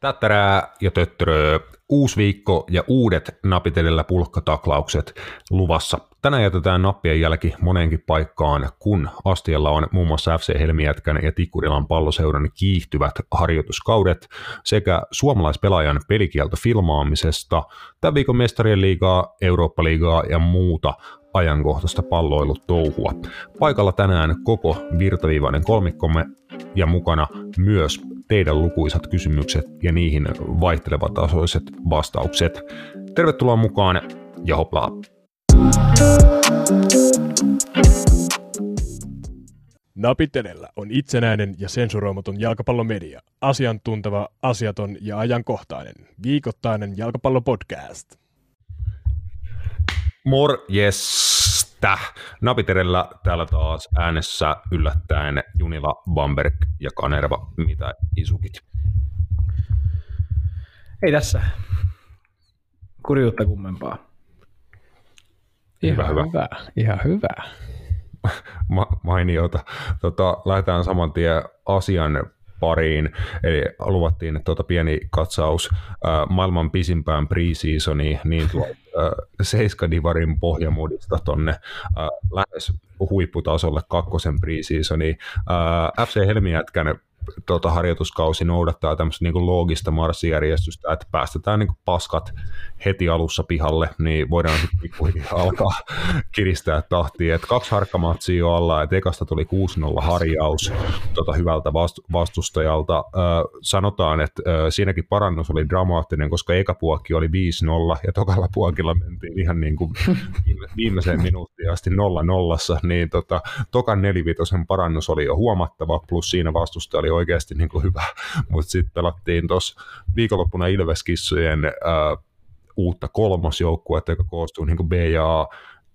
Tättärää ja töttöröö. Uusi viikko ja uudet napitelillä pulkkataklaukset luvassa. Tänään jätetään nappien jälki moneenkin paikkaan, kun astialla on muun muassa FC Helmijätkän ja Tikkurilan palloseuran kiihtyvät harjoituskaudet sekä suomalaispelaajan pelikielto filmaamisesta, tämän viikon mestarien liigaa, Eurooppa-liigaa ja muuta ajankohtaista palloilutouhua. Paikalla tänään koko virtaviivainen kolmikkomme ja mukana myös teidän lukuisat kysymykset ja niihin vaihtelevat tasoiset vastaukset. Tervetuloa mukaan ja hoplaa! Napitelellä on itsenäinen ja sensuroimaton jalkapallomedia, asiantunteva, asiaton ja ajankohtainen, viikoittainen jalkapallopodcast. Morjesta! Napiterellä täällä taas äänessä yllättäen Junila, Bamberg ja Kanerva. Mitä isukit? Ei tässä kurjuutta kummempaa. Ihan hyvä. hyvä. Ihan hyvä. Ma- mainiota. Tota, lähdetään saman tien asian pariin. Eli luvattiin että tuota pieni katsaus äh, maailman pisimpään preseasoniin, niin tuo äh, Seiska Divarin pohjamudista tonne äh, lähes huipputasolle kakkosen preseasoniin. Äh, FC Helmijätkän tota, harjoituskausi noudattaa tämmöistä niin loogista marssijärjestystä, että päästetään niin paskat heti alussa pihalle, niin voidaan sitten pikkuhiljaa alkaa kiristää tahtia. Et kaksi harkkamatsia jo alla, että ekasta tuli 6-0 harjaus tota, hyvältä vast- vastustajalta. Ö, sanotaan, että ö, siinäkin parannus oli dramaattinen, koska eka puokki oli 5-0 ja tokalla puokilla mentiin ihan niin kuin viime- viimeiseen minuuttiin asti 0-0, niin tota, tokan nelivitosen parannus oli jo huomattava, plus siinä vastusta oli oikeasti niin kuin hyvä, mutta sitten pelattiin tuossa viikonloppuna Ilveskissojen äh, uutta kolmosjoukkuetta, joka koostuu niin kuin B ja A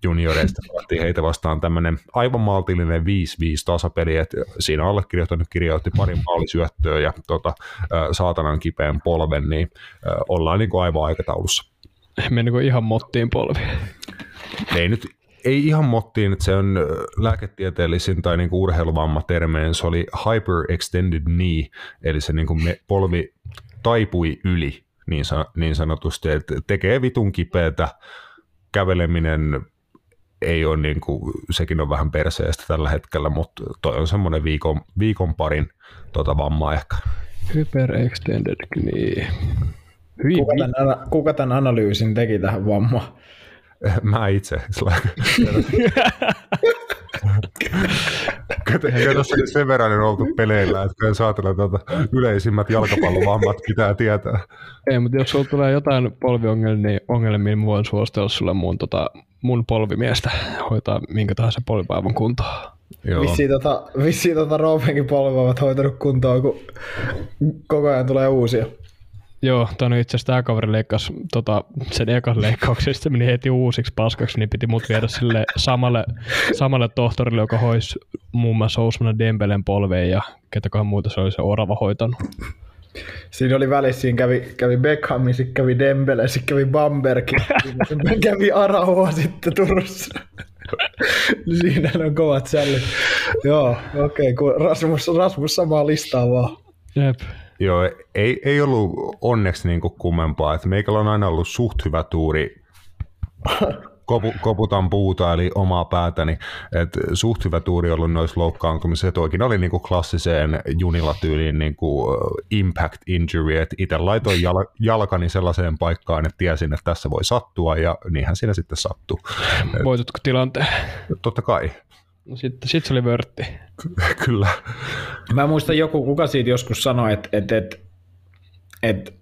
junioreista pelattiin heitä vastaan tämmöinen aivan maltillinen 5-5 tasapeli, että siinä allekirjoittanut kirjoitti parin maalisyöttöä ja tota, äh, saatanan kipeän polven, niin äh, ollaan niin kuin aivan aikataulussa. Menikö ihan mottiin polvi? ei nyt ei ihan mottiin, että se on lääketieteellisin tai niinku urheiluvammatermeen, se oli hyperextended knee, eli se niinku me, polvi taipui yli niin, sa, niin sanotusti, että tekee vitun kipeätä, käveleminen ei ole niinku, sekin on vähän perseestä tällä hetkellä, mutta toi on semmoinen viikon, viikon parin tota vamma ehkä. Hyperextended knee. Kuka tämän, kuka tämän analyysin teki tähän vammaan? Mä itse. Kato, kato se- sen verran on oltu peleillä, että kyllä saatana tuota, yleisimmät jalkapallovammat pitää tietää. Ei, mutta jos sulla tulee jotain polviongelmia, niin ongelmia, niin voin suositella sulle mun, tota, mun polvimiestä hoitaa minkä tahansa polvivaivan kuntoon. Joo. Vissiin tota, vissiin tota Roopenkin ovat hoitanut kuntoon, kun koko ajan tulee uusia. Joo, on itse asiassa tämä kaveri leikkasi tota, sen ekan leikkauksen, sitten meni heti uusiksi paskaksi, niin piti mut viedä sille samalle, samalle tohtorille, joka hoisi muun muassa Ousmane Dembelen polveen ja ketäköhän muuta se oli se orava hoitanut. Siinä oli välissä, siinä kävi, kävi Beckham, sitten kävi Dembele, sitten kävi Bamberg, sitten kävi Araua sitten Turussa. Siinä on kovat sällit. Joo, okei, okay, Rasmus, Rasmus samaa listaa vaan. Jep. Joo, ei, ei ollut onneksi niin kuin kummempaa. että meikällä on aina ollut suht hyvä tuuri kopu, koputan puuta, eli omaa päätäni. Et suht hyvä tuuri ollut noissa loukkaantumisissa. Toikin oli niinku klassiseen Junila-tyyliin niinku impact injury, että itse laitoin jal, jalkani sellaiseen paikkaan, että tiesin, että tässä voi sattua, ja niinhän siinä sitten sattuu. Voitutko tilanteen? Totta kai, sitten sit se oli vörtti. kyllä. Mä muistan joku, kuka siitä joskus sanoi, että et, et, et,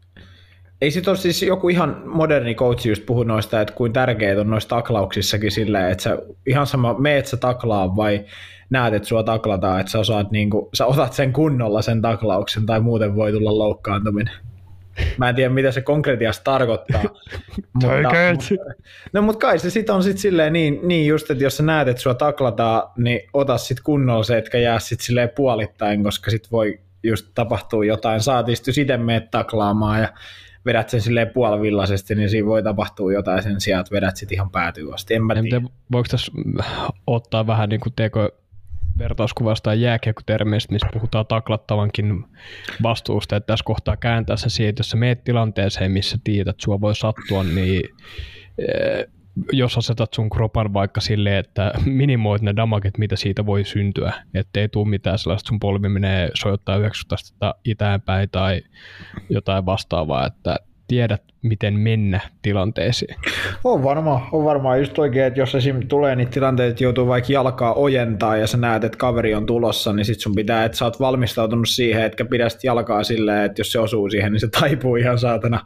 ei sit ole siis joku ihan moderni coach just puhu noista, että kuin tärkeitä on noissa taklauksissakin silleen, että sä ihan sama, meet sä taklaa vai näet, että sua taklataan, että sä osaat niinku, sä otat sen kunnolla sen taklauksen tai muuten voi tulla loukkaantuminen. Mä en tiedä, mitä se konkretiassa tarkoittaa. Oikeet. mutta, no mutta kai se sit on sit silleen niin, niin just, että jos sä näet, että sua taklataan, niin ota sit kunnolla se, etkä jää sit silleen puolittain, koska sit voi just tapahtua jotain. Saatiin sit itse meet taklaamaan ja vedät sen silleen puolivillaisesti, niin siinä voi tapahtua jotain sen sijaan, että vedät sit ihan päätyy asti. En mä tiedä, voiko tässä ottaa vähän niin kuin teko vertauskuvasta jääkiekkotermeistä, missä puhutaan taklattavankin vastuusta, että tässä kohtaa kääntää se siitä, jos sä meet tilanteeseen, missä tiedät, että sua voi sattua, niin eh, jos asetat sun kropan vaikka silleen, että minimoit ne damaget, mitä siitä voi syntyä, ettei tule mitään sellaista, sun polvi menee sojottaa 90 astetta itäänpäin tai jotain vastaavaa, että tiedät, miten mennä tilanteeseen. On varmaan, on varmaan just oikein, että jos esim. tulee niitä tilanteita, että joutuu vaikka jalkaa ojentaa ja sä näet, että kaveri on tulossa, niin sit sun pitää, että sä oot valmistautunut siihen, että pidä jalkaa silleen, että jos se osuu siihen, niin se taipuu ihan saatana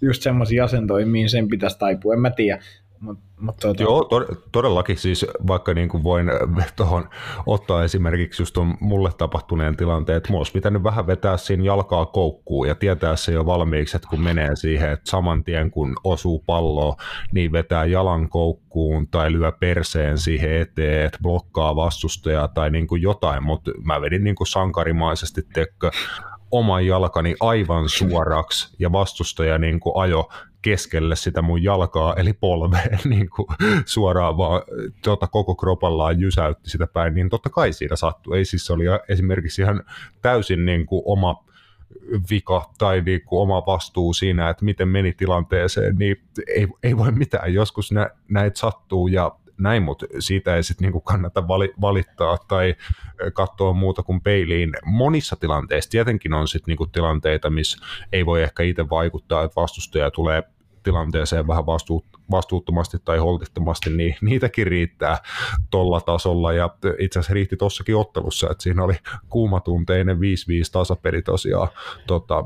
just semmoisiin asentoihin, mihin sen pitäisi taipua, en mä tiedä. Mut, mut tuota... Joo, to- todellakin. Siis vaikka niin kuin voin äh, tuohon ottaa esimerkiksi just tuon mulle tapahtuneen tilanteen, että olisi pitänyt vähän vetää siinä jalkaa koukkuun ja tietää se jo valmiiksi, että kun menee siihen, että saman tien kun osuu palloa, niin vetää jalan koukkuun tai lyö perseen siihen eteen, että blokkaa vastustajaa tai niin kuin jotain, mutta mä vedin niin kuin sankarimaisesti tekkö oman jalkani aivan suoraksi ja vastustaja niin kuin ajo keskelle sitä mun jalkaa, eli polveen niin kuin suoraan vaan tuota, koko kropallaan jysäytti sitä päin, niin totta kai siinä sattui. Ei siis se oli esimerkiksi ihan täysin niin kuin oma vika tai niin kuin oma vastuu siinä, että miten meni tilanteeseen, niin ei, ei voi mitään. Joskus nä, näitä sattuu ja näin, mutta siitä ei sitten niinku kannata valittaa tai katsoa muuta kuin peiliin. Monissa tilanteissa tietenkin on sitten niinku tilanteita, missä ei voi ehkä itse vaikuttaa, että vastustaja tulee tilanteeseen vähän vastuut, vastuuttomasti tai holtittomasti, niin niitäkin riittää tuolla tasolla. Ja itse asiassa riitti tuossakin ottelussa, että siinä oli kuumatunteinen 5-5 tasapeli tosiaan tota,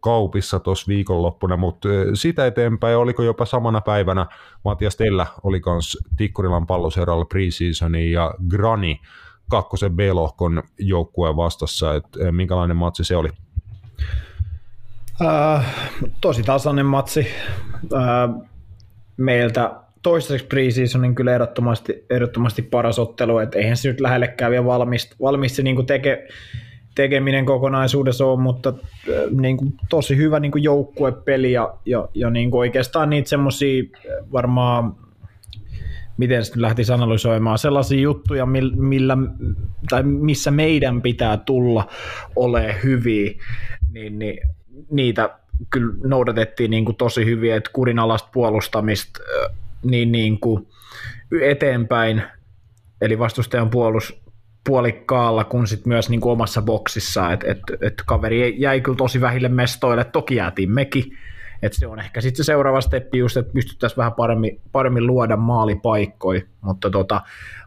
kaupissa tuossa viikonloppuna, mutta sitä eteenpäin oliko jopa samana päivänä Matias Tellä oli myös Tikkurilan palloseuralla preseasonin ja Grani kakkosen B-lohkon joukkueen vastassa, että minkälainen matsi se oli? Äh, tosi tasainen matsi. Äh, meiltä toistaiseksi preseasonin kyllä ehdottomasti, ehdottomasti paras ottelu, että eihän se nyt lähellekään vielä valmista, valmista se niin teke, tekeminen kokonaisuudessa on, mutta äh, niin kuin, tosi hyvä niin kuin joukkuepeli ja, ja, ja niin kuin oikeastaan niitä semmoisia äh, varmaan miten se lähtisi analysoimaan, sellaisia juttuja, millä, tai missä meidän pitää tulla ole hyviä, niin, niin niitä kyllä noudatettiin niin kuin tosi hyvin, että kurinalasta puolustamista niin, niin kuin eteenpäin, eli vastustajan puolus, puolikkaalla kuin sit myös niin kuin omassa boksissa, että et, et kaveri jäi kyllä tosi vähille mestoille, toki jäätiin mekin, että se on ehkä sitten se seuraava steppi just, että pystyttäisiin vähän paremmin, paremmin luoda maalipaikkoja, mutta tota,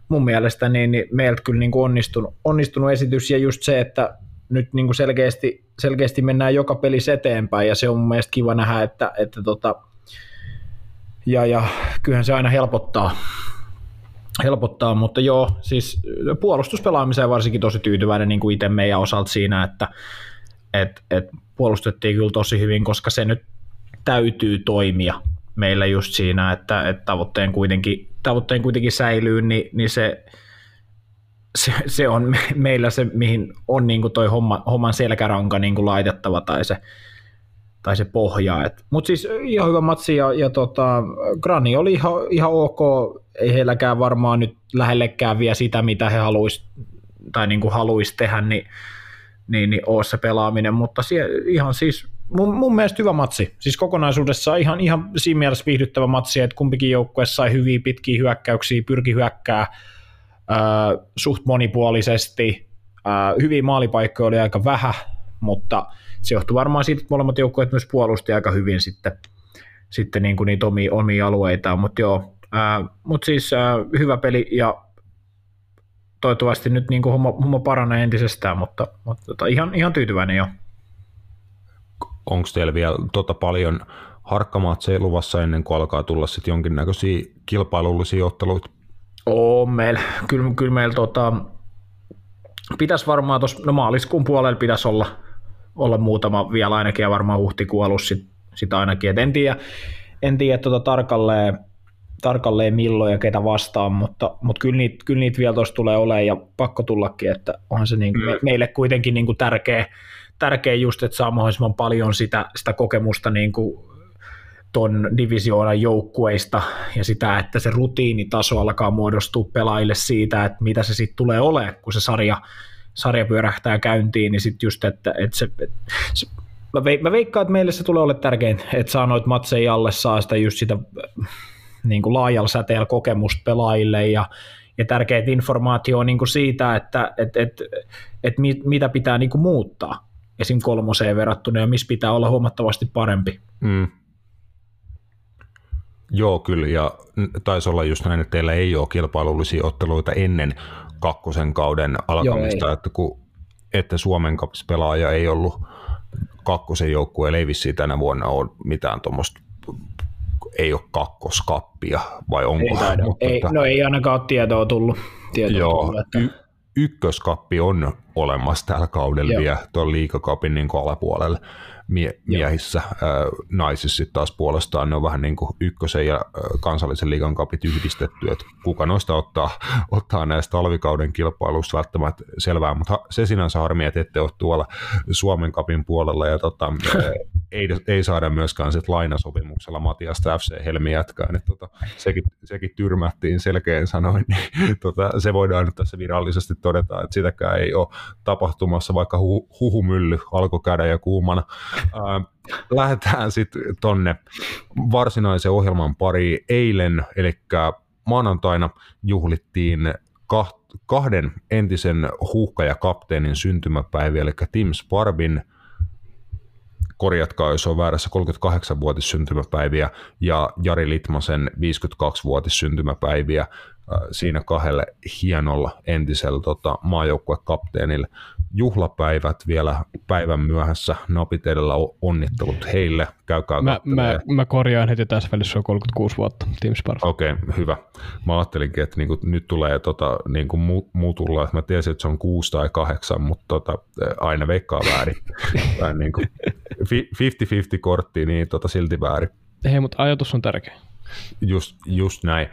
mun mielestä niin, niin meiltä kyllä niin kuin onnistunut, onnistunut esitys ja just se, että nyt niin kuin selkeästi, selkeästi mennään joka pelissä eteenpäin ja se on mun mielestä kiva nähdä, että, että tota, ja, ja kyllähän se aina helpottaa, helpottaa, mutta joo, siis puolustuspelaamiseen varsinkin tosi tyytyväinen niin kuin itse meidän osalta siinä, että et, et puolustettiin kyllä tosi hyvin, koska se nyt täytyy toimia meillä just siinä, että, että tavoitteen, kuitenkin, tavoitteen kuitenkin säilyy, niin, niin se, se, se on me, meillä se, mihin on niin kuin toi homma, homman selkäranka niin kuin laitettava tai se, tai se pohja. Mutta siis ihan hyvä matsi ja, ja tota, Grani oli ihan, ihan ok, ei heilläkään varmaan nyt lähellekään vielä sitä, mitä he haluaisi tai niin kuin haluaisi tehdä, niin, niin, niin ole se pelaaminen, mutta sie, ihan siis mun, mun mielestä hyvä matsi. Siis kokonaisuudessaan ihan, ihan siinä mielessä viihdyttävä matsi, että kumpikin joukkue sai hyviä pitkiä hyökkäyksiä, pyrki hyökkää suht monipuolisesti. Hyviä maalipaikkoja oli aika vähän, mutta se johtui varmaan siitä, että molemmat joukkueet myös puolusti aika hyvin sitten, sitten niin kuin niitä omia, omia alueitaan, mutta joo, mutta siis äh, hyvä peli ja toivottavasti nyt niin kuin homma, homma paranee entisestään, mutta, mutta tota, ihan, ihan tyytyväinen jo. Onko teillä vielä tota paljon harkkamatseja luvassa ennen kuin alkaa tulla sitten jonkinnäköisiä kilpailullisia otteluita? On meillä. Kyllä, kyllä meillä tota, pitäisi varmaan tuossa, no maaliskuun puolella pitäisi olla, olla muutama vielä ainakin ja varmaan huhtikuun alussa sit, sit ainakin. Et en tiedä, en tiedä tota tarkalleen, tarkalleen milloin ja ketä vastaan, mutta, mutta kyllä, niitä, kyllä niitä vielä tuossa tulee olemaan ja pakko tullakin, että onhan se niin, mm. meille kuitenkin niin kuin tärkeä, tärkeä just, että saa mahdollisimman paljon sitä, sitä kokemusta niin kuin ton divisioonan joukkueista ja sitä, että se rutiinitaso alkaa muodostua pelaajille siitä, että mitä se sitten tulee olemaan, kun se sarja, sarja pyörähtää käyntiin, niin sitten just, että, että se, se mä, veik, mä veikkaan, että meille se tulee olla tärkein, että saa noita matseja alle, saa sitä just sitä niin kuin laajalla säteellä kokemusta pelaajille ja, ja tärkeitä informaatio niin kuin siitä, että et, et, et mit, mitä pitää niin kuin muuttaa esim. kolmoseen verrattuna ja missä pitää olla huomattavasti parempi. Mm. Joo, kyllä, ja taisi olla just näin, että teillä ei ole kilpailullisia otteluita ennen kakkosen kauden alkamista, Joo, että kun että Suomen pelaaja ei ollut kakkosen joukkueen ei vissiin tänä vuonna ole mitään tuommoista ei ole kakkoskappia, vai onko? Ei taida. Mutta, ei, no ei ainakaan ole tietoa tullut. Tietoa joo, tullut että... y- ykköskappi on olemassa tällä kaudella vielä tuon liikakapin niin alapuolella mie- miehissä. Ää, naisissa sitten taas puolestaan ne on vähän niin kuin ykkösen ja kansallisen liigan kapit yhdistetty, että kuka noista ottaa, ottaa näistä talvikauden kilpailusta välttämättä selvää, mutta se sinänsä harmi, että ette ole tuolla Suomen kapin puolella ja tota, ei, ei saada myöskään sit lainasopimuksella Matiasta FC Helmi jatkaa, että tota, sekin, sekin tyrmättiin selkeän sanoin, niin tota, se voidaan nyt tässä virallisesti todeta, että sitäkään ei ole tapahtumassa, vaikka hu, huhumylly alkoi käydä ja kuumana. Äh, lähdetään sitten tonne varsinaisen ohjelman pariin. Eilen, eli maanantaina juhlittiin kahden entisen huuhka- ja kapteenin syntymäpäiviä, eli Tim Sparbin korjatkaa, jos on väärässä, 38-vuotis syntymäpäiviä ja Jari Litmasen 52-vuotis syntymäpäiviä siinä kahdelle hienolla entisellä tota, maajoukkuekapteenille juhlapäivät vielä päivän myöhässä. Napit edellä onnittelut heille. Käykää mä, mä, mä, korjaan heti tässä välissä, on 36 vuotta Team. Okei, okay, hyvä. Mä ajattelinkin, että niinku, nyt tulee tota, niinku mutulla, että mä tiesin, että se on kuusi tai kahdeksan, mutta tota, aina veikkaa väärin. tai niinku, 50-50 kortti, niin tota, silti väärin. Hei, mutta ajatus on tärkeä. Just, just näin.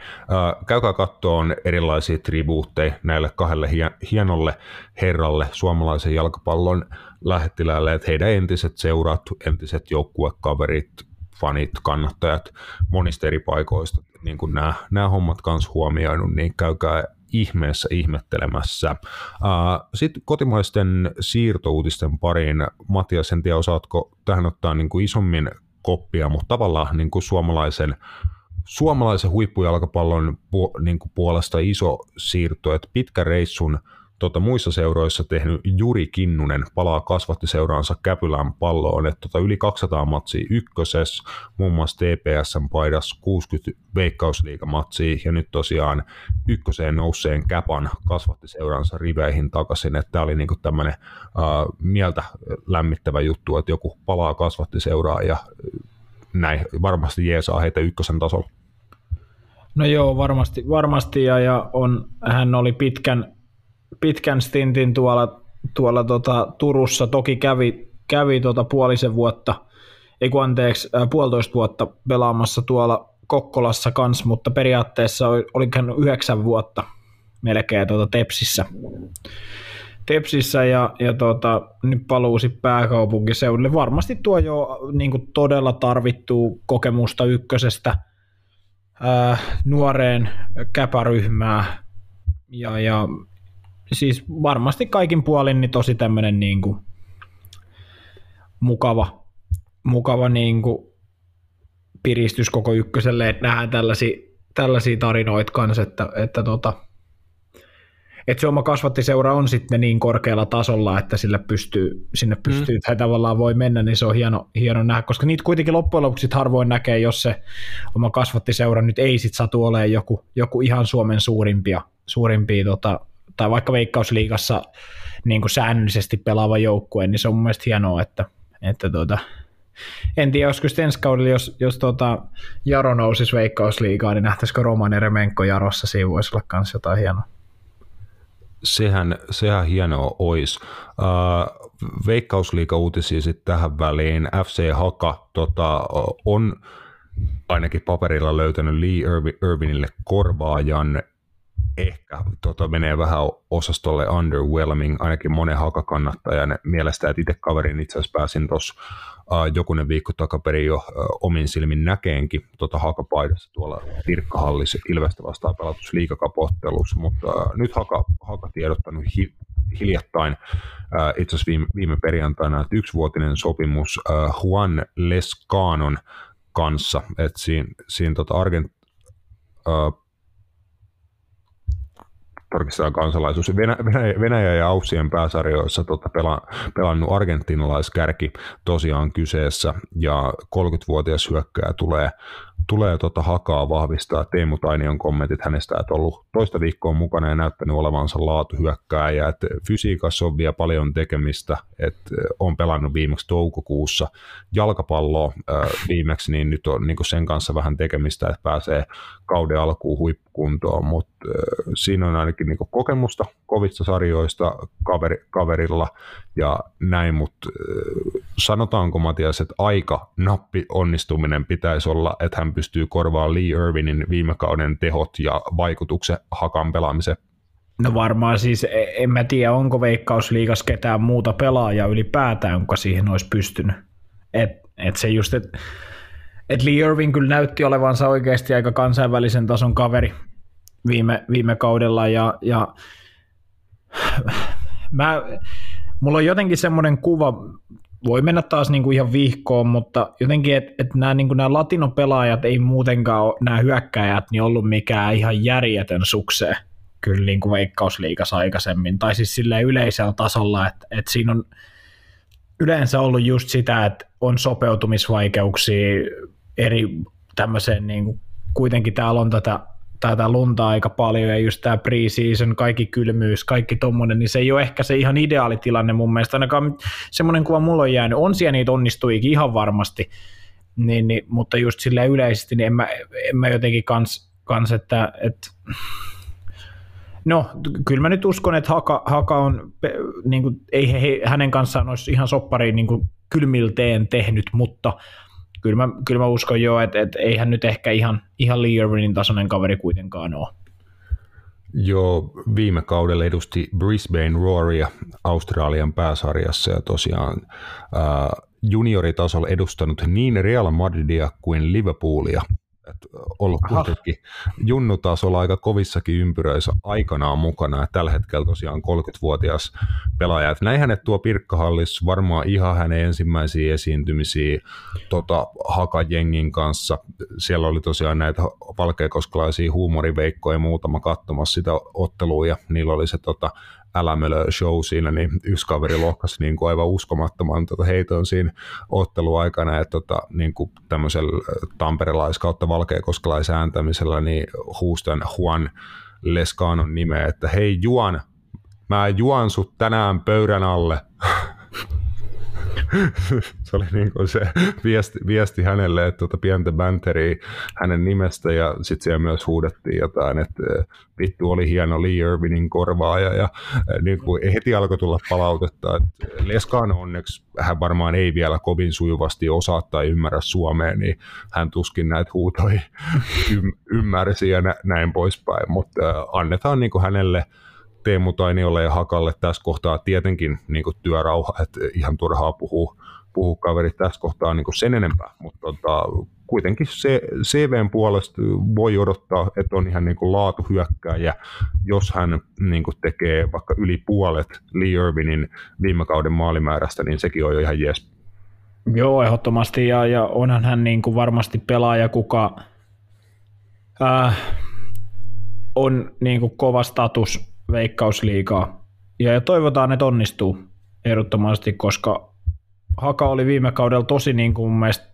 Käykää katsomaan erilaisia tribuutteja näille kahdelle hienolle herralle suomalaisen jalkapallon lähettiläälle, että heidän entiset seurat, entiset joukkuekaverit, fanit, kannattajat monista eri paikoista, niin kuin nämä, nämä hommat kanssa huomioinut, niin käykää ihmeessä ihmettelemässä. Sitten kotimaisten siirtouutisten pariin. Matias, en tiedä, osaatko tähän ottaa niin kuin isommin koppia, mutta tavallaan niin kuin suomalaisen suomalaisen huippujalkapallon niin kuin puolesta iso siirto, että pitkä reissun tota, muissa seuroissa tehnyt Juri Kinnunen palaa kasvattiseuraansa Käpylän palloon, että tota, yli 200 matsia ykköses, muun muassa TPSn paidas 60 veikkausliigamatsia ja nyt tosiaan ykköseen nousseen Käpan kasvattiseuransa riveihin takaisin, että tämä oli niinku tämmöinen mieltä lämmittävä juttu, että joku palaa kasvattiseuraa ja näin varmasti jeesaa heitä ykkösen tasolla. No joo, varmasti, varmasti ja, ja on, hän oli pitkän, pitkän stintin tuolla, tuolla tota, Turussa, toki kävi, kävi tota puolisen vuotta, ei kun anteeksi, äh, puolitoista vuotta pelaamassa tuolla Kokkolassa kanssa, mutta periaatteessa oli, oli yhdeksän vuotta melkein tuota Tepsissä. Tepsissä ja, ja tota, nyt paluusi pääkaupunkiseudulle. Varmasti tuo jo niin kuin todella tarvittuu kokemusta ykkösestä ää, nuoreen käpäryhmää ja, ja siis varmasti kaikin puolin niin tosi tämmöinen niin kuin mukava, mukava niin kuin piristys koko ykköselle, että nähdään tällaisia, tällaisia tarinoita kanssa, että, että tota, että se oma kasvattiseura on sitten niin korkealla tasolla, että sillä pystyy, sinne mm. pystyy mm. tai tavallaan voi mennä, niin se on hieno, hieno nähdä, koska niitä kuitenkin loppujen lopuksi harvoin näkee, jos se oma kasvattiseura nyt ei sit satu olemaan joku, joku ihan Suomen suurimpia, suurimpia tota, tai vaikka Veikkausliigassa niin kuin säännöllisesti pelaava joukkue, niin se on mun mielestä hienoa, että, että tota, en tiedä, olisiko ensi kaudella, jos, jos tota Jaro nousisi Veikkausliigaan, niin nähtäisikö Roman Remenko Jarossa, siinä voisi olla myös jotain hienoa sehän, sehän hienoa olisi. Uh, Veikkausliiga-uutisia sitten tähän väliin. FC Haka tota, on ainakin paperilla löytänyt Lee Irvinille korvaajan ehkä tota, menee vähän osastolle underwhelming, ainakin monen hakakannattajan mielestä, että itse kaverin itse asiassa pääsin tuossa jokunen viikko takaperin jo uh, omin silmin näkeenkin tota hakapaidassa tuolla Tirkkahallissa Ilvestä vastaan pelatussa liikakapottelussa, mutta uh, nyt haka, haka tiedottanut hi, hiljattain itse asiassa viime, viime perjantaina, että yksivuotinen sopimus Juan Lescanon kanssa, että siinä, siinä tota Argent, tarkistetaan kansalaisuus. Venäjä, Venäjä ja Aussien pääsarjoissa tota, pela, pelannut argentinalaiskärki tosiaan kyseessä ja 30-vuotias hyökkää tulee tulee tota hakaa vahvistaa. Teemu Tainion kommentit hänestä, että ollut toista viikkoa mukana ja näyttänyt olevansa laatuhyökkääjä, että fysiikassa on vielä paljon tekemistä, että on pelannut viimeksi toukokuussa jalkapalloa viimeksi, niin nyt on niin sen kanssa vähän tekemistä, että pääsee kauden alkuun huippukuntoon, mutta siinä on ainakin niin kokemusta kovista sarjoista kaveri, kaverilla ja näin, mutta sanotaanko Matias, että aika nappi onnistuminen pitäisi olla, että hän pystyy korvaamaan Lee Irvinin viime kauden tehot ja vaikutuksen hakan pelaamisen? No varmaan siis, e- en mä tiedä, onko Veikkausliigas ketään muuta pelaajaa ylipäätään, jonka siihen olisi pystynyt. Et, et se just, että et Lee Irvin kyllä näytti olevansa oikeasti aika kansainvälisen tason kaveri viime, viime kaudella ja, ja mä, mulla on jotenkin semmoinen kuva, voi mennä taas niinku ihan vihkoon, mutta jotenkin, että et nämä niinku latinopelaajat ei muutenkaan ole, nämä hyökkäjät, niin ollut mikään ihan järjetön sukseen kyllä niinku veikkausliikas aikaisemmin, tai siis sillä yleisellä tasolla, että et siinä on yleensä ollut just sitä, että on sopeutumisvaikeuksia eri tämmöiseen, niin kuitenkin täällä on tätä tätä lunta aika paljon ja just tämä pre-season, kaikki kylmyys, kaikki tommonen, niin se ei ole ehkä se ihan ideaalitilanne mun mielestä, ainakaan semmoinen kuva mulla on jäänyt, on siellä niitä onnistuikin ihan varmasti, niin, niin, mutta just silleen yleisesti, niin en mä, en mä jotenkin kans, kans että, että No, kyllä mä nyt uskon, että Haka, Haka on, niin kuin, ei he, he, hänen kanssaan olisi ihan soppariin niin kuin kylmilteen tehnyt, mutta kyllä mä, kyllä mä uskon jo, että, että eihän nyt ehkä ihan, ihan Lee Irvinin tasoinen kaveri kuitenkaan ole. Joo, viime kaudella edusti Brisbane Roaria Australian pääsarjassa ja tosiaan äh, junioritasolla edustanut niin Real Madridia kuin Liverpoolia ollut kuitenkin junnutasolla aika kovissakin ympyröissä aikanaan mukana. Ja tällä hetkellä tosiaan 30-vuotias pelaaja. Että näin hänet tuo Pirkkahallis varmaan ihan hänen ensimmäisiä esiintymisiä tota, Hakajengin kanssa. Siellä oli tosiaan näitä valkeakoskelaisia huumoriveikkoja muutama katsomassa sitä ottelua ja niillä oli se tota, älämölö show siinä, niin yksi kaveri lohkasi niin kuin aivan uskomattoman tota heiton siinä otteluaikana, että tota, niin kuin tämmöisellä tamperelais- kautta valkeakoskelaisääntämisellä niin huustan Juan Lescanon nimeä, että hei Juan, mä juon sut tänään pöydän alle. se oli niin kuin se viesti, viesti hänelle, että tuota pientä banteria hänen nimestä ja sitten siellä myös huudettiin jotain, että vittu oli hieno Lee Irvinin korvaaja ja niin kuin heti alkoi tulla palautetta, että Leskaan onneksi hän varmaan ei vielä kovin sujuvasti osaa tai ymmärrä suomea, niin hän tuskin näitä huutoja ymmärsi ja näin poispäin, mutta annetaan niin kuin hänelle Teemu Tainiolle ja Hakalle tässä kohtaa tietenkin niin kuin työrauha, että ihan turhaa puhuu, puhuu kaverit tässä kohtaa niin kuin sen enempää, mutta tota, kuitenkin se CVn puolesta voi odottaa, että on ihan niin kuin laatuhyökkääjä, jos hän niin kuin tekee vaikka yli puolet Lee Irvinin viime kauden maalimäärästä, niin sekin on jo ihan jees. Joo, ehdottomasti, ja, ja onhan hän niin kuin varmasti pelaaja, kuka äh, on niin kuin kova status veikkausliikaa. Ja, toivotaan, että onnistuu ehdottomasti, koska Haka oli viime kaudella tosi niin kuin mun mielestä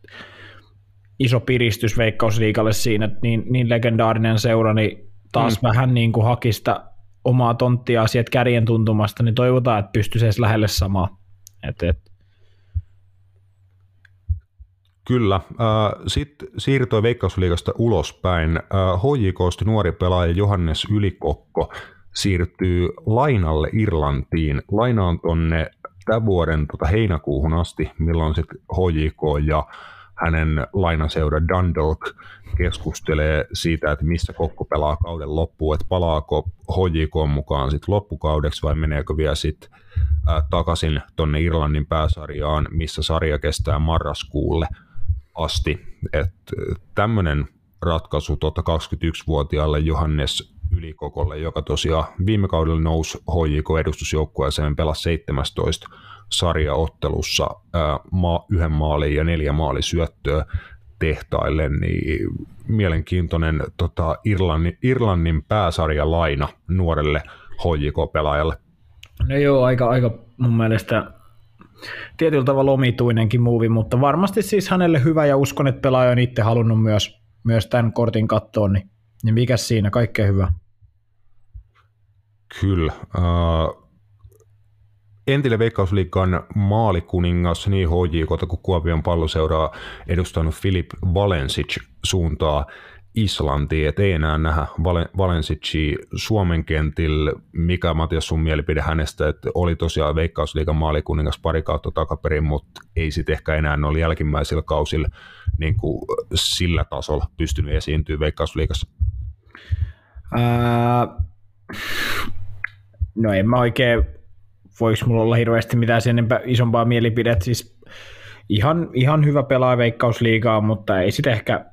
iso piristys veikkausliikalle siinä, että niin, niin legendaarinen seura, niin taas mm. vähän niin kuin hakista omaa tonttia sieltä kärjen tuntumasta, niin toivotaan, että pystyisi edes lähelle samaa. Et, et. Kyllä. Sitten siirtoi Veikkausliigasta ulospäin. HJKsta nuori pelaaja Johannes Ylikokko siirtyy lainalle Irlantiin. Laina on tonne tämän vuoden tota heinäkuuhun asti, milloin sitten HJK ja hänen lainaseura Dundalk keskustelee siitä, että missä Kokko pelaa kauden loppuun, että palaako HJK mukaan sitten loppukaudeksi vai meneekö vielä sitten takaisin tuonne Irlannin pääsarjaan, missä sarja kestää marraskuulle asti. Tämmöinen ratkaisu tuota 21-vuotiaalle Johannes Ylikokolle, joka tosiaan viime kaudella nousi HJK-edustusjoukkueeseen, pelasi 17 sarjaottelussa ma- yhden maalin ja neljä maalisyöttöä tehtaille, niin mielenkiintoinen tota, Irlannin, Irlannin pääsarjalaina nuorelle HJK-pelaajalle. No joo, aika, aika mun mielestä tietyllä tavalla omituinenkin muuvi, mutta varmasti siis hänelle hyvä ja uskon, että pelaaja on itse halunnut myös, myös tämän kortin kattoon, niin, niin mikä siinä, kaikkea hyvä. Kyllä. Uh, entinen Veikkausliikan maalikuningas niin HJK kuin Kuopion palloseuraa edustanut Filip Valensic suuntaa Islantiin, et ei enää nähdä Valensici Suomen kentillä. Mikä Matias sun mielipide hänestä, että oli tosiaan Veikkausliikan maalikuningas pari kautta takaperin, mutta ei sitten ehkä enää ole jälkimmäisillä kausilla niin kuin sillä tasolla pystynyt esiintyä Veikkausliikassa? Ää, no en mä oikein, voiko mulla olla hirveästi mitään sen isompaa mielipidettä, siis ihan, ihan hyvä pelaa Veikkausliigaa, mutta ei sitten ehkä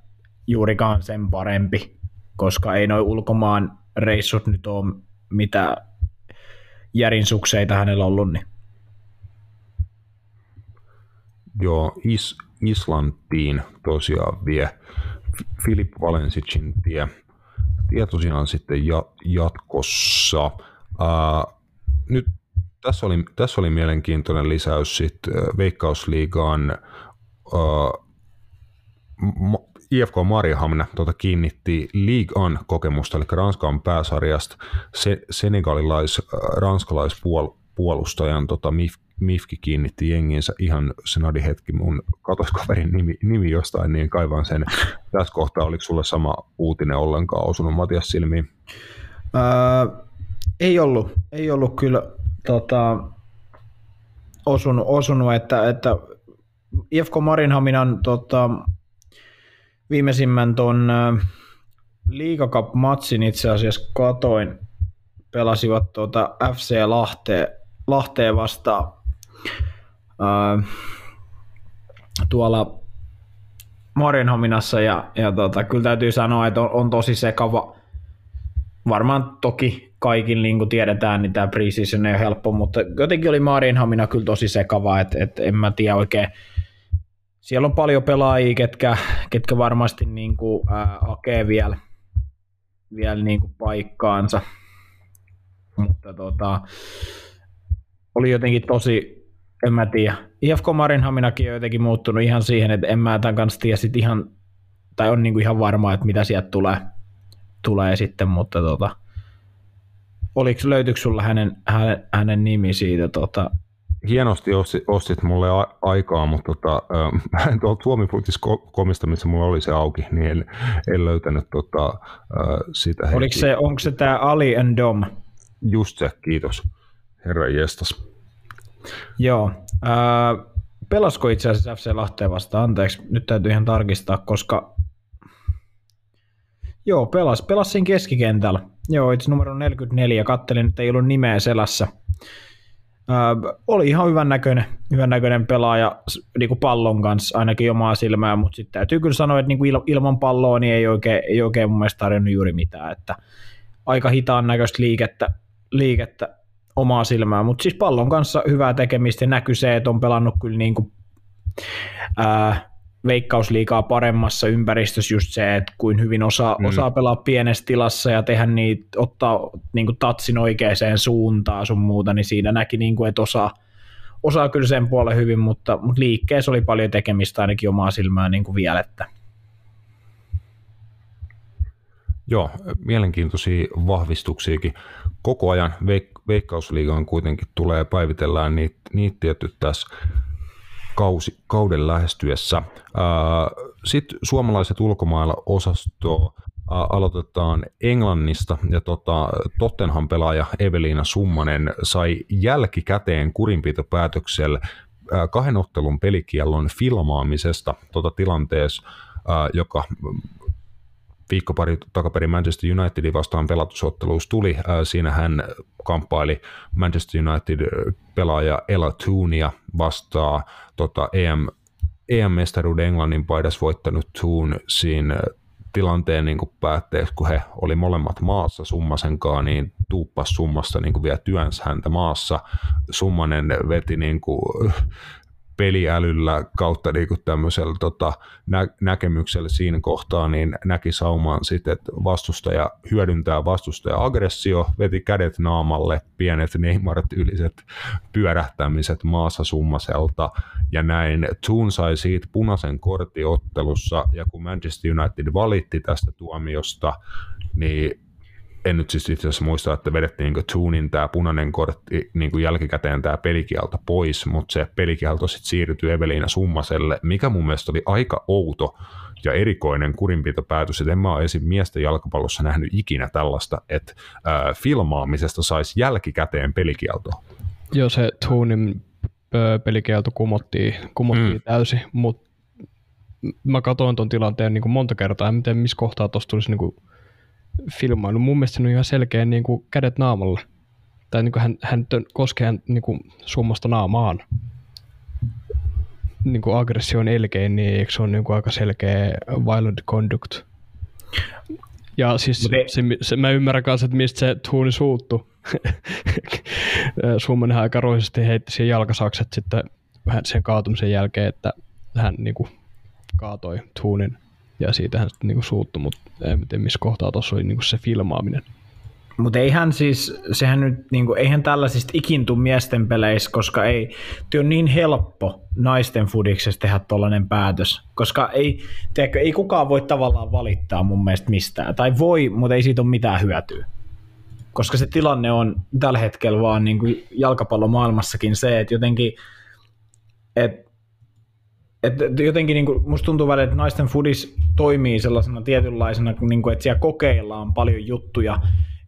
juurikaan sen parempi, koska ei noin ulkomaan reissut nyt ole mitä järin sukseita hänellä ollut. Niin. Joo, Is- Islantiin tosiaan vie Filip Valensicin tie, tie tosiaan sitten ja, jatkossa. Ää, nyt tässä oli, tässä oli mielenkiintoinen lisäys sitten Veikkausliigaan ää, IFK Mariehamn tuota, kiinnitti League On-kokemusta, eli Ranskan pääsarjasta se, senegalilais, äh, ranskalaispuolustajan tota, Mif, Mifki kiinnitti jenginsä ihan senadi hetki mun katoskaverin nimi, nimi jostain, niin kaivan sen tässä kohtaa. Oliko sulle sama uutinen ollenkaan osunut Matias silmiin? Ää, ei ollut, ei ollut kyllä tota, osunut, osunut että, että IFK Marinhaminan tota, viimeisimmän ton liigakap-matsin itse asiassa katoin, pelasivat tuota FC Lahteen, Lahteen vastaan ää, tuolla Marinhaminassa ja, ja tota, kyllä täytyy sanoa, että on, on tosi sekava. Varmaan toki kaikin niin kuin tiedetään, niin tämä preseason ei ole helppo, mutta jotenkin oli Marinhamina kyllä tosi sekava, että, että en mä tiedä oikein, siellä on paljon pelaajia, ketkä, ketkä varmasti niin kuin, ää, hakee vielä, vielä niin kuin paikkaansa. Mutta tota, oli jotenkin tosi, en mä tiedä. IFK Marinhaminakin on jotenkin muuttunut ihan siihen, että en mä tämän kanssa tiedä sit ihan, tai on niin kuin ihan varma, että mitä sieltä tulee, tulee sitten, mutta tota, oliko, löytyykö sulla hänen, hänen, hänen nimi siitä tota, hienosti ostit, ostit mulle a- aikaa, mutta tota, äh, tuolta Suomi-futiskomista, missä mulla oli se auki, niin en, en löytänyt tota, äh, sitä Oliko heti. se, onko se tämä Ali and Dom? Just se, kiitos. Herra jestas. Joo. Äh, pelasko itse asiassa FC Lahteen vastaan? Anteeksi, nyt täytyy ihan tarkistaa, koska Joo, pelas, pelas siinä keskikentällä. Joo, itse numero 44, kattelin, että ei ollut nimeä selässä – Oli ihan hyvän näköinen, hyvän näköinen pelaaja niin kuin pallon kanssa, ainakin omaa silmää, mutta sitten täytyy kyllä sanoa, että niin kuin ilman palloa niin ei oikein, ei oikein mun mielestä tarjonnut juuri mitään, että aika hitaan näköistä liikettä, liikettä omaa silmää, mutta siis pallon kanssa hyvää tekemistä näkyy se, että on pelannut kyllä niin kuin, ää, veikkausliikaa paremmassa ympäristössä just se, että kuin hyvin osaa, mm. osaa pelaa pienessä tilassa ja tehdä niitä, ottaa niin kuin tatsin oikeaan suuntaan sun muuta, niin siinä näki, niin kuin, että osaa, osaa kyllä sen puolen hyvin, mutta, mutta liikkeessä oli paljon tekemistä ainakin omaa silmään niin kuin vielä, että Joo, mielenkiintoisia vahvistuksiakin. Koko ajan veik- Veikkausliigaan kuitenkin tulee päivitellään niitä, niitä tietty tässä kausi, kauden lähestyessä. Sitten suomalaiset ulkomailla osasto aloitetaan Englannista ja tota, Tottenham pelaaja Evelina Summanen sai jälkikäteen kurinpitopäätöksellä kahden ottelun pelikiellon filmaamisesta tuota tilanteessa, joka viikko pari takaperin Manchester Unitedin vastaan pelatusotteluus tuli. Siinä hän kamppaili Manchester United-pelaaja Ella Toonia vastaan tota EM, EM-mestaruuden Englannin paidas voittanut Toon siinä tilanteen niin päätteeksi, kun he oli molemmat maassa Summasenkaan, niin tuuppas Summasta niin vielä työns häntä maassa. Summanen veti niin kuin peliälyllä kautta niin kuin tämmöisellä tota, nä- näkemyksellä siinä kohtaa, niin näki saumaan sitten, että vastustaja hyödyntää vastustaja aggressio, veti kädet naamalle, pienet Neymar-tyyliset pyörähtämiset maassa summaselta, ja näin. Toon sai siitä punaisen korttiottelussa, ja kun Manchester United valitti tästä tuomiosta, niin en nyt siis itse asiassa muista, että vedettiin niin Tuunin tämä punainen kortti niin kuin jälkikäteen tämä pelikielto pois, mutta se pelikielto sitten siirtyi Eveliina Summaselle, mikä mun mielestä oli aika outo ja erikoinen kurinpitopäätös, että en mä ole esim. miesten jalkapallossa nähnyt ikinä tällaista, että äh, filmaamisesta saisi jälkikäteen pelikielto. Joo, se Tuunin pelikielto kumottiin, kumottiin mm. täysin, mutta mä katsoin tuon tilanteen niin kuin monta kertaa, en tiedä missä kohtaa tuossa tulisi niin kuin filmailu. Mun mielestä on ihan selkeä niin kuin kädet naamalla. Tai niin kuin hän, hän koskee niin kuin summasta naamaan. Niin kuin aggression elkein, niin eikö se ole niin kuin aika selkeä violent conduct? Ja siis se, se, se, mä ymmärrän kanssa, että mistä se tuuni suuttu. Summanen aika roisesti heitti siihen jalkasakset sitten vähän sen kaatumisen jälkeen, että hän niin kuin, kaatoi tuunin ja siitä hän sitten niinku suuttu, mutta en tiedä missä kohtaa tuossa oli niinku se filmaaminen. Mutta eihän siis, sehän nyt, niinku, eihän tällaisista ikintu miesten peleissä, koska ei, työ on niin helppo naisten fudiksessa tehdä tollainen päätös, koska ei, tiedätkö, ei kukaan voi tavallaan valittaa mun mielestä mistään, tai voi, mutta ei siitä ole mitään hyötyä. Koska se tilanne on tällä hetkellä vaan niin kuin jalkapallomaailmassakin se, että jotenkin, että et jotenkin niin kuin, musta tuntuu välillä, että naisten foodis toimii sellaisena tietynlaisena, niin kuin, että siellä kokeillaan paljon juttuja,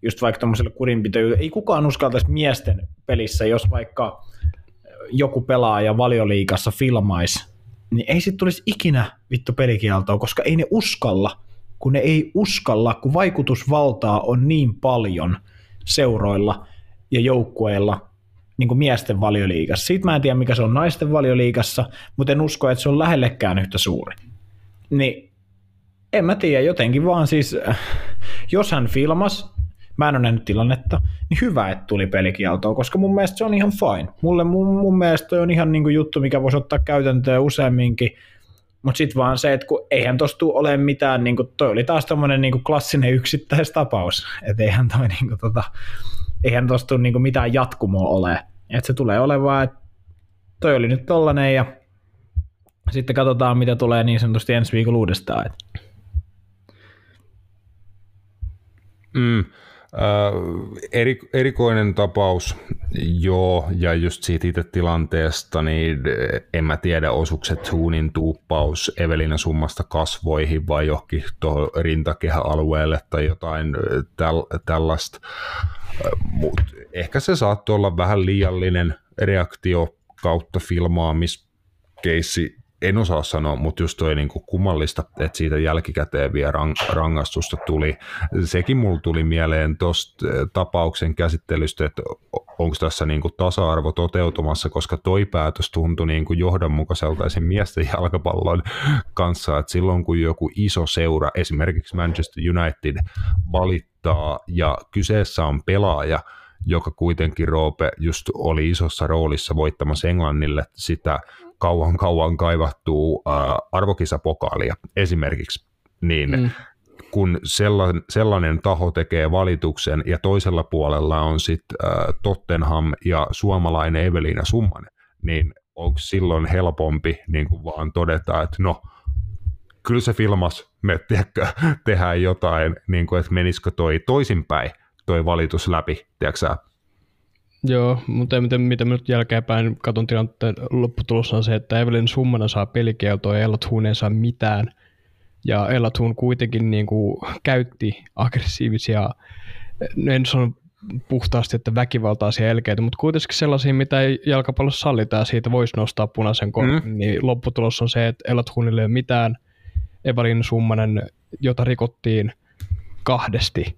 just vaikka tämmöisellä kurinpitojuudella. Ei kukaan uskaltaisi miesten pelissä, jos vaikka joku pelaaja valioliikassa filmaisi, niin ei sitten tulisi ikinä vittu pelikieltoa, koska ei ne uskalla, kun ne ei uskalla, kun vaikutusvaltaa on niin paljon seuroilla ja joukkueilla, niin kuin miesten valioliigassa. Siitä mä en tiedä, mikä se on naisten valioliigassa, mutta en usko, että se on lähellekään yhtä suuri. Niin en mä tiedä, jotenkin vaan siis, jos hän filmas, mä en ole nähnyt tilannetta, niin hyvä, että tuli pelikieltoa, koska mun mielestä se on ihan fine. Mulle mun, mun mielestä toi on ihan niin kuin juttu, mikä voisi ottaa käytäntöön useamminkin, mutta sitten vaan se, että kun eihän tuossa tule ole mitään, niin kuin, toi oli taas tämmöinen niin klassinen yksittäistapaus, että eihän toi niin kuin, tota, eihän tuosta tule niinku mitään jatkumoa ole. Et se tulee olemaan, että toi oli nyt tollanen ja sitten katsotaan, mitä tulee niin sanotusti ensi viikolla uudestaan. Mm, eri, erikoinen tapaus, joo, ja just siitä itse tilanteesta, niin en mä tiedä, osukset suunin tuuppaus Evelina summasta kasvoihin vai johonkin tuohon rintakehäalueelle tai jotain täl, tällaista. Mutta ehkä se saattoi olla vähän liiallinen reaktio kautta filmaamiskeissi, en osaa sanoa, mutta just toi niinku kummallista, että siitä jälkikäteen vielä rang- rangaistusta tuli. Sekin mulla tuli mieleen tuosta tapauksen käsittelystä, että onko tässä niinku tasa-arvo toteutumassa, koska toi päätös tuntui niinku johdonmukaiselta esim. miesten jalkapallon kanssa, että silloin kun joku iso seura, esimerkiksi Manchester United, valittaa ja kyseessä on pelaaja, joka kuitenkin Roope just oli isossa roolissa voittamassa Englannille sitä kauan kauan kaivattua äh, arvokisapokaalia esimerkiksi, niin mm. kun sellainen, sellainen taho tekee valituksen ja toisella puolella on sitten äh, Tottenham ja suomalainen Evelina Summanen, niin onko silloin helpompi niin kuin vaan todeta, että no, kyllä se filmas, me tiedätkö, tehdään jotain, niin kuin, että menisikö toi toisinpäin, toi valitus läpi, tiedätkö Joo, mutta mitä, mitä nyt jälkeenpäin katson tilanteen lopputulos on se, että Evelyn summana saa pelikieltoa ja Ellat ei saa mitään. Ja Ellat kuitenkin niin kuin käytti aggressiivisia, en sano puhtaasti, että väkivaltaisia elkeitä, mutta kuitenkin sellaisia, mitä ei jalkapallossa sallita ja siitä voisi nostaa punaisen kortin, mm. niin lopputulos on se, että Elathunille ei ole mitään. Evalin Summanen, jota rikottiin kahdesti,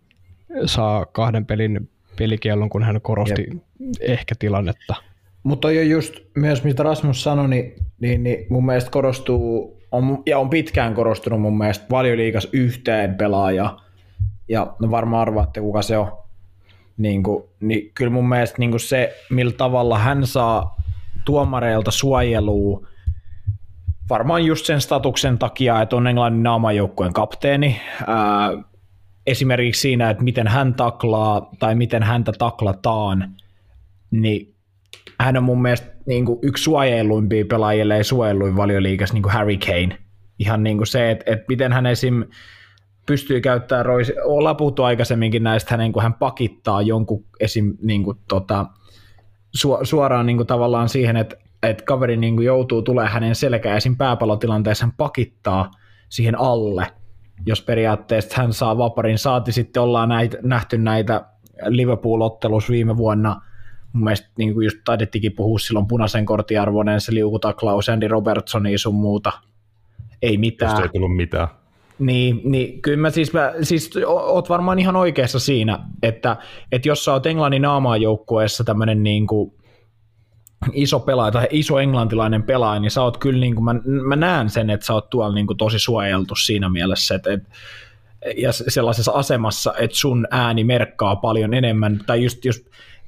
saa kahden pelin pelikiellon, kun hän korosti Jep. ehkä tilannetta. Mutta on just myös, mitä Rasmus sanoi, niin, niin, niin mun mielestä korostuu, on, ja on pitkään korostunut mun mielestä valioliikas yhteen pelaaja, ja no varmaan arvaatte, kuka se on. Niin, kuin, niin kyllä mun mielestä niin kuin se, millä tavalla hän saa tuomareilta suojelua, varmaan just sen statuksen takia, että on Englannin naamajoukkueen kapteeni, ää, esimerkiksi siinä, että miten hän taklaa tai miten häntä taklataan, niin hän on mun mielestä niin kuin yksi suojeluimpia pelaajille ja suojeluin valioliikas niin kuin Harry Kane. Ihan niin kuin se, että, että miten hän esim. pystyy käyttämään, roisi, ollaan puhuttu aikaisemminkin näistä, hänen, kun hän pakittaa jonkun esim. Niin kuin, tota, su, suoraan niin kuin tavallaan siihen, että, että kaveri niin kuin joutuu tulee hänen selkään esim. pääpalotilanteessa, hän pakittaa siihen alle, jos periaatteessa hän saa vaparin. Saati sitten ollaan näitä, nähty näitä Liverpool-ottelussa viime vuonna – mun mielestä niin kuin just taidettikin puhua silloin punaisen kortiarvoinen se liukutaklaus Andy Robertsoni sun muuta. Ei mitään. Just ei tullut mitään. Niin, niin kyllä mä siis, mä, siis oot varmaan ihan oikeassa siinä, että, että jos sä oot Englannin joukkueessa tämmöinen niin kuin iso pelaaja tai iso englantilainen pelaaja, niin sä oot kyllä, niin kuin, mä, mä näen sen, että sä oot tuolla niin kuin tosi suojeltu siinä mielessä, että, että ja sellaisessa asemassa, että sun ääni merkkaa paljon enemmän, tai just,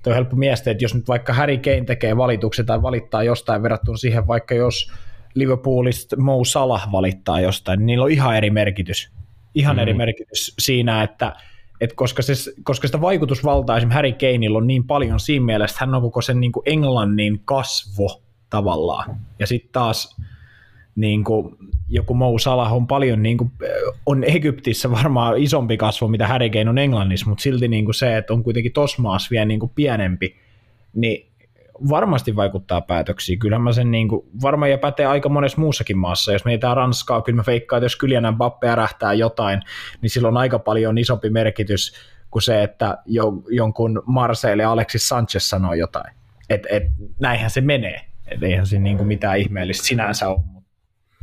Tuo on helppo miettiä, että jos nyt vaikka Harry Kane tekee valituksen tai valittaa jostain verrattuna siihen, vaikka jos Liverpoolista Mo Salah valittaa jostain, niin niillä on ihan eri merkitys. Ihan mm. eri merkitys siinä, että, että koska, se, koska sitä vaikutusvaltaa esimerkiksi Harry Kaneilla on niin paljon siinä mielessä, että hän on koko sen niin kuin Englannin kasvo tavallaan. Ja sitten taas niin kuin joku Mo Salah on paljon, niin kuin, on Egyptissä varmaan isompi kasvo, mitä Harry Kane on Englannissa, mutta silti niin kuin se, että on kuitenkin tuossa maassa vielä niin kuin pienempi, niin varmasti vaikuttaa päätöksiin. Kyllähän mä sen niin kuin, varmaan ja pätee aika monessa muussakin maassa. Jos meitä Ranskaa, kyllä mä veikkaan, että jos Kylianan Bappe ärähtää jotain, niin silloin on aika paljon isompi merkitys kuin se, että jo, jonkun Marseille Alexis Sanchez sanoo jotain. Et, et, näinhän se menee. Et eihän se niin kuin mitään ihmeellistä sinänsä ole.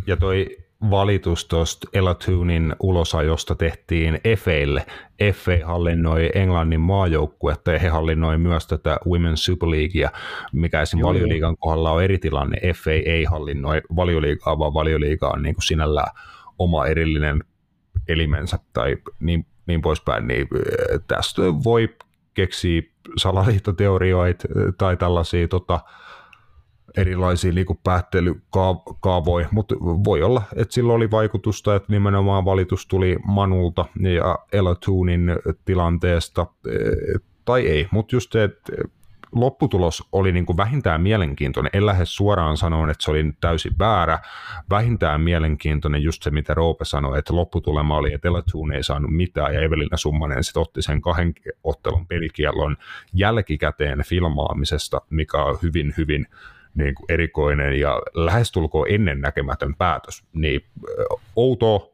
Ja toi valitus tuosta Elatunin ulosajosta tehtiin Efeille. Efe hallinnoi Englannin maajoukkuetta ja he hallinnoi myös tätä Women's Super Leaguea, mikä esim. valioliigan kohdalla on eri tilanne. Efe ei hallinnoi valioliigaa, vaan valioliiga on niin kuin sinällään oma erillinen elimensä tai niin, niin poispäin. Niin äh, tästä voi keksiä salaliittoteorioita tai tällaisia tota, erilaisia niin päättelykaavoja, mutta voi olla, että sillä oli vaikutusta, että nimenomaan valitus tuli Manulta ja Elatunin tilanteesta, eh, tai ei, mutta just se, että lopputulos oli niin kuin vähintään mielenkiintoinen. En lähde suoraan sanoen, että se oli täysin väärä. Vähintään mielenkiintoinen just se, mitä Roope sanoi, että lopputulema oli, että Elatuun ei saanut mitään ja Evelina Summanen sitten otti sen kahden ottelun pelikiellon jälkikäteen filmaamisesta, mikä on hyvin, hyvin niin kuin erikoinen ja lähestulkoon ennennäkemätön päätös. Niin outo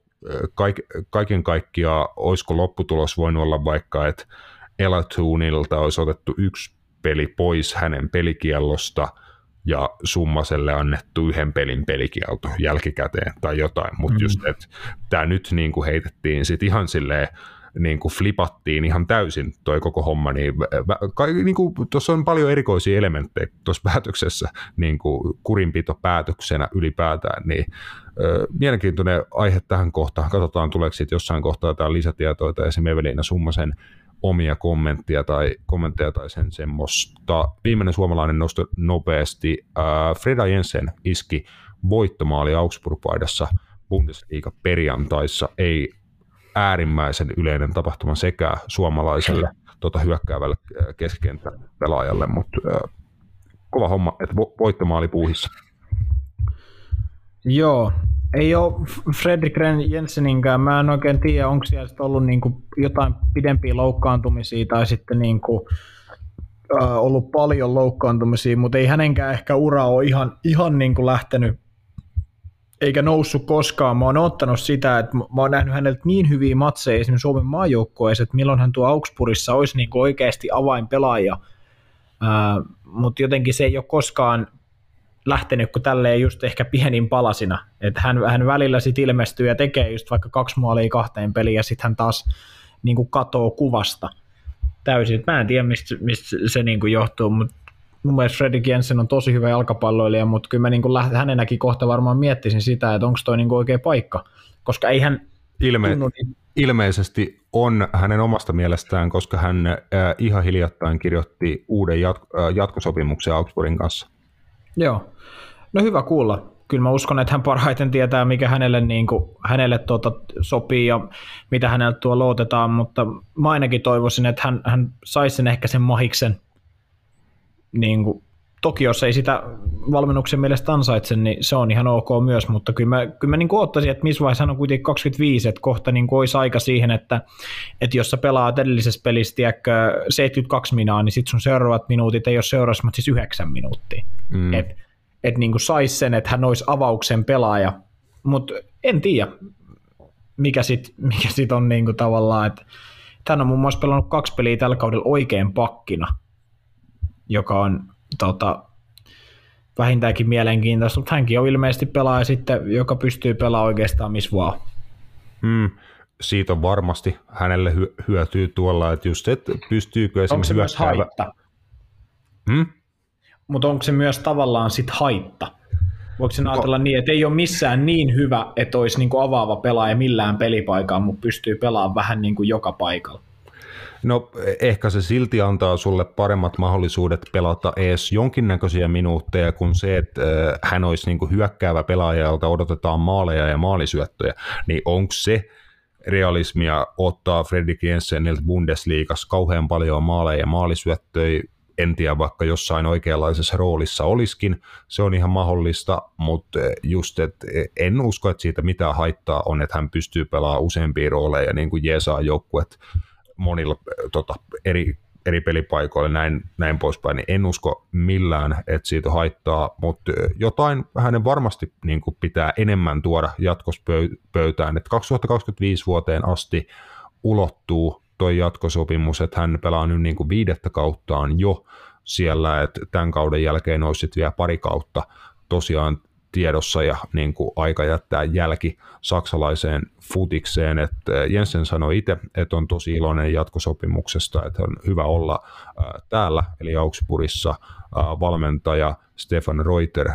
kaik, kaiken kaikkiaan, olisiko lopputulos voinut olla vaikka, että Elatoonilta olisi otettu yksi peli pois hänen pelikiellosta ja Summaselle annettu yhden pelin pelikielto jälkikäteen tai jotain, mutta mm. just, että tämä nyt niin kuin heitettiin sitten ihan silleen niin kuin flipattiin ihan täysin toi koko homma, niin, niin kuin, tuossa on paljon erikoisia elementtejä tuossa päätöksessä, niin kuin kurinpito päätöksenä ylipäätään, niin mielenkiintoinen aihe tähän kohtaan. Katsotaan, tuleeko sitten jossain kohtaa jotain lisätietoa esimerkiksi Evelina Summasen omia kommentteja tai, kommentteja tai sen semmoista. Viimeinen suomalainen nosto nopeasti. Äh, Freda Jensen iski voittomaali Augsburg-paidassa Bundesliga perjantaissa. Ei äärimmäisen yleinen tapahtuma sekä suomalaiselle tuota, hyökkäävälle äh, keskikenttäpelaajalle, mutta äh, kova homma, että voittomaali puuhissa. Joo, ei ole Fredrik Jenseninkään. Mä en oikein tiedä, onko siellä ollut niinku jotain pidempiä loukkaantumisia tai sitten niinku, äh, ollut paljon loukkaantumisia, mutta ei hänenkään ehkä ura ole ihan, ihan niinku lähtenyt eikä noussut koskaan. Mä oon ottanut sitä, että mä oon nähnyt häneltä niin hyviä matseja esimerkiksi Suomen maajoukkoissa, että milloin hän tuo Augsburgissa olisi niin oikeasti avainpelaaja. Mutta jotenkin se ei ole koskaan lähtenyt kuin tälleen just ehkä pienin palasina. Että hän, hän välillä sitten ilmestyy ja tekee just vaikka kaksi maalia kahteen peliin ja sitten hän taas niin katoo kuvasta täysin. Mä en tiedä, mistä, mistä se niin johtuu, mutta mun mielestä Fredrik Jensen on tosi hyvä jalkapalloilija, mutta kyllä mä niin kuin läht, hänenäkin kohta varmaan miettisin sitä, että onko toi niin kuin oikea paikka, koska ei hän Ilme, tunnu niin... Ilmeisesti on hänen omasta mielestään, koska hän äh, ihan hiljattain kirjoitti uuden jat- äh, jatkosopimuksen Augsburgin kanssa. Joo, no hyvä kuulla. Kyllä mä uskon, että hän parhaiten tietää, mikä hänelle, niin kuin, hänelle tuota, sopii ja mitä häneltä tuo luotetaan, mutta mä ainakin toivoisin, että hän, hän saisi sen ehkä sen mahiksen niin kuin, toki jos ei sitä valmennuksen mielestä ansaitse, niin se on ihan ok myös, mutta kyllä mä, kyllä mä niin ottaisin, että missä vaiheessa on kuitenkin 25, että kohta niin olisi aika siihen, että, että jos sä pelaat edellisessä pelissä tiedätkö, 72 minaa, niin sitten sun seuraavat minuutit ei ole seuraavassa, mutta siis 9 minuuttia. Mm. Että et niin saisi sen, että hän olisi avauksen pelaaja, mutta en tiedä, mikä sitten mikä sit on niin kuin tavallaan, että hän on muun muassa pelannut kaksi peliä tällä kaudella oikein pakkina, joka on tota, vähintäänkin mielenkiintoista, mutta hänkin on ilmeisesti pelaaja sitten, joka pystyy pelaamaan oikeastaan missä vaan. Hmm. Siitä on varmasti hänelle hyötyy tuolla, että just, että pystyykö esimerkiksi Onko se myös haitta? Hmm? Mutta onko se myös tavallaan sit haitta? Voiko sen ajatella no. niin, että ei ole missään niin hyvä, että olisi niin kuin avaava pelaaja millään pelipaikalla, mutta pystyy pelaamaan vähän niin kuin joka paikalla? No ehkä se silti antaa sulle paremmat mahdollisuudet pelata edes jonkinnäköisiä minuutteja kuin se, että äh, hän olisi niin kuin hyökkäävä pelaaja, jolta odotetaan maaleja ja maalisyöttöjä. Niin onko se realismia ottaa Fredrik Jenseniltä Bundesliigassa kauhean paljon maaleja ja maalisyöttöjä en tiedä, vaikka jossain oikeanlaisessa roolissa olisikin, se on ihan mahdollista, mutta just, että en usko, että siitä mitä haittaa on, että hän pystyy pelaamaan useampia rooleja, niin kuin Jeesaa joukkuet monilla tota, eri, eri pelipaikoilla näin, näin poispäin, niin en usko millään, että siitä haittaa, mutta jotain hänen varmasti niin kuin pitää enemmän tuoda jatkospöytään, että 2025 vuoteen asti ulottuu toi jatkosopimus, että hän pelaa nyt niin kuin viidettä kauttaan jo siellä, että tämän kauden jälkeen olisi vielä pari kautta. Tosiaan tiedossa ja niin kuin aika jättää jälki saksalaiseen futikseen. Että Jensen sanoi itse, että on tosi iloinen jatkosopimuksesta, että on hyvä olla täällä, eli Augsburgissa valmentaja Stefan Reuter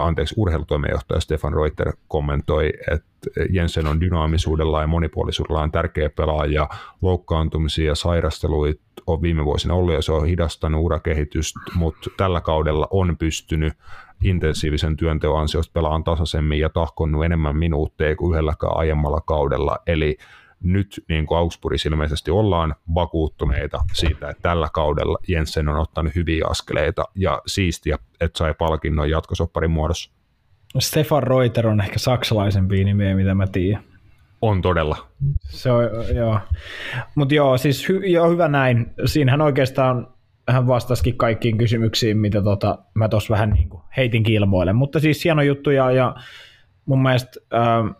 anteeksi, urheilutoimenjohtaja Stefan Reuter kommentoi, että Jensen on dynaamisuudella ja monipuolisuudellaan tärkeä pelaaja, loukkaantumisia ja sairasteluita on viime vuosina ollut ja se on hidastanut urakehitystä, mutta tällä kaudella on pystynyt intensiivisen työnteon ansiosta pelaan tasaisemmin ja tahkonnut enemmän minuutteja kuin yhdelläkään aiemmalla kaudella. Eli nyt niin kuin Augsburgissa ilmeisesti ollaan vakuuttuneita siitä, että tällä kaudella Jensen on ottanut hyviä askeleita ja siistiä, että sai palkinnon jatkosopparin muodossa. Stefan Reuter on ehkä saksalaisempi nimiä, mitä mä tiedän. On todella. Se on, joo. Mutta joo, siis hy, joo, hyvä näin. Siinähän oikeastaan hän vastasikin kaikkiin kysymyksiin, mitä tota, mä tuossa vähän niin kuin heitin ilmoille. Mutta siis hieno juttu ja, ja mun mielestä äh,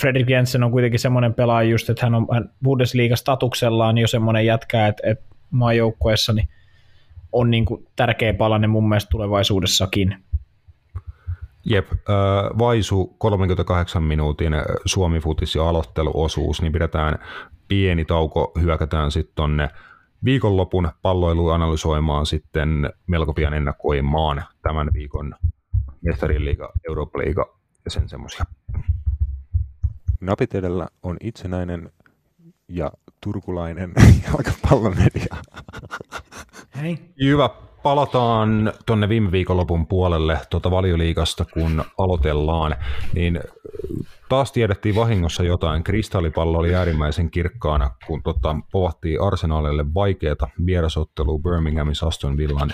Fredrik Jensen on kuitenkin semmoinen pelaaja just, että hän on Bundesliga-statuksellaan jo semmoinen jätkä, että, että maajoukkueessa niin on niin kuin tärkeä palanen mun mielestä tulevaisuudessakin. Jep, äh, Vaisu 38 minuutin Suomi-futis ja aloitteluosuus, niin pidetään pieni tauko, hyökätään sitten tonne viikonlopun palloilu analysoimaan sitten melko pian ennakoimaan tämän viikon Mestariliiga, Eurooppa-liiga ja sen semmoisia. Napit edellä on itsenäinen ja turkulainen jalkapallomedia. Hei. Hyvä. Palataan tuonne viime viikonlopun puolelle tuota valioliikasta, kun aloitellaan. Niin taas tiedettiin vahingossa jotain. Kristallipallo oli äärimmäisen kirkkaana, kun tota, povattiin Arsenalille vaikeata vierasottelua Birminghamissa Aston Villan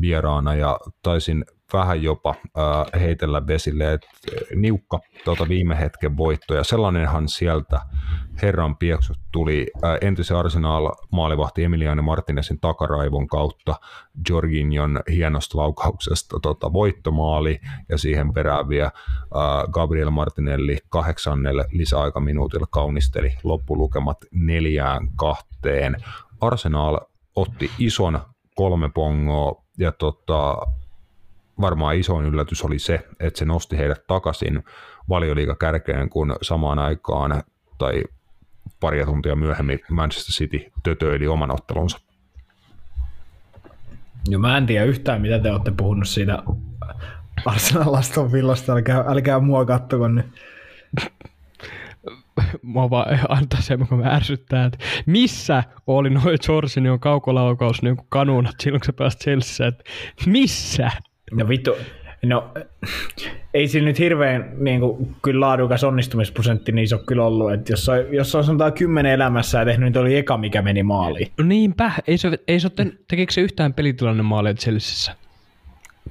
vieraana ja taisin vähän jopa äh, heitellä vesille, että niukka tuota viime hetken voitto, ja sellainenhan sieltä herran pieksut tuli äh, entisen Arsenal maalivahti Emiliano Martinezin takaraivon kautta Jorginjon hienosta laukauksesta tota, voittomaali, ja siihen perään vielä äh, Gabriel Martinelli kahdeksannelle lisäaikaminuutilla kaunisteli loppulukemat neljään kahteen. Arsenal otti ison kolme pongoa, ja tota, varmaan isoin yllätys oli se, että se nosti heidät takaisin valioliikakärkeen, kun samaan aikaan tai paria tuntia myöhemmin Manchester City tötöili oman ottelunsa. No mä en tiedä yhtään, mitä te olette puhunut siitä Arsenal Aston Villasta, älkää, älkää mua kattoko nyt. Mua vaan antaa se, kun mä ärsyttää, että missä oli noin Jorginho kaukolaukaus niin kuin kanunat silloin, kun sä pääsit Chelsea, että missä? No vittu, no ei sillä nyt hirveän niin kuin, kyllä laadukas onnistumisprosentti niin se on kyllä ollut, että jos, on, jos on sanotaan kymmenen elämässä ja tehnyt, niin oli eka, mikä meni maaliin. No niinpä, ei se, ei se tekikö se yhtään pelitilanne maalia Chelseassa?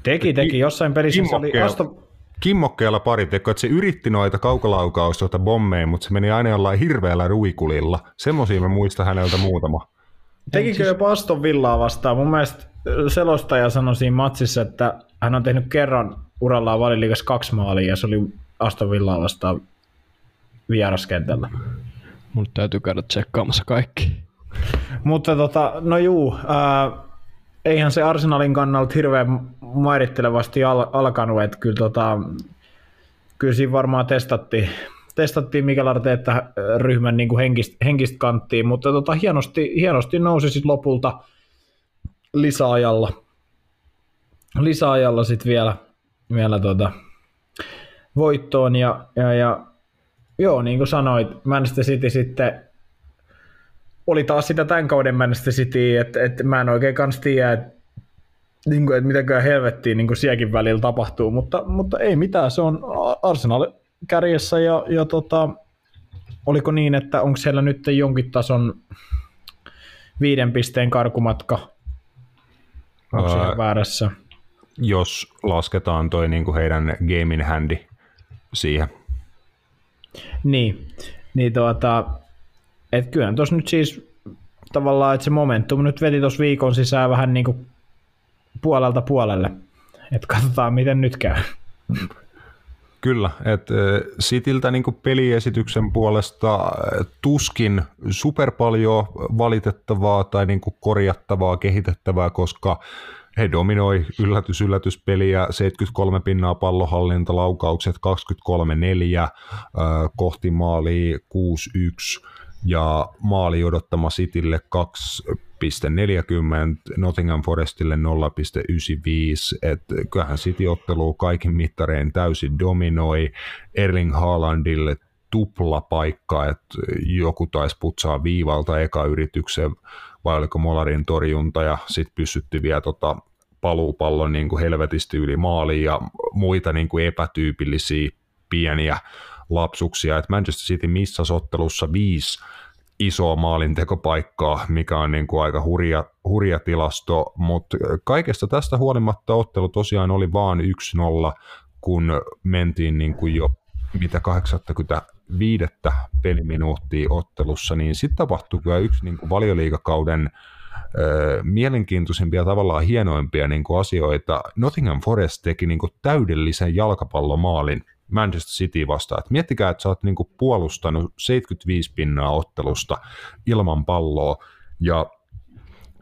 Teki, teki. Jossain pelissä se oli Aston, kimmokkeella pari teko, että se yritti noita kaukolaukausta bommeja, mutta se meni aina jollain hirveällä ruikulilla. Semmoisia mä muistan häneltä muutama. Tekikö siis... jopa Aston Villaa vastaan? Mun mielestä selostaja sanoi siinä matsissa, että hän on tehnyt kerran urallaan valiliikas kaksi maalia ja se oli Aston Villaa vastaan vieraskentällä. Mulle täytyy käydä tsekkaamassa kaikki. Mutta tota, no juu, ää, eihän se Arsenalin kannalta hirveän mairittelevasti al- alkanut, että kyllä, tota, kyllä siinä varmaan testattiin, testattiin Mikel Arteetta ryhmän niin kuin henkistä, henkistä kanttiin, mutta tota, hienosti, hienosti nousi sitten lopulta lisäajalla, lisäajalla sitten vielä, vielä tota, voittoon ja, ja, ja joo, niin kuin sanoit, Manchester City sitten oli taas sitä tämän kauden Manchester City, että, että mä en oikein kans tiedä, että, niin kuin, että mitäkään helvettiin niin kuin sielläkin välillä tapahtuu, mutta, mutta ei mitään, se on Arsenal kärjessä ja, ja tota, oliko niin, että onko siellä nyt jonkin tason viiden pisteen karkumatka, onko uh, väärässä? Jos lasketaan toi niin kuin heidän gaming handi siihen. Niin, niin tuota, et kyllä tuossa nyt siis tavallaan, että se momentum nyt veti tuossa viikon sisään vähän niin kuin puolelta puolelle. että katsotaan, miten nyt käy. Kyllä, että e, Sitiltä niin peliesityksen puolesta e, tuskin super paljon valitettavaa tai niin korjattavaa, kehitettävää, koska he dominoi yllätys yllätyspeliä, 73 pinnaa pallohallinta, laukaukset 23-4, e, kohti maali 6-1 ja maali odottama Sitille 2,5 0,40, Nottingham Forestille 0,95, että kyllähän City-ottelu kaikin mittareen täysin dominoi, Erling Haalandille tupla paikka, että joku taisi putsaa viivalta eka yrityksen, vai oliko Molarin torjunta, ja sitten pysytti vielä tota paluupallon niin kuin helvetisti yli maaliin ja muita niin kuin epätyypillisiä pieniä lapsuksia. Et Manchester City missasi ottelussa viisi isoa maalintekopaikkaa, mikä on niin kuin aika hurja, hurja tilasto, mutta kaikesta tästä huolimatta ottelu tosiaan oli vaan 1-0, kun mentiin niin kuin jo mitä 85 peliminuuttia ottelussa, niin sitten tapahtui kyllä yksi niin kuin valioliikakauden ö, mielenkiintoisimpia tavallaan hienoimpia niin kuin asioita. Nottingham Forest teki niin kuin täydellisen jalkapallomaalin Manchester City vastaan. Et miettikää, että sä oot niinku puolustanut 75 pinnaa ottelusta ilman palloa ja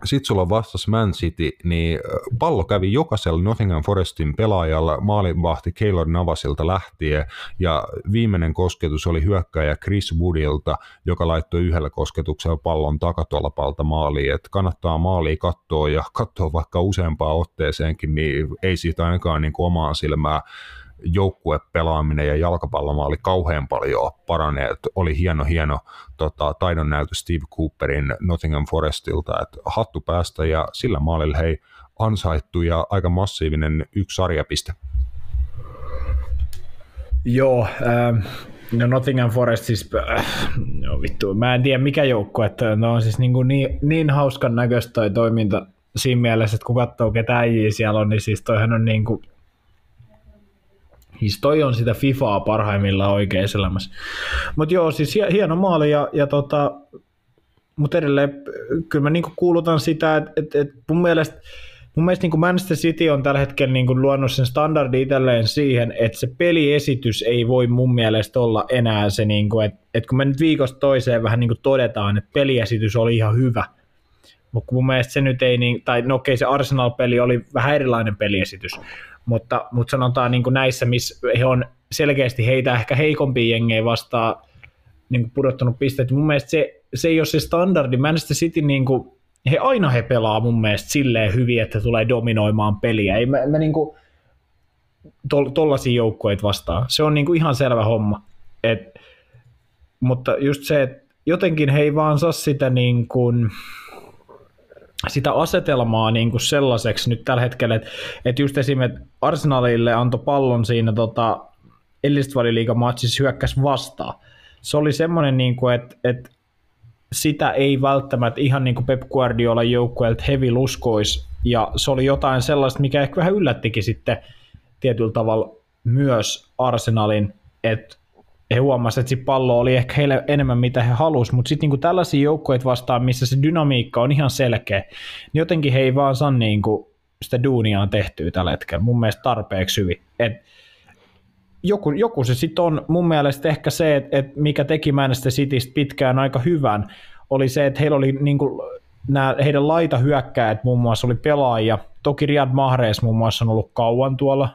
sitten sulla vastas Man City, niin pallo kävi jokaisella Nottingham Forestin pelaajalla maalivahti Keylor Navasilta lähtien, ja viimeinen kosketus oli hyökkäjä Chris Woodilta, joka laittoi yhdellä kosketuksella pallon takatolpalta maaliin, että kannattaa maaliin katsoa ja katsoa vaikka useampaa otteeseenkin, niin ei siitä ainakaan niin omaa silmää joukkuepelaaminen ja jalkapallomaa oli kauhean paljon paraneet. Oli hieno, hieno tota, taidon näytö Steve Cooperin Nottingham Forestilta, että hattu päästä ja sillä maalilla hei ansaittu ja aika massiivinen yksi sarjapiste. Joo, ähm, no Nottingham Forest siis, äh, no vittu, mä en tiedä mikä joukko, että no on siis niin, kuin niin, niin hauskan näköistä toi toiminta siinä mielessä, että kun katsoo ketä äijiä siellä on, niin siis toihan on niin kuin Siis toi on sitä FIFAa parhaimmillaan oikeassa elämässä. Mutta joo, siis hieno maali ja, ja tota, mutta edelleen kyllä mä niinku kuulutan sitä, että et, et mun mielestä mun mielestä niin Manchester City on tällä hetkellä niin luonut sen standardi itselleen siihen, että se peliesitys ei voi mun mielestä olla enää se, niin kuin, että, että kun me nyt viikosta toiseen vähän niin kuin todetaan, että peliesitys oli ihan hyvä, mutta mun mielestä se nyt ei, niin, tai no okei se Arsenal-peli oli vähän erilainen peliesitys, mutta, mutta sanotaan niin kuin näissä, missä he on selkeästi heitä ehkä heikompia jengejä vastaan niin kuin pudottanut pisteet, mun mielestä se, se ei ole se standardi. Manchester City niin kuin, he aina he pelaa mun mielestä silleen hyvin, että tulee dominoimaan peliä. Ei mä, mä niinku, tol, tollaisia joukkoja vastaan. Se on niinku ihan selvä homma. Et, mutta just se, että jotenkin he ei vaan saa sitä niin kuin, sitä asetelmaa niin kuin sellaiseksi nyt tällä hetkellä, että, että just esimerkiksi Arsenalille antoi pallon siinä tota, Ellistvali-liigamatsissa hyökkäs vastaan. Se oli semmoinen, niin kuin, että, että sitä ei välttämättä ihan niin kuin Pep Guardiola joukkueelta hevi luskois, ja se oli jotain sellaista, mikä ehkä vähän yllättikin sitten tietyllä tavalla myös Arsenalin, että he huomasivat, että se pallo oli ehkä heille enemmän mitä he halusivat, mutta sitten niin tällaisia joukkoja vastaan, missä se dynamiikka on ihan selkeä, niin jotenkin he ei vaan saa niin kuin sitä duuniaan tehtyä tällä hetkellä mun mielestä tarpeeksi hyvin. Et joku, joku se sitten on mun mielestä ehkä se, että, että mikä teki Manchester Citystä pitkään aika hyvän, oli se, että heillä oli niin kuin, nämä heidän laitahyökkäät muun muassa oli pelaajia. Toki Riyad Mahrez muun muassa on ollut kauan tuolla,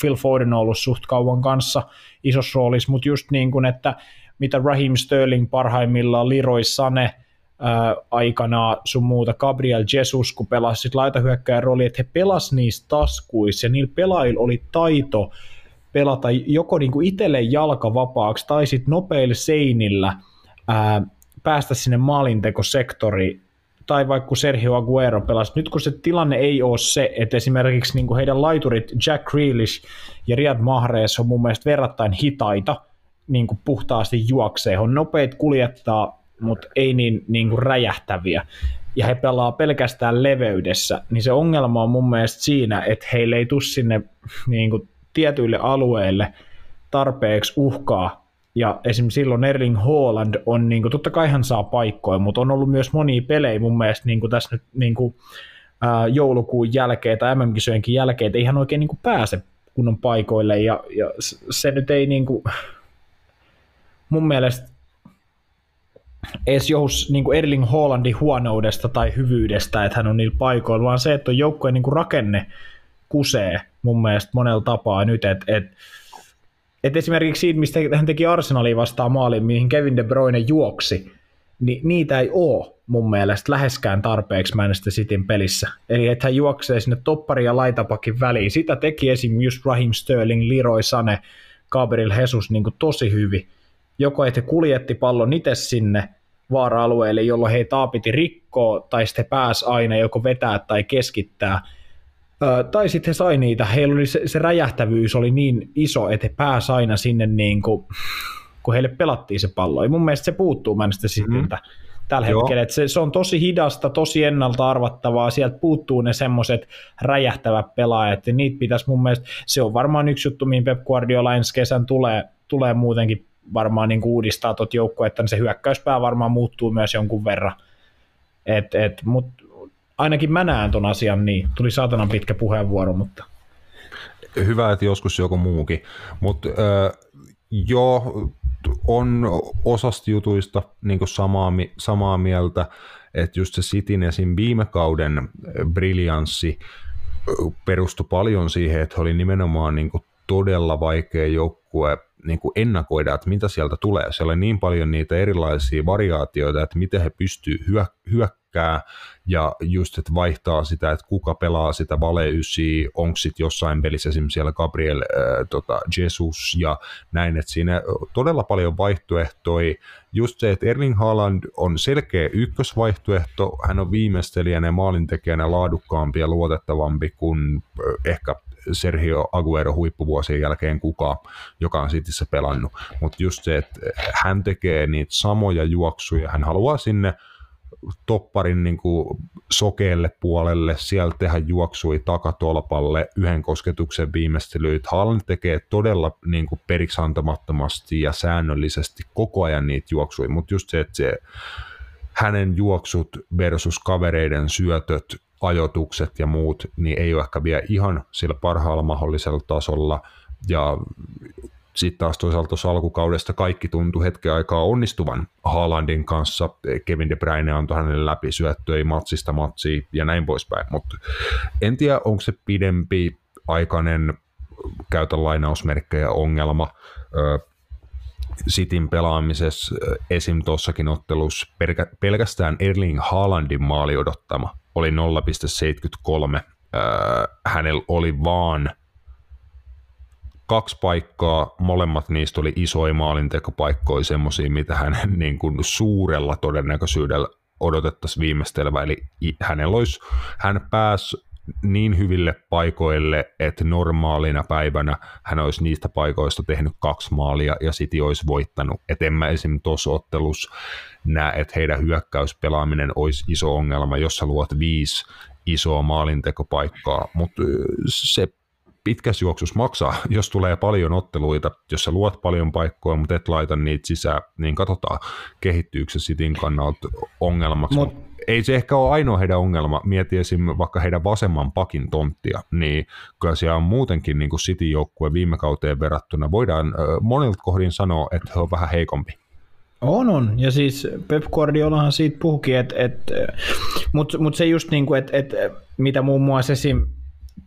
Phil Foden on ollut suht kauan kanssa isossa roolissa, mutta just niin kuin, että mitä Raheem Sterling parhaimmillaan, Leroy Sane ää, aikana sun muuta, Gabriel Jesus, kun pelasi sit laitahyökkäjän rooli, että he pelasivat niissä taskuissa ja niillä pelaajilla oli taito pelata joko niin kuin itselle jalka vapaaksi tai sitten nopeilla seinillä ää, päästä sinne maalintekosektoriin tai vaikka Sergio Aguero pelasi. Nyt kun se tilanne ei ole se, että esimerkiksi niin kuin heidän laiturit Jack Grealish ja Riyad Mahrez on mun mielestä verrattain hitaita, niin kuin puhtaasti juoksee. He on nopeat kuljettaa, mutta ei niin, niin kuin räjähtäviä. Ja he pelaa pelkästään leveydessä, niin se ongelma on mun mielestä siinä, että heille ei tule sinne niin kuin tietyille alueille tarpeeksi uhkaa. Ja esimerkiksi silloin Erling Haaland on, niin kuin, totta kai hän saa paikkoja, mutta on ollut myös monia pelejä mun mielestä niin kuin tässä nyt niin kuin, ää, joulukuun jälkeen tai MM-kisojenkin jälkeen, että ei hän oikein niin kuin pääse kunnon paikoille. Ja, ja se nyt ei niin kuin, mun mielestä edes johus niin kuin Erling Haalandin huonoudesta tai hyvyydestä, että hän on niillä paikoilla, vaan se, että on joukkueen niin rakenne kusee mun mielestä monella tapaa nyt, että et, et esimerkiksi siitä, mistä hän teki Arsenalin vastaan maalin, mihin Kevin De Bruyne juoksi, niin niitä ei ole mun mielestä läheskään tarpeeksi Manchester Cityn pelissä. Eli että hän juoksee sinne toppari ja laitapakin väliin. Sitä teki esim. just Raheem Sterling, Leroy Sane, Gabriel Jesus niin tosi hyvin. Joko että he kuljetti pallon itse sinne vaara-alueelle, jolloin heitä piti rikkoa, tai sitten he pääsi aina joko vetää tai keskittää – tai sitten he sai niitä, heillä oli se, se räjähtävyys oli niin iso, että he pääsi aina sinne niin kuin, kun heille pelattiin se pallo. Ja mun mielestä se puuttuu Manchester Cityltä mm. tällä Joo. hetkellä. Että se, se, on tosi hidasta, tosi ennalta arvattavaa. Sieltä puuttuu ne semmoiset räjähtävät pelaajat. Ja niitä pitäisi mun mielestä, se on varmaan yksi juttu, mihin Pep Guardiola ensi kesän tulee, tulee muutenkin varmaan niin uudistaa tuot joukkuetta, niin se hyökkäyspää varmaan muuttuu myös jonkun verran. Et, et, Mutta ainakin mä näen ton asian niin. Tuli saatanan pitkä puheenvuoro, mutta... Hyvä, että joskus joku muukin. Mutta äh, joo, on osasta jutuista niin samaa, samaa mieltä, että just se Cityn esim. viime kauden briljanssi perustui paljon siihen, että oli nimenomaan niin todella vaikea joukkue niin kuin ennakoida, että mitä sieltä tulee. Siellä oli niin paljon niitä erilaisia variaatioita, että miten he pystyvät hyö, hyökkää ja just, että vaihtaa sitä, että kuka pelaa sitä vale onko sitten jossain pelissä esimerkiksi siellä Gabriel äh, tota, Jesus ja näin, että siinä todella paljon vaihtoehtoja. Just se, että Erling Haaland on selkeä ykkösvaihtoehto, hän on viimeistelijänä ja maalintekijänä laadukkaampi ja luotettavampi kuin ehkä Sergio Aguero huippuvuosien jälkeen kuka, joka on Cityssä pelannut. Mutta just se, että hän tekee niitä samoja juoksuja, hän haluaa sinne topparin niin kuin sokeelle puolelle, sieltä tehdä juoksui takatolpalle, yhden kosketuksen viimeistelyt. Haaland tekee todella niin kuin periksi antamattomasti ja säännöllisesti koko ajan niitä juoksui, mutta just se, että se hänen juoksut versus kavereiden syötöt, ajotukset ja muut, niin ei ole ehkä vielä ihan sillä parhaalla mahdollisella tasolla. Ja sitten taas toisaalta tuossa alkukaudesta kaikki tuntui hetken aikaa onnistuvan Haalandin kanssa. Kevin De Bruyne antoi hänelle läpi syöttöjä matsista matsiin ja näin poispäin. Mutta en tiedä, onko se pidempi aikainen käytä lainausmerkkejä ongelma. Sitin pelaamisessa esim. tuossakin ottelussa pelkästään Erling Haalandin maali odottama oli 0,73. Hänellä oli vaan kaksi paikkaa, molemmat niistä oli isoja maalintekopaikkoja, semmoisia, mitä hän niin kuin suurella todennäköisyydellä odotettaisiin viimeistelevä, eli hänellä olisi, hän pääsi niin hyville paikoille, että normaalina päivänä hän olisi niistä paikoista tehnyt kaksi maalia ja City olisi voittanut. Et en mä esim. tuossa ottelussa näe, että heidän hyökkäyspelaaminen olisi iso ongelma, jos sä luot viisi isoa maalintekopaikkaa, mutta se pitkässä juoksussa maksaa, jos tulee paljon otteluita, jos sä luot paljon paikkoja, mutta et laita niitä sisään, niin katsotaan, kehittyykö se Cityn kannalta ongelmaksi. Mut, ei se ehkä ole ainoa heidän ongelma. Mieti esim. vaikka heidän vasemman pakin tonttia, niin kyllä siellä on muutenkin niin kuin City-joukkue viime kauteen verrattuna. Voidaan monilta kohdin sanoa, että he on vähän heikompi. On, on. Ja siis Pep Guardiolahan siitä puhukin, että, että mutta mut se just niin kuin, että, että mitä muun muassa esim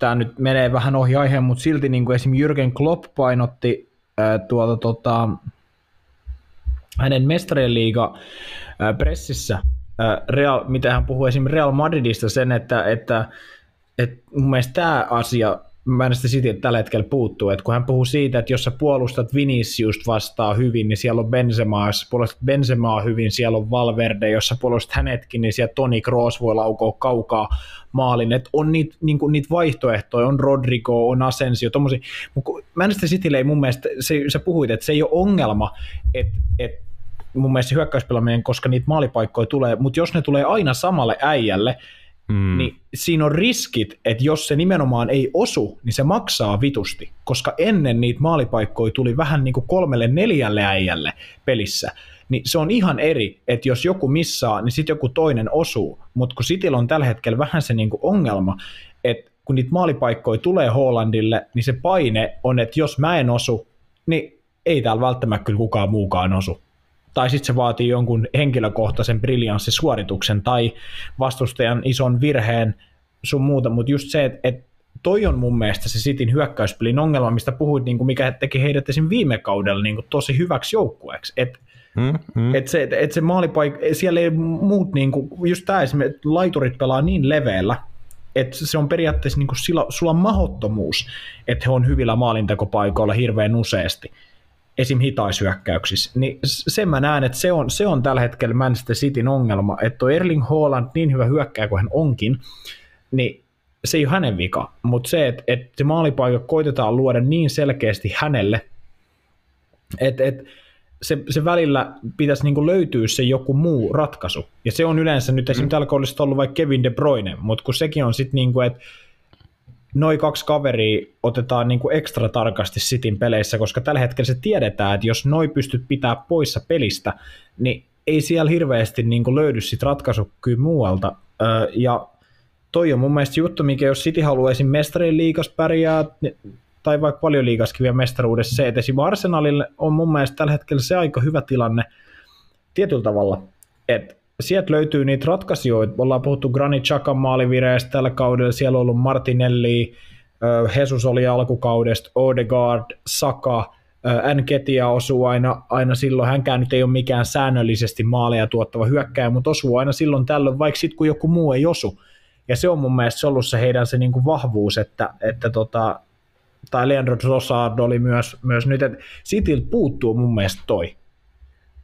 tämä nyt menee vähän ohi aiheen, mutta silti niin kuin esim. Jürgen Klopp painotti ää, tuolta tota, hänen mestarien liiga pressissä, ää, Real, mitä hän puhuu esim. Real Madridista sen, että, että, että mun mielestä tämä asia en sitä tällä hetkellä puuttuu, että kun hän puhuu siitä, että jos sä puolustat Vinicius vastaa hyvin, niin siellä on Benzema, jos puolustat Benzemaa hyvin, siellä on Valverde, jos sä puolustat hänetkin, niin siellä Toni Kroos voi laukoa kaukaa maalin, että on niitä, niin kuin, niitä vaihtoehtoja, on Rodrigo, on Asensio, tommosia, mutta Manchester Citylle ei mun mielestä, se, sä puhuit, että se ei ole ongelma, että, että mun mielestä hyökkäyspelaaminen, koska niitä maalipaikkoja tulee, mutta jos ne tulee aina samalle äijälle, mm. niin siinä on riskit, että jos se nimenomaan ei osu, niin se maksaa vitusti, koska ennen niitä maalipaikkoja tuli vähän niin kuin kolmelle neljälle äijälle pelissä, niin se on ihan eri, että jos joku missaa, niin sitten joku toinen osuu, mutta kun Cityllä on tällä hetkellä vähän se niin kuin ongelma, että kun niitä maalipaikkoja tulee Hollandille, niin se paine on, että jos mä en osu, niin ei täällä välttämättä kyllä kukaan muukaan osu tai sitten se vaatii jonkun henkilökohtaisen briljanssisuorituksen tai vastustajan ison virheen sun muuta, mutta just se, että et toi on mun mielestä se Sitin hyökkäyspelin ongelma, mistä puhuit, niin kuin mikä teki heidät esim. viime kaudella niin kuin tosi hyväksi joukkueeksi. Et, mm, mm. Et se, et se maalipaik, siellä ei muut, niin kuin, just tämä esimerkiksi, että laiturit pelaa niin leveällä, että se on periaatteessa niin kuin sillä, sulla mahottomuus, että he on hyvillä maalintekopaikoilla hirveän useasti esim. hitaisyökkäyksissä, niin sen mä näen, että se on, se on tällä hetkellä Manchester Cityn ongelma, että Erling Haaland niin hyvä hyökkää kuin hän onkin, niin se ei ole hänen vika, mutta se, että, että se maalipaikka koitetaan luoda niin selkeästi hänelle, että, että se, se välillä pitäisi niin löytyä se joku muu ratkaisu. Ja se on yleensä nyt esimerkiksi mm. tällä kohdalla ollut vaikka Kevin De Bruyne, mutta kun sekin on sitten niin että noin kaksi kaveria otetaan niin kuin ekstra tarkasti Sitin peleissä, koska tällä hetkellä se tiedetään, että jos noi pystyt pitää poissa pelistä, niin ei siellä hirveästi niin kuin löydy sit ratkaisu kyllä muualta. Ja toi on mun mielestä juttu, mikä jos City haluaa esim. mestarien liigas pärjää, tai vaikka vielä mestaruudessa, se, että esim. Arsenalille on mun mielestä tällä hetkellä se aika hyvä tilanne tietyllä tavalla, että sieltä löytyy niitä ratkaisijoita. Ollaan puhuttu Granit Chakan maalivireistä tällä kaudella, siellä on ollut Martinelli, Jesus oli alkukaudesta, Odegaard, Saka, Nketia osuu aina, aina silloin, hänkään nyt ei ole mikään säännöllisesti maaleja tuottava hyökkäjä, mutta osuu aina silloin tällöin, vaikka sitten kun joku muu ei osu. Ja se on mun mielestä ollut se heidän se niinku vahvuus, että, että tota, tai Leandro Trossard oli myös, myös nyt, että Cityl puuttuu mun mielestä toi.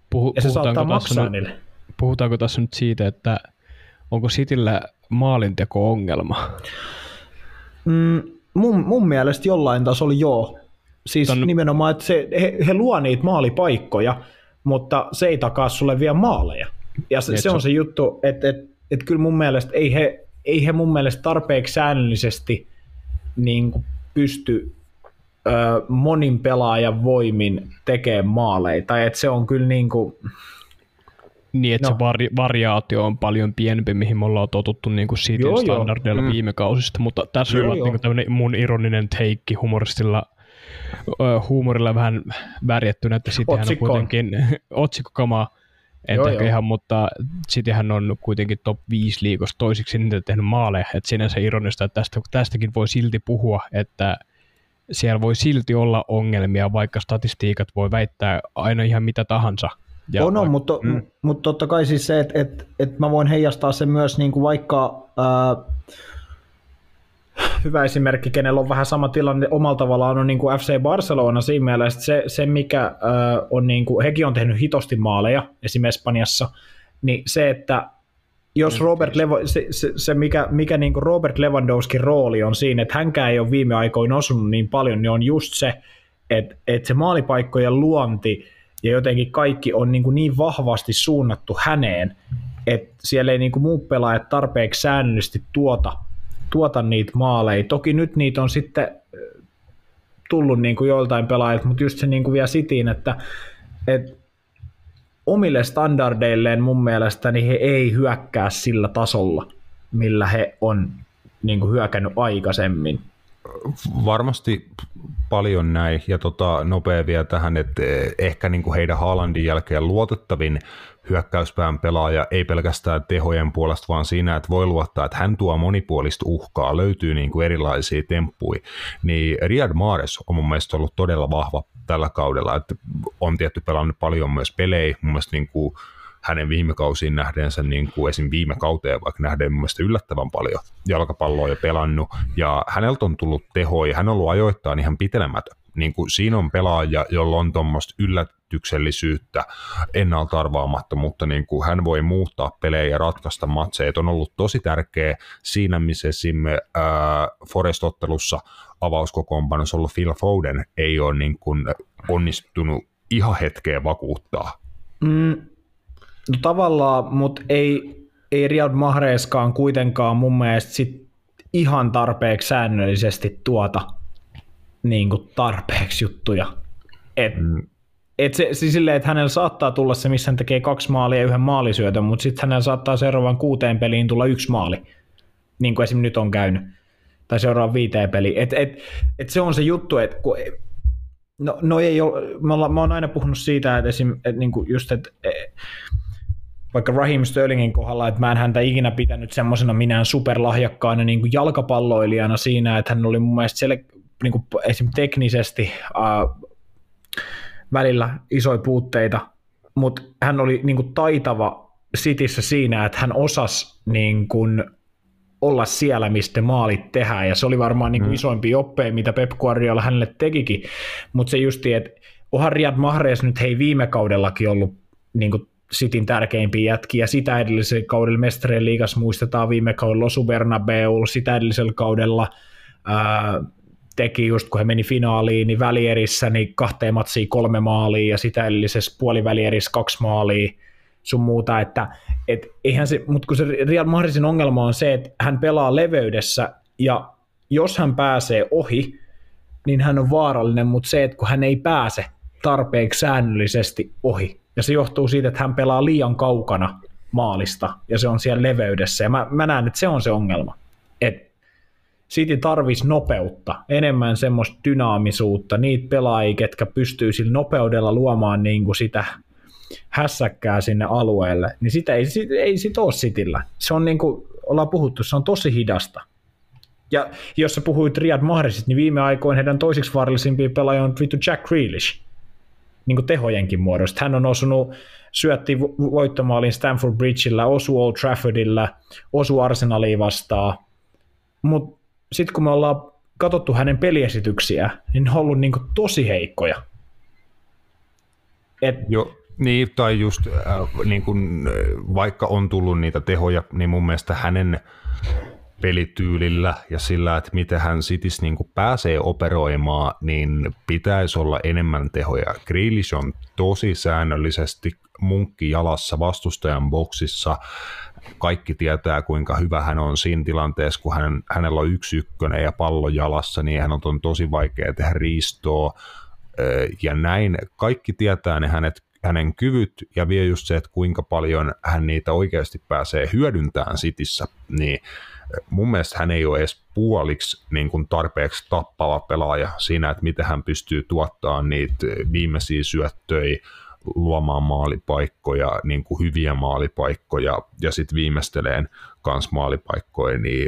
Puhu, ja se saattaa maksaa nyt, niille puhutaanko tässä nyt siitä, että onko Cityllä maalinteko-ongelma? Mm, mun, mun mielestä jollain tasolla joo. Siis Ton... nimenomaan, että se, he, he luo niitä maalipaikkoja, mutta se ei takaa sulle vielä maaleja. Ja se, se on se juttu, että, että, että kyllä mun mielestä ei he, ei he mun mielestä tarpeeksi säännöllisesti niin kuin pysty ö, monin pelaajan voimin tekemään maaleja. Tai että se on kyllä niin kuin, niin, että no. se vari, variaatio on paljon pienempi, mihin me ollaan totuttu niin kuin Cityn standardeilla mm. viime kausista, mutta tässä on niin tämmöinen mun ironinen teikki humoristilla huumorilla vähän värjettynä, että sitten hän on kuitenkin otsikkokamaa, entä joo, ihan, mutta sitten hän on kuitenkin top 5 liikossa toisiksi niitä tehnyt maaleja, että sinänsä ironista, että tästä, tästäkin voi silti puhua, että siellä voi silti olla ongelmia, vaikka statistiikat voi väittää aina ihan mitä tahansa. Ja on, on mutta, mm. mutta totta kai siis se, että, että, että mä voin heijastaa sen myös niin kuin vaikka äh, hyvä esimerkki, kenellä on vähän sama tilanne omalla tavallaan on niin kuin FC Barcelona siinä mielessä, se, se mikä äh, on niin kuin, hekin on tehnyt hitosti maaleja esimerkiksi Espanjassa, niin se, että jos Robert Levo, se, se, se, mikä, mikä niin kuin Robert Lewandowskin rooli on siinä, että hänkään ei ole viime aikoina osunut niin paljon, niin on just se, että, että se maalipaikkojen luonti ja jotenkin kaikki on niin, kuin niin vahvasti suunnattu häneen, että siellä ei niin kuin muut pelaajat tarpeeksi säännöllisesti tuota tuota niitä maaleja. Toki nyt niitä on sitten tullut niin kuin joiltain pelaajilta, mutta just se niin kuin vielä sitiin, että, että omille standardeilleen mun mielestä niin he ei hyökkää sillä tasolla, millä he on niin kuin hyökännyt aikaisemmin. Varmasti paljon näin, ja tota, nopea vielä tähän, että ehkä niin kuin heidän Haalandin jälkeen luotettavin hyökkäyspään pelaaja ei pelkästään tehojen puolesta, vaan siinä, että voi luottaa, että hän tuo monipuolista uhkaa, löytyy niin kuin erilaisia temppuja, niin Riyad Mahrez on mun mielestä ollut todella vahva tällä kaudella, että on tietty pelannut paljon myös pelejä, mun mielestä niin kuin hänen viime kausiin nähdensä, niin kuin esim. viime kauteen vaikka nähden mun mielestä yllättävän paljon jalkapalloa jo pelannut, ja häneltä on tullut tehoja, hän on ollut ajoittain ihan pitelemätön. Niin kuin siinä on pelaaja, jolla on tuommoista yllätyksellisyyttä, ennalta arvaamattomuutta, niin kuin hän voi muuttaa pelejä ja ratkaista matseja. on ollut tosi tärkeä siinä, missä esim. Äh, Forest-ottelussa avauskokoonpanossa ollut Phil Foden ei ole niin kuin onnistunut ihan hetkeä vakuuttaa. Mm, No tavallaan, mutta ei, ei Riyad Mahrezkaan kuitenkaan mun mielestä sit ihan tarpeeksi säännöllisesti tuota niin kuin tarpeeksi juttuja. Et, mm. Et se, siis silleen, että hänellä saattaa tulla se, missä hän tekee kaksi maalia ja yhden maalisyötön, mutta sitten hänellä saattaa seuraavan kuuteen peliin tulla yksi maali, niin kuin esimerkiksi nyt on käynyt, tai seuraavan viiteen peliin. Et, et, et se on se juttu, että kun, no, no ei ole, mä, olla, mä oon aina puhunut siitä, että esim, et, niin kuin just, että vaikka Raheem Sterlingin kohdalla, että mä en häntä ikinä pitänyt semmoisena minään superlahjakkaana niin kuin jalkapalloilijana siinä, että hän oli mun mielestä siellä niin kuin esim. teknisesti äh, välillä isoja puutteita, mutta hän oli niin kuin taitava Sitissä siinä, että hän osasi niin kuin olla siellä, mistä maalit tehdään, ja se oli varmaan niin kuin mm. isoimpia oppeja, mitä Pep Guardiola hänelle tekikin, mutta se justi, että onhan Riyad Mahrez nyt hei viime kaudellakin ollut niin kuin Sitin tärkeimpiä jätkiä. Sitä edellisellä kaudella Mestarien liigas muistetaan viime kaudella Osu Bernabeu, sitä edellisellä kaudella ää, teki just kun he meni finaaliin, niin välierissä niin kahteen matsiin kolme maalia ja sitä edellisessä puolivälierissä kaksi maalia sun muuta, että et eihän se, mutta kun se Real Madridin ongelma on se, että hän pelaa leveydessä ja jos hän pääsee ohi, niin hän on vaarallinen, mutta se, että kun hän ei pääse tarpeeksi säännöllisesti ohi, ja se johtuu siitä, että hän pelaa liian kaukana maalista, ja se on siellä leveydessä, ja mä, mä näen, että se on se ongelma. Et City tarvisi nopeutta, enemmän semmoista dynaamisuutta, niitä pelaajia, ketkä pystyy sillä nopeudella luomaan niin kuin sitä hässäkkää sinne alueelle, niin sitä ei, ei sit ole Cityllä. Se on niin kuin ollaan puhuttu, se on tosi hidasta. Ja jos sä puhuit Riyad Mahrezista, niin viime aikoina heidän toisiksi vaarallisimpia pelaajia on vittu Jack Grealish niin kuin tehojenkin muodosta. Hän on osunut, syötti voittomaalin Stanford Bridgeillä, osu Old Traffordilla, osu Arsenalia vastaan, mutta sitten kun me ollaan katsottu hänen peliesityksiä, niin ne on ollut niin kuin tosi heikkoja. Et, Joo, niin, tai just äh, niin kun, vaikka on tullut niitä tehoja, niin mun mielestä hänen pelityylillä ja sillä, että miten hän Cities niin pääsee operoimaan, niin pitäisi olla enemmän tehoja. Grealish on tosi säännöllisesti munkki jalassa vastustajan boksissa. Kaikki tietää, kuinka hyvä hän on siinä tilanteessa, kun hän, hänellä on yksi ykkönen ja pallo jalassa, niin hän on tosi vaikea tehdä riistoa. Ja näin kaikki tietää ne hänet hänen kyvyt ja vie just se, että kuinka paljon hän niitä oikeasti pääsee hyödyntämään sitissä, niin mun mielestä hän ei ole edes puoliksi niin kuin tarpeeksi tappava pelaaja siinä, että miten hän pystyy tuottamaan niitä viimeisiä syöttöjä, luomaan maalipaikkoja, niin kuin hyviä maalipaikkoja ja sitten viimeisteleen kans maalipaikkoja, niin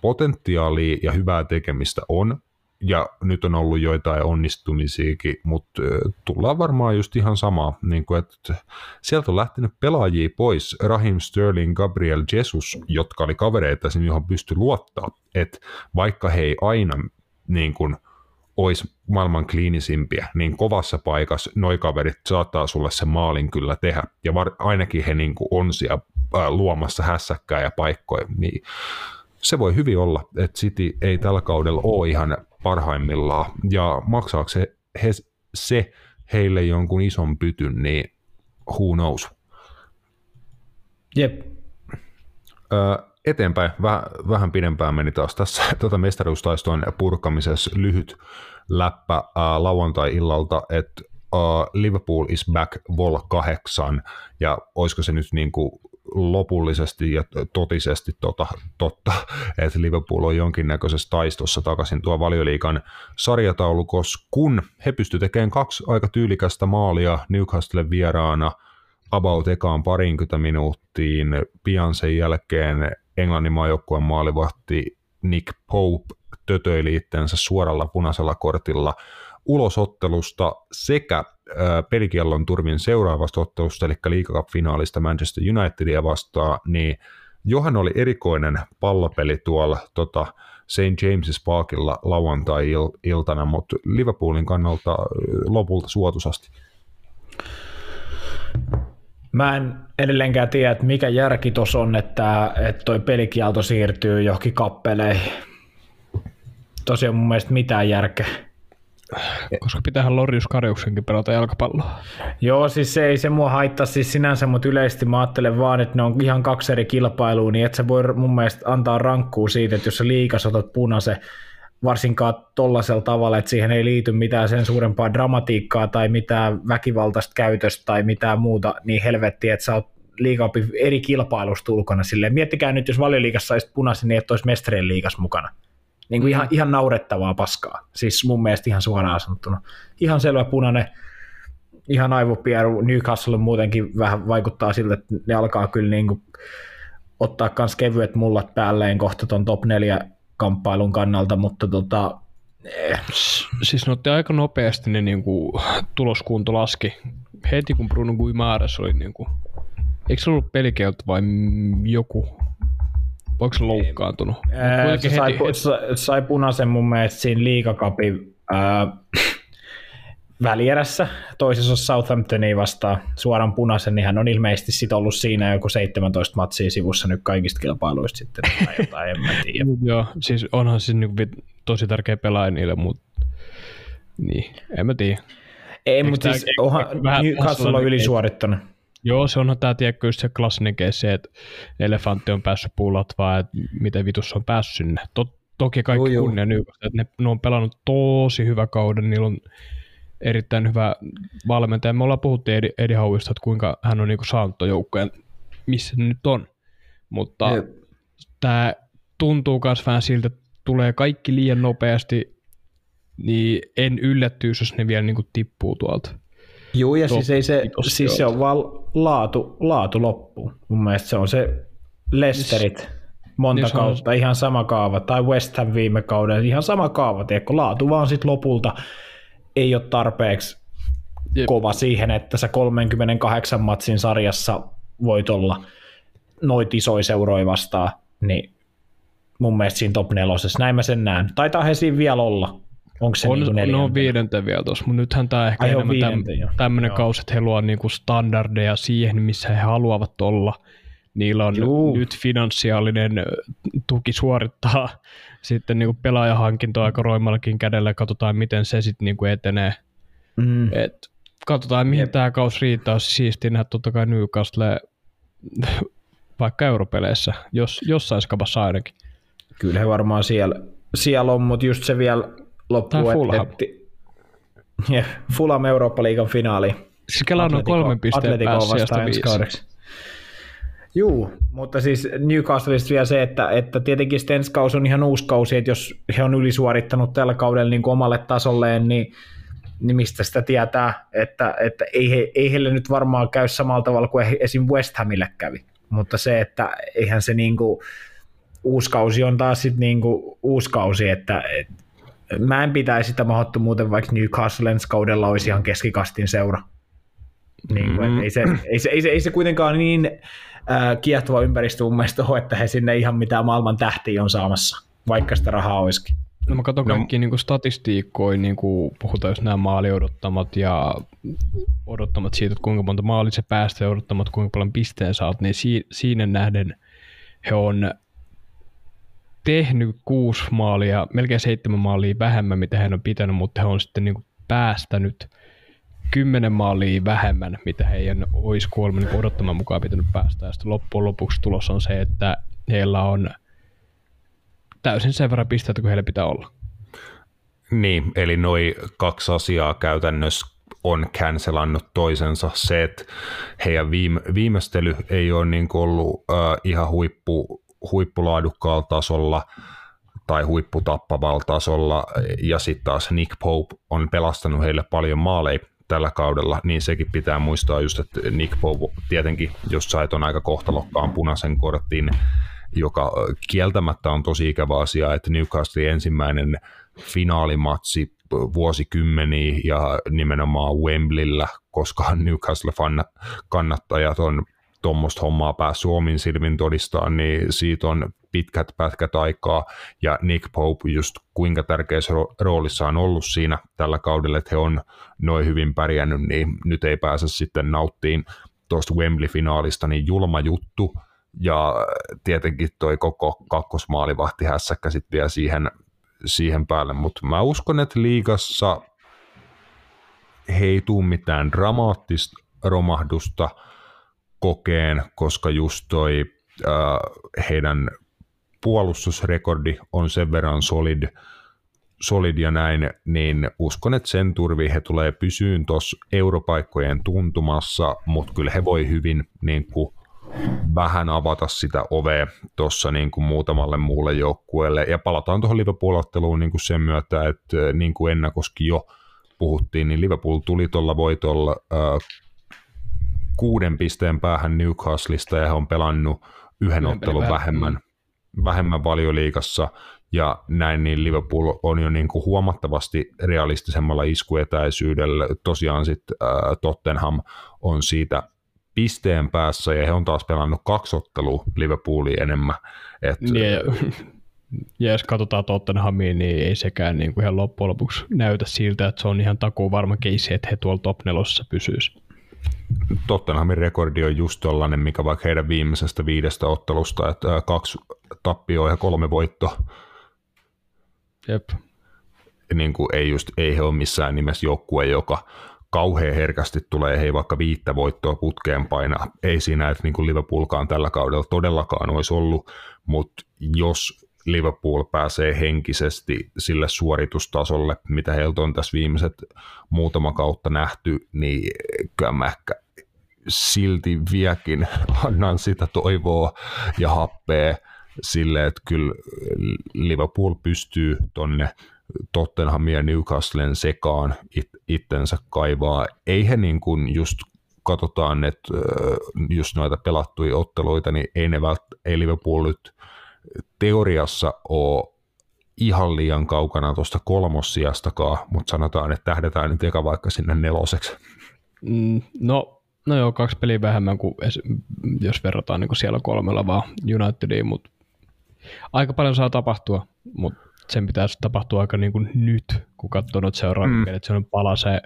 potentiaalia ja hyvää tekemistä on, ja nyt on ollut joitain onnistumisiakin, mutta tullaan varmaan just ihan samaa, niin kuin, että sieltä on lähtenyt pelaajia pois, Rahim Sterling, Gabriel Jesus, jotka oli kavereita, johon pystyi luottaa, että vaikka he ei aina niin kuin, olisi maailman kliinisimpiä, niin kovassa paikassa noi kaverit saattaa sulle sen maalin kyllä tehdä, ja var, ainakin he niin kuin on siellä luomassa hässäkkää ja paikkoja, niin se voi hyvin olla, että City ei tällä kaudella ole ihan parhaimmillaan, ja maksaako se, he, se heille jonkun ison pytyn, niin who knows. Jep. Eteenpäin, vähän, vähän pidempään meni taas tässä tuota mestaruustaistoon purkamisessa lyhyt läppä äh, lauantai-illalta, että uh, Liverpool is back vol 8, ja olisiko se nyt niin kuin lopullisesti ja totisesti tota, totta, että Liverpool on jonkinnäköisessä taistossa takaisin tuo valioliikan sarjataulukossa, kun he pystyivät tekemään kaksi aika tyylikästä maalia Newcastle vieraana about ekaan parinkymmentä minuuttiin. Pian sen jälkeen Englannin maajoukkueen maalivahti Nick Pope tötöili itsensä suoralla punaisella kortilla ulosottelusta sekä pelikiellon turvin seuraavasta ottelusta, eli liikakap-finaalista Manchester Unitedia vastaan, niin Johan oli erikoinen pallopeli tuolla tota, St. James's Parkilla lauantai-iltana, mutta Liverpoolin kannalta lopulta suotusasti. Mä en edelleenkään tiedä, että mikä järki tuossa on, että, että toi pelikielto siirtyy johonkin kappeleihin. Tosiaan mun mielestä mitään järkeä. Koska pitäähän Lorius Karjuksenkin pelata jalkapalloa. Joo, siis se ei se mua haittaa siis sinänsä, mutta yleisesti mä ajattelen vaan, että ne on ihan kaksi eri kilpailua, niin et sä voi mun mielestä antaa rankkuu siitä, että jos sä liikas otat punaisen, varsinkaan tollaisella tavalla, että siihen ei liity mitään sen suurempaa dramatiikkaa tai mitään väkivaltaista käytöstä tai mitään muuta, niin helvetti, että sä oot liikaopin eri kilpailusta ulkona. Silleen, miettikää nyt, jos valioliikassa olisi punaisen, niin et olisi mestarien liikas mukana. Niin kuin ihan, mm. ihan naurettavaa paskaa. Siis mun mielestä ihan suoraan sanottuna. Ihan selvä punainen, ihan aivopieru. Newcastle muutenkin vähän vaikuttaa siltä, että ne alkaa kyllä niin kuin ottaa myös kevyet mullat päälleen kohta ton top 4 kamppailun kannalta, mutta tota, eh. Siis ne otti aika nopeasti ne niin kuin, tuloskunto laski. Heti kun Bruno Guimares oli niin kuin, eikö se ollut pelikielto vai joku Onko se loukkaantunut? Ää, se sai, heti... sai punaisen mun mielestä siinä liikakapin ää, välierässä. Toisessa on Southamptonia vastaan suoran punaisen, niin hän on ilmeisesti sit ollut siinä joku 17 matsia sivussa nyt kaikista kilpailuista sitten. Tai jotain, en mä tiedä. Joo, siis onhan siis niin tosi tärkeä pelaaja niille, mutta niin, en mä tiedä. Ei, mutta siis onhan Newcastle on ylisuorittanut. Joo, se onhan tämä, tiedätkö, just se klassinen se, että elefantti on päässyt puulat, vaan että miten vitus on päässyt sinne. To, toki kaikki joo, kunnia että ne, ne, on pelannut tosi hyvä kauden, niillä on erittäin hyvä valmentaja. Me ollaan puhuttu Edi, Edi Hauista, että kuinka hän on niinku saanut joukkojen, missä nyt on. Mutta tämä tuntuu myös vähän siltä, että tulee kaikki liian nopeasti, niin en yllättyisi, jos ne vielä niinku tippuu tuolta. Joo, ja siis, ei se, siis se on vaan laatu, laatu loppu. Mun mielestä se on se Lesterit monta niin kautta, on... ihan sama kaava, tai West Ham viime kauden, ihan sama kaava, tiedätkö, laatu vaan sitten lopulta ei ole tarpeeksi Jep. kova siihen, että sä 38 matsin sarjassa voit olla noit isoja seuroja vastaan, niin mun mielestä siinä top nelosessa, näin mä sen näen. Taitaa he siinä vielä olla, Onko se on, niin kuin on viidenten vielä tuossa, mutta nythän tämä ehkä Ai enemmän täm, tämmöinen kausi, että he luovat niinku standardeja siihen, missä he haluavat olla, niillä on Juu. nyt finanssiaalinen tuki suorittaa sitten niin pelaajahankintoa aika roimallakin kädellä, katsotaan miten se sitten niin etenee. Mm. Et katsotaan, mihin Jep. tämä kausi riittää. Siistiä nähdä totta kai Newcastle vaikka europeleissä, jos, jossain skapassa ainakin. Kyllä he varmaan siellä, siellä on, mutta just se vielä loppuu. Tai et- Fulham. et- Jep, Fulham Eurooppa-liigan finaali. Siis Kela on kolmen pisteen päässä vastaan ensi kaudeksi. Juu, mutta siis Newcastleista vielä se, että, että tietenkin sitten ensi kausi on ihan uusi kausi, että jos he on ylisuorittanut tällä kaudella niin kuin omalle tasolleen, niin, niin mistä sitä tietää, että, että ei, he, ei heille nyt varmaan käy samalla tavalla kuin esim. West Hamille kävi. Mutta se, että eihän se niin kuin, uusi kausi on taas sitten niin kuin uusi kausi, että et, mä en pitäisi sitä mahdottomuuden, vaikka Newcastle ensi kaudella olisi ihan keskikastin seura. Niin kuin, Mm. ei, se, ei, se, ei, se, ei se kuitenkaan niin kiehtova ympäristö mun mielestä ole, että he sinne ihan mitään maailman tähtiä on saamassa, vaikka sitä rahaa olisikin. No mä katson No. kaikki niin statistiikkoja, niin kuin puhutaan jos nämä maali odottamat ja odottamat siitä, että kuinka monta maali se päästä ja odottamat kuinka paljon pisteen saat, niin si- siinä nähden he on tehnyt kuusi maalia, melkein seitsemän maalia vähemmän, mitä he on pitänyt, mutta he on sitten niin kuin päästänyt kymmenen maalia vähemmän, mitä heidän olisi kuolema niin odottaman mukaan pitänyt päästä. Ja sitten loppujen lopuksi tulos on se, että heillä on täysin sen verran pisteitä kuin heillä pitää olla. Niin, eli noi kaksi asiaa käytännössä on cancelannut toisensa. Se, että heidän viime, viimeistely ei ole niin ollut äh, ihan huippu, huippulaadukkaalla tasolla tai huipputappavalla tasolla, ja sitten taas Nick Pope on pelastanut heille paljon maaleja tällä kaudella, niin sekin pitää muistaa just, että Nick Pope tietenkin, jos sait on aika kohtalokkaan punaisen kortin, joka kieltämättä on tosi ikävä asia, että Newcastle ensimmäinen finaalimatsi vuosikymmeniä ja nimenomaan Wembleyllä, koska Newcastle-kannattajat on tuommoista hommaa päässyt omin silmin todistaa, niin siitä on pitkät pätkät aikaa, ja Nick Pope just kuinka tärkeässä ro- roolissa on ollut siinä tällä kaudella, että he on noin hyvin pärjännyt, niin nyt ei pääse sitten nauttiin tuosta Wembley-finaalista, niin julma juttu, ja tietenkin toi koko kakkosmaalivahti hässäkkä sitten vielä siihen, siihen päälle, mutta mä uskon, että liigassa he ei tuu mitään dramaattista romahdusta kokeen, koska just toi äh, heidän puolustusrekordi on sen verran solid, solid ja näin, niin uskon, että sen turvi he tulee pysyyn tuossa europaikkojen tuntumassa, mutta kyllä he voi hyvin niin kuin, vähän avata sitä ovea tuossa niin kuin muutamalle muulle joukkueelle. Ja palataan tuohon Liverpool-otteluun niin kuin sen myötä, että niin kuin ennakoskin jo puhuttiin, niin Liverpool tuli tuolla voitolla äh, kuuden pisteen päähän Newcastleista ja he on pelannut yhden Yhden ottelun vähemmän, vähemmän valioliigassa ja näin niin Liverpool on jo niin kuin huomattavasti realistisemmalla iskuetäisyydellä. Tosiaan sitten äh, Tottenham on siitä pisteen päässä ja he on taas pelannut kaksi ottelua Liverpoolia enemmän. Et, Niin, ja, jos katsotaan Tottenhamiin, niin ei sekään niin kuin ihan loppujen lopuksi näytä siltä, että se on ihan takuu varma keissi, että he tuolla top nelosessa pysyisi. Tottenhamin rekordi on just tollainen, mikä vaikka heidän viimeisestä viidestä ottelusta, että kaksi tappioa ja kolme voittoa. Jep. Niin kuin ei, just, ei he ole missään nimessä joukkue, joka kauhean herkästi tulee hei vaikka viittä voittoa putkeen painaa. Ei siinä, että niin kuin Liverpoolkaan tällä kaudella todellakaan olisi ollut, mutta jos Liverpool pääsee henkisesti sille suoritustasolle, mitä heiltä on tässä viimeiset muutama kautta nähty, niin kyllä mä ehkä silti vieläkin annan sitä toivoa ja happea sille, että kyllä Liverpool pystyy tonne Tottenhamin ja Newcastlen sekaan it, itsensä kaivaa. Ei niin kuin just katsotaan, että just noita pelattuja otteluita, niin ei, ne vält, ei Liverpool nyt teoriassa ole ihan liian kaukana tuosta kolmossijastakaan, mutta sanotaan, että tähdetään nyt eka vaikka sinne neloseksi. Mm, No, no joo, kaksi peliä vähemmän kuin jos verrataan niin kuin siellä kolmella vaan Unitediin, mutta aika paljon saa tapahtua, mutta sen pitäisi tapahtua aika niin kuin nyt, kun katsoo noita seuraavat mm. pelit. Se on pala se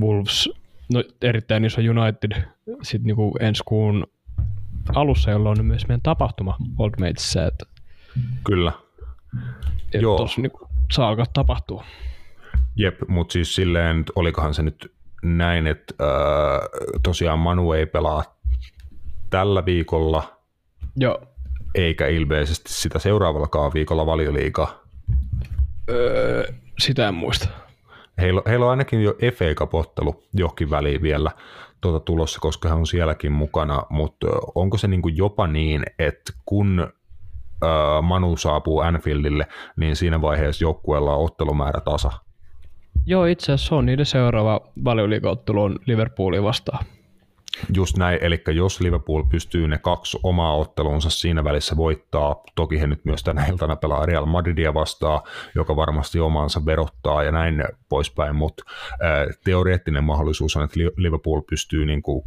Wolves, no erittäin iso United, sitten niin kuin ensi kuun alussa, jolloin on myös meidän tapahtuma Old Matesissä, että Kyllä. että Joo. Tossa niin saa alkaa tapahtua. Jep, mutta siis silleen, olikohan se nyt näin, että äh, tosiaan Manu ei pelaa tällä viikolla, Joo. eikä ilmeisesti sitä seuraavallakaan viikolla valioliigaa. Öö, sitä en muista. Heillä, heillä on ainakin jo FA Cup-ottelu johonkin väliin vielä tuota tulossa, koska he on sielläkin mukana, mutta onko se niin kuin jopa niin, että kun Manu saapuu Anfieldille, niin siinä vaiheessa joukkueella on ottelumäärä tasa? Joo, itse asiassa on niiden seuraava valioliigaottelu on Liverpoolia vastaan. Just näin, eli jos Liverpool pystyy ne kaksi omaa ottelunsa siinä välissä voittaa, toki he nyt myös tänä iltana pelaa Real Madridia vastaan, joka varmasti omaansa verottaa ja näin poispäin, mutta teoreettinen mahdollisuus on, että Li- Liverpool pystyy niin kuin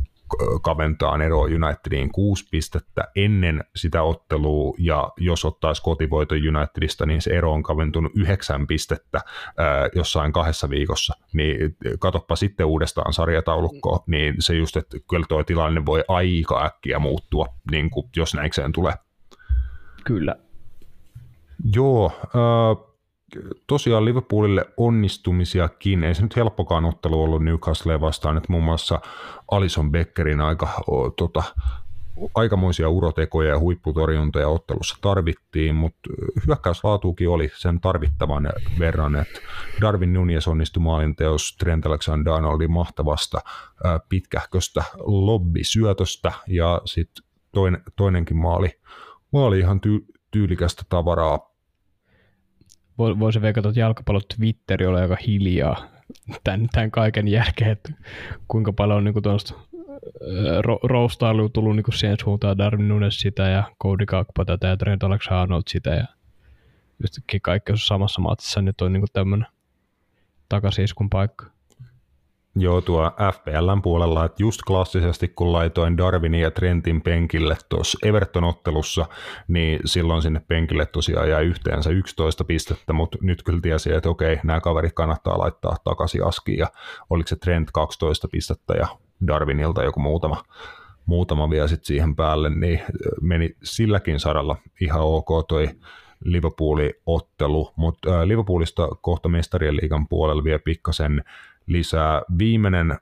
kaventaa eroa Unitediin kuusi pistettä ennen sitä ottelua, ja jos ottaisi kotivoiton Unitedista, niin se ero on kaventunut yhdeksän pistettä ää, jossain kahdessa viikossa, niin katoppa sitten uudestaan sarjataulukko, niin se just, että kyllä tuo tilanne voi aika äkkiä muuttua, niin kuin, jos näikseen tulee. Kyllä. Joo, äh, tosiaan Liverpoolille onnistumisiakin. Ei se nyt helppokaan ottelu ollut Newcastle vastaan, että muun muassa Alison Beckerin aika, tota, aikamoisia urotekoja ja huipputorjuntoja ottelussa tarvittiin, mutta hyökkäyslaatuukin oli sen tarvittavan verran, että Darwin Nunez onnistui maalinteos Trent Alexander-Arnoldin mahtavasta pitkähköstä lobbysyötöstä ja sitten toinen, toinenkin maali, maali ihan ty, tyylikästä tavaraa Voisi veikata, että jalkapallon Twitteri oli aika hiljaa tämän, tämän kaiken jälkeen, että kuinka paljon on niin tuosta ro- tullut niin siihen suuntaan, Darwin Nunes sitä ja Cody Gakpo tätä ja Trent Alexander sitä ja yhtäkkiä kaikki on samassa matsissa, nyt on niin tämmöinen takasiskun paikka. Joo, tuo FPLn puolella, että just klassisesti kun laitoin Darwinin ja Trentin penkille tuossa Everton-ottelussa, niin silloin sinne penkille tosiaan jäi yhteensä 11 pistettä, mutta nyt kyllä tiesi, että okei, nämä kaverit kannattaa laittaa takaisin askiin, ja oliko se Trent 12 pistettä ja Darwinilta joku muutama, muutama vielä sitten siihen päälle, niin meni silläkin saralla ihan ok toi Liverpoolin ottelu, mutta Liverpoolista kohta mestarien liigan puolella vielä pikkasen lisää. Viimeinen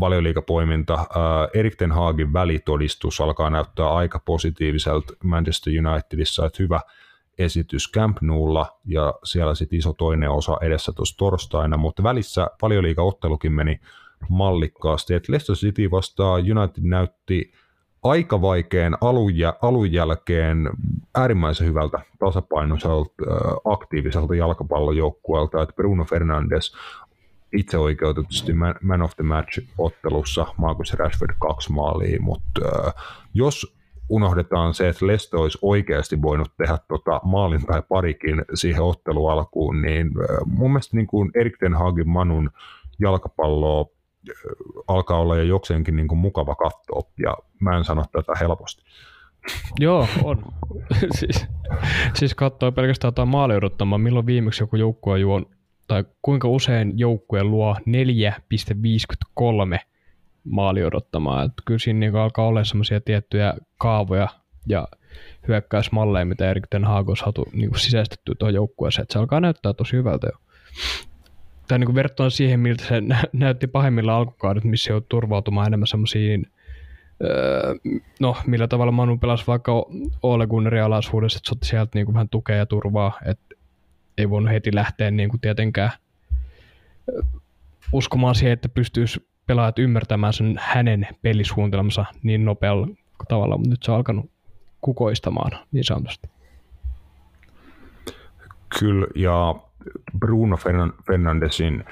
valioliikapoiminta, äh, Erik Ten Hagin välitodistus alkaa näyttää aika positiiviselta Manchester Unitedissa, että hyvä esitys Camp Noulla ja siellä sitten iso toinen osa edessä tuossa torstaina, mutta välissä valioliikaottelukin meni mallikkaasti, että Leicester City vastaan United näytti aika vaikean alun, jä, alun jälkeen äärimmäisen hyvältä tasapainoiselta aktiiviselta jalkapallojoukkueelta, että Bruno Fernandes itse oikeutetusti man of the match-ottelussa Marcus Rashford kaksi maalia, mutta jos unohdetaan se, että Leste olisi oikeasti voinut tehdä tota maalin tai parikin siihen ottelu alkuun, niin mun mielestä niin kuin Erik Ten Hagin Manun jalkapalloa alkaa olla jo jokseenkin niin kuin mukava katsoa, ja mä en sano tätä helposti. Joo, on. siis, siis katsoo pelkästään jotain maali odottamaan, milloin viimeksi joku joukkue juon tai kuinka usein joukkue luo 4,53 maali odottamaan. Että kyllä siinä niin alkaa olla semmoisia tiettyjä kaavoja ja hyökkäysmalleja, mitä Erik Ten Hag on saatu niin kuin sisäistettyä tuohon joukkueeseen. Että se alkaa näyttää tosi hyvältä jo. Tai niin verrattuna siihen, miltä se näytti pahimmilla alkukaudet, missä joutui turvautumaan enemmän semmoisiin Öö, no, millä tavalla Manu pelasi vaikka Ole Gunnarin alaisuudessa, että se otti sieltä niin kuin vähän tukea ja turvaa, että ei voinut heti lähteä niin kuin tietenkään uskomaan siihen, että pystyisi pelaajat ymmärtämään sen hänen pelisuunnitelmansa niin nopealla tavalla, mutta nyt se on alkanut kukoistamaan niin sanotusti. Kyllä, ja Bruno Fernandesin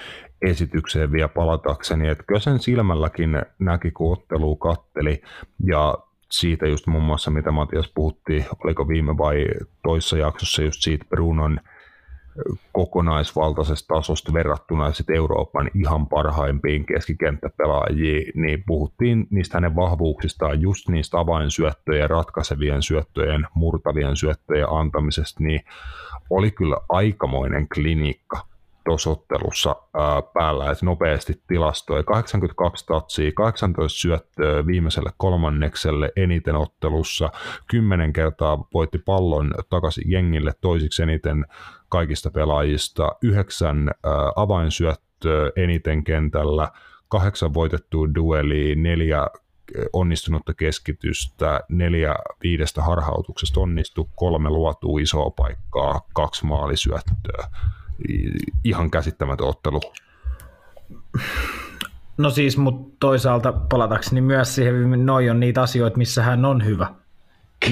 esitykseen vielä palatakseni, että kyllä sen silmälläkin näki, kun ottelu katteli, ja siitä just muun muassa, mitä Matias puhuttiin, oliko viime vai toissa jaksossa just siitä Brunon kokonaisvaltaisesta tasosta verrattuna sit Euroopan ihan parhaimpiin keskikenttäpelaajiin, niin puhuttiin niistä hänen vahvuuksistaan, just niistä avainsyöttöjen, ratkaisevien syöttöjen, murtavien syöttöjen antamisesta, niin oli kyllä aikamoinen klinikka. tuossa ottelussa ää, päällä, että nopeasti tilastoi 82 tatsia, 18 syöttöä viimeiselle kolmannekselle eniten ottelussa, 10 kertaa voitti pallon takaisin jengille toisiksi eniten kaikista pelaajista, yhdeksän ää, avainsyöttöä eniten kentällä, kahdeksan voitettua dueliin, neljä onnistunutta keskitystä, neljä viidestä harhautuksesta onnistu, kolme luotua isoa paikkaa, kaksi maalisyöttöä. Ihan käsittämätön ottelu. No siis, mutta toisaalta palatakseni myös siihen, noi on niitä asioita, missä hän on hyvä.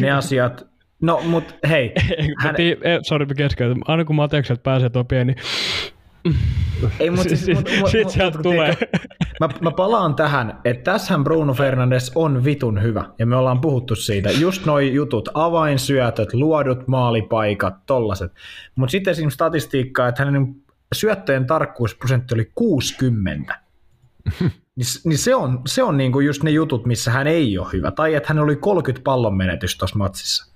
Ne asiat, no mut hei. hän... Tii, sorry, keskeytän. Aina kun Matekselta pääsee tuo pieni ei, mutta siis, mut, mut, Sitten mut, sieltä mut, tulee. Mä, mä palaan tähän, että tässähän Bruno Fernandes on vitun hyvä, ja me ollaan puhuttu siitä. Just noi jutut, avainsyötöt, luodut maalipaikat, tollaset. Mutta sitten esimerkiksi statistiikkaa, että hänen syöttöjen tarkkuusprosentti oli 60. niin, niin se on, se on niinku just ne jutut, missä hän ei ole hyvä. Tai että hän oli 30 pallon menetys tuossa matsissa.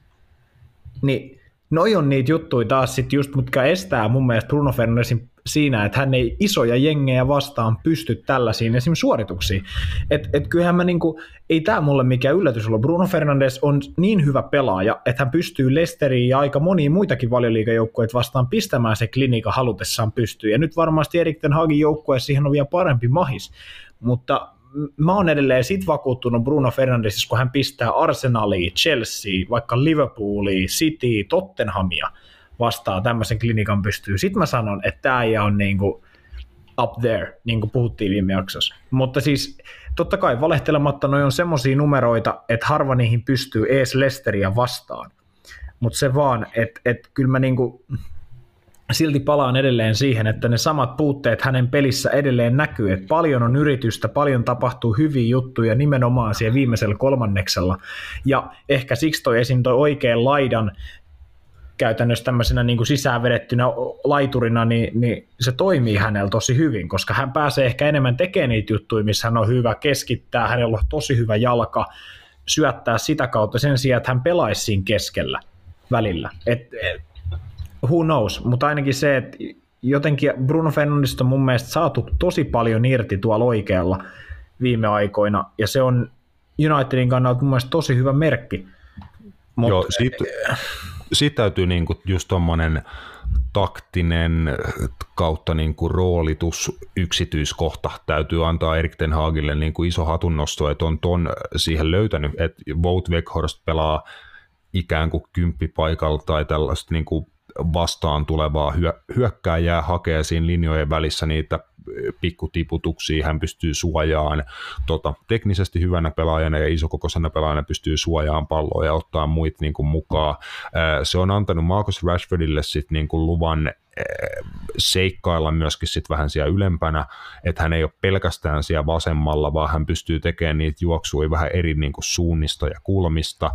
Niin noi on niitä juttuja taas sit just, mitkä estää mun mielestä Bruno Fernandesin siinä, että hän ei isoja jengejä vastaan pysty tällaisiin esimerkiksi suorituksiin. Et, et kyllähän mä niinku, ei tämä mulle mikään yllätys ollut. Bruno Fernandes on niin hyvä pelaaja, että hän pystyy Lesteriin ja aika moniin muitakin valioliikajoukkueita vastaan pistämään se klinika halutessaan pystyy. Ja nyt varmasti Erik Ten Hagin joukkue siihen on vielä parempi mahis. Mutta mä oon edelleen sit vakuuttunut Bruno Fernandesissa, kun hän pistää Arsenalia, Chelsea, vaikka Liverpoolia, City, Tottenhamia – vastaa tämmöisen klinikan pystyy. Sitten mä sanon, että tämä ei on niin kuin up there, niin kuin puhuttiin viime jaksossa. Mutta siis totta kai valehtelematta noin on semmoisia numeroita, että harva niihin pystyy ees Lesteriä vastaan. Mutta se vaan, että et kyllä mä niinku, silti palaan edelleen siihen, että ne samat puutteet hänen pelissä edelleen näkyy, että paljon on yritystä, paljon tapahtuu hyviä juttuja nimenomaan siellä viimeisellä kolmanneksella, ja ehkä siksi toi esim. toi oikean laidan käytännössä tämmöisenä niin kuin sisään vedettynä laiturina, niin, niin se toimii hänellä tosi hyvin, koska hän pääsee ehkä enemmän tekemään niitä juttuja, missä hän on hyvä keskittää, hänellä on tosi hyvä jalka, syöttää sitä kautta sen sijaan, että hän pelaisi siinä keskellä välillä. Et, et, who knows, mutta ainakin se, että jotenkin Bruno Fernandista on mun mielestä saatu tosi paljon irti tuolla oikealla viime aikoina, ja se on Unitedin kannalta mun mielestä tosi hyvä merkki. Mut, Joo, siitä, siitä täytyy niin kuin just tuommoinen taktinen kautta niin kuin roolitus yksityiskohta täytyy antaa Erik Ten Hagille niin kuin iso hatunnosto, että on ton siihen löytänyt, että Vout Weghorst pelaa ikään kuin kymppipaikalla tai tällaista niin kuin vastaan tulevaa hyökkääjää hakee siinä linjojen välissä niitä pikkutiputuksia, hän pystyy suojaan tota, teknisesti hyvänä pelaajana ja isokokoisena pelaajana pystyy suojaan palloa ja ottaa muit niin kuin, mukaan. Se on antanut Marcus Rashfordille sit, niin kuin, luvan seikkailla myöskin sit vähän siellä ylempänä, että hän ei ole pelkästään siellä vasemmalla, vaan hän pystyy tekemään niitä juoksuja vähän eri niin kuin suunnista ja kulmista.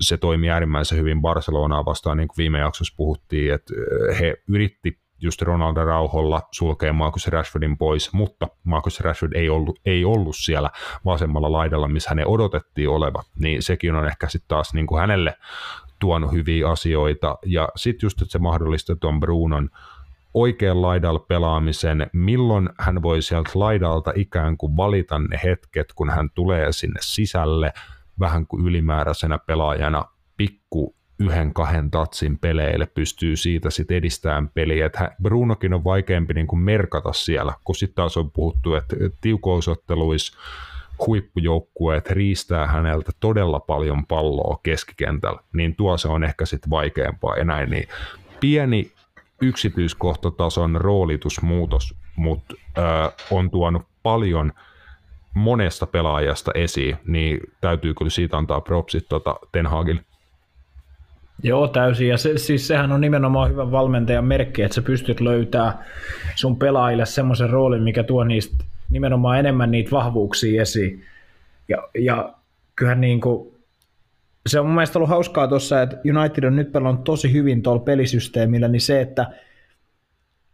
Se toimii äärimmäisen hyvin Barcelonaa vastaan, niin kuin viime jaksossa puhuttiin, että he yritti just Ronaldo Rauholla sulkee Marcus Rashfordin pois, mutta Marcus Rashford ei ollut, ei ollut siellä vasemmalla laidalla, missä hänen odotettiin oleva, niin sekin on ehkä sitten taas niin kuin hänelle tuonut hyviä asioita, ja sitten just, että se mahdollistaa tuon Brunon oikean laidalla pelaamisen, milloin hän voi sieltä laidalta ikään kuin valita ne hetket, kun hän tulee sinne sisälle, vähän kuin ylimääräisenä pelaajana pikku yhden kahden tatsin peleille pystyy siitä sitten edistämään peliä. Että Brunokin on vaikeampi niin kuin merkata siellä, kun sitten taas on puhuttu, että tiukousotteluissa huippujoukkueet riistää häneltä todella paljon palloa keskikentällä, niin tuo se on ehkä sitten vaikeampaa ja näin. Niin pieni yksityiskohtatason roolitusmuutos, mutta äh, on tuonut paljon monesta pelaajasta esiin, niin täytyy kyllä siitä antaa propsit tota Ten Hagille. Joo, täysin. Ja se, siis sehän on nimenomaan hyvä valmentajan merkki, että sä pystyt löytää sun pelaajille semmoisen roolin, mikä tuo niistä nimenomaan enemmän niitä vahvuuksia esiin. Ja, ja kyllähän niin kuin, se on mun mielestä ollut hauskaa tuossa, että United on nyt pelannut tosi hyvin tuolla pelisysteemillä, niin se, että,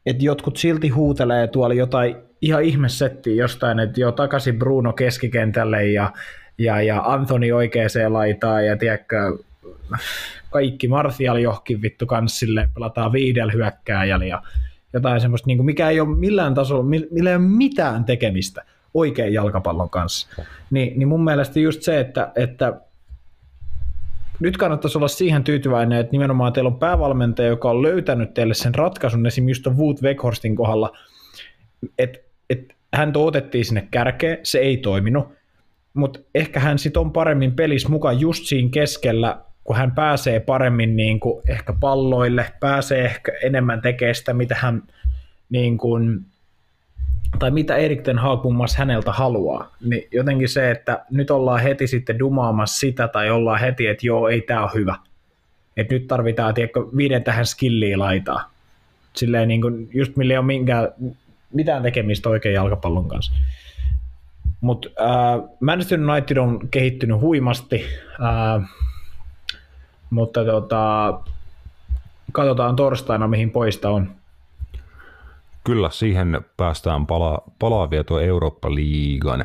että jotkut silti huutelee tuolla jotain ihan ihmesettiä jostain, että jo takaisin Bruno keskikentälle ja, ja, ja Anthony oikeaan laitaan ja tiedätkö, kaikki Martial johonkin vittu kanssille, pelataan viidellä hyökkääjällä ja jotain semmoista, niin kuin mikä ei ole millään tasolla, millä ei ole mitään tekemistä oikein jalkapallon kanssa. Niin, niin mun mielestä just se, että, että nyt kannattaisi olla siihen tyytyväinen, että nimenomaan teillä on päävalmentaja, joka on löytänyt teille sen ratkaisun, esimerkiksi just Wood Weghorstin kohdalla, että, että hän otettiin sinne kärkeen, se ei toiminut, mutta ehkä hän sitten on paremmin pelissä mukaan just siinä keskellä, kun hän pääsee paremmin niin kuin ehkä palloille, pääsee ehkä enemmän tekemään sitä, mitä hän niin kuin, tai mitä Erik Ten Hag muun muassa häneltä haluaa, niin jotenkin se, että nyt ollaan heti sitten dumaamassa sitä, tai ollaan heti, että joo, ei tämä ole hyvä. Että nyt tarvitaan, tiedätkö, viiden tähän skilliä laitaa. Silleen niin kuin, just millä ei ole minkään, mitään tekemistä oikein jalkapallon kanssa. Mutta äh, Manchester United on kehittynyt huimasti, äh, mutta tota, katsotaan torstaina, mihin poista on. Kyllä, siihen päästään pala- palaavia tuo Eurooppa-liigan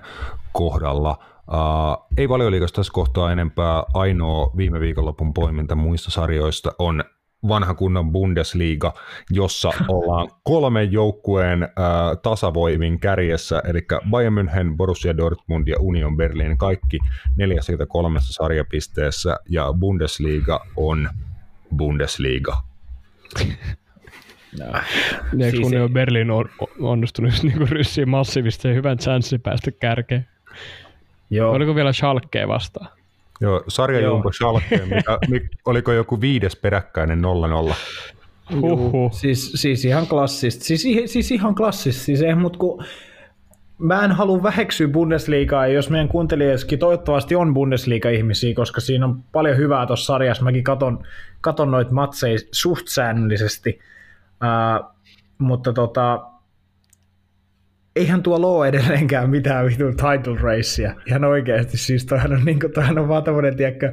kohdalla. Uh, ei valioliigasta tässä kohtaa enempää. Ainoa viime viikonlopun poiminta muista sarjoista on vanha kunnon Bundesliga, jossa ollaan kolmen joukkueen uh, tasavoimin kärjessä, eli Bayern München, Borussia Dortmund ja Union Berlin, kaikki 43 sarjapisteessä, ja Bundesliga on Bundesliga. No, niin, siis kun ei... Berlin on onnistunut niin ryssiin massiivisesti ja hyvän chanssi päästä kärkeen. Joo. Oliko vielä Schalkea vastaan? Joo, sarjajumbo Schalke, mikä, oliko joku viides peräkkäinen 0-0? Huhhuh. Siis, siis ihan klassista. Siis, siis ihan klassista. Siis ei, mutta kun mä en halua väheksyä Bundesliigaa, jos meidän kuuntelijoissakin toivottavasti on Bundesliga-ihmisiä, koska siinä on paljon hyvää tuossa sarjassa. Mäkin katon, katon noita matseja suht säännöllisesti. Uh, mutta tota, eihän tuo ole edelleenkään mitään vitu title racea. Ihan oikeasti, siis toihan on, niin kuin, toihan on vaan tämmöinen, tiedätkö,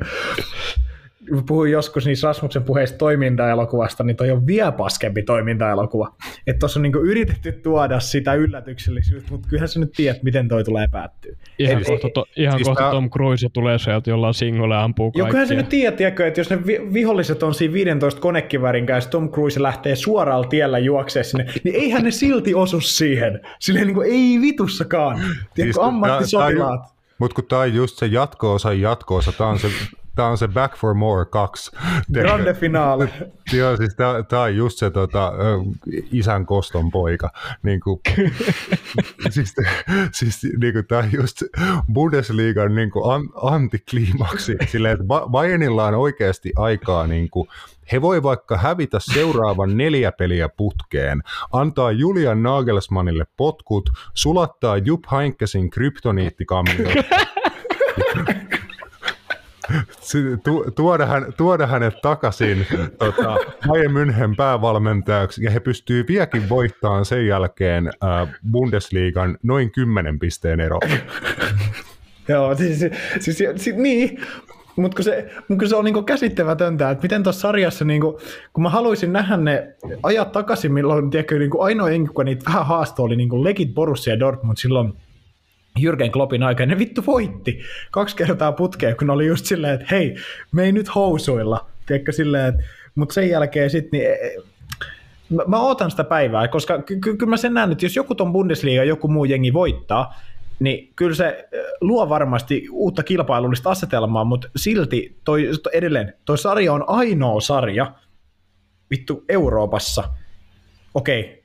puhuin joskus niissä Rasmuksen puheista toimintaelokuvasta, niin toi on vielä paskempi toimintaelokuva. Että tuossa on niinku yritetty tuoda sitä yllätyksellisyyttä, mutta kyllähän sä nyt tiedät, miten toi tulee päättyä. Ihan, Et, kohta, to, ihan siis kohta Tom Cruise tulee sieltä jollain singolle ja ampuu kaikkia. Kyllähän sä nyt tiedät, tiedätkö, että jos ne viholliset on siinä 15 konekivärin kanssa, Tom Cruise lähtee suoralla tiellä juoksee sinne, niin eihän ne silti osu siihen. Silleen niin kuin, ei vitussakaan. Tiedätkö, siis, ammattisotilaat. Mutta kun tämä on just se jatko-osa jatko-osa, tämä on se tämä on se Back for More 2. Grande finale. Joo, siis tämä on just se tota, isän koston poika. Niin kuin, siis siis niin kuin, tämä on just Bundesliigan niin kuin, an, antikliimaksi. Silleen, että Bayernilla on oikeasti aikaa niin kuin, he voi vaikka hävitä seuraavan neljä peliä putkeen, antaa Julian Nagelsmannille potkut, sulattaa Jupp Heynckessin kryptoniittikammio tu, tuoda, hän, tuoda hänet takaisin tota, Bayern München päävalmentajaksi, ja he pystyy vieläkin voittamaan sen jälkeen äh, Bundesliigan noin 10 pisteen ero. Joo, siis, siis, siis niin, mutta kun se, kun se on niinku käsittämätöntä, että miten tuossa sarjassa, niinku, kun mä haluaisin nähdä ne ajat takaisin, milloin tiedätkö, niinku ainoa enkä, kun niitä vähän haastoi, oli niinku Legit Borussia Dortmund silloin Jürgen Kloppin aika, ne vittu voitti. Kaksi kertaa putkeen, kun oli just silleen, että hei, me ei nyt housuilla, tiedätkö silleen, että, mutta sen jälkeen sitten, niin, e, e, mä, mä ootan sitä päivää, koska ky- ky- kyllä mä sen näen, että jos joku ton Bundesliga joku muu jengi voittaa, niin kyllä se e, luo varmasti uutta kilpailullista asetelmaa, mutta silti toi, edelleen, toi sarja on ainoa sarja vittu Euroopassa, okei,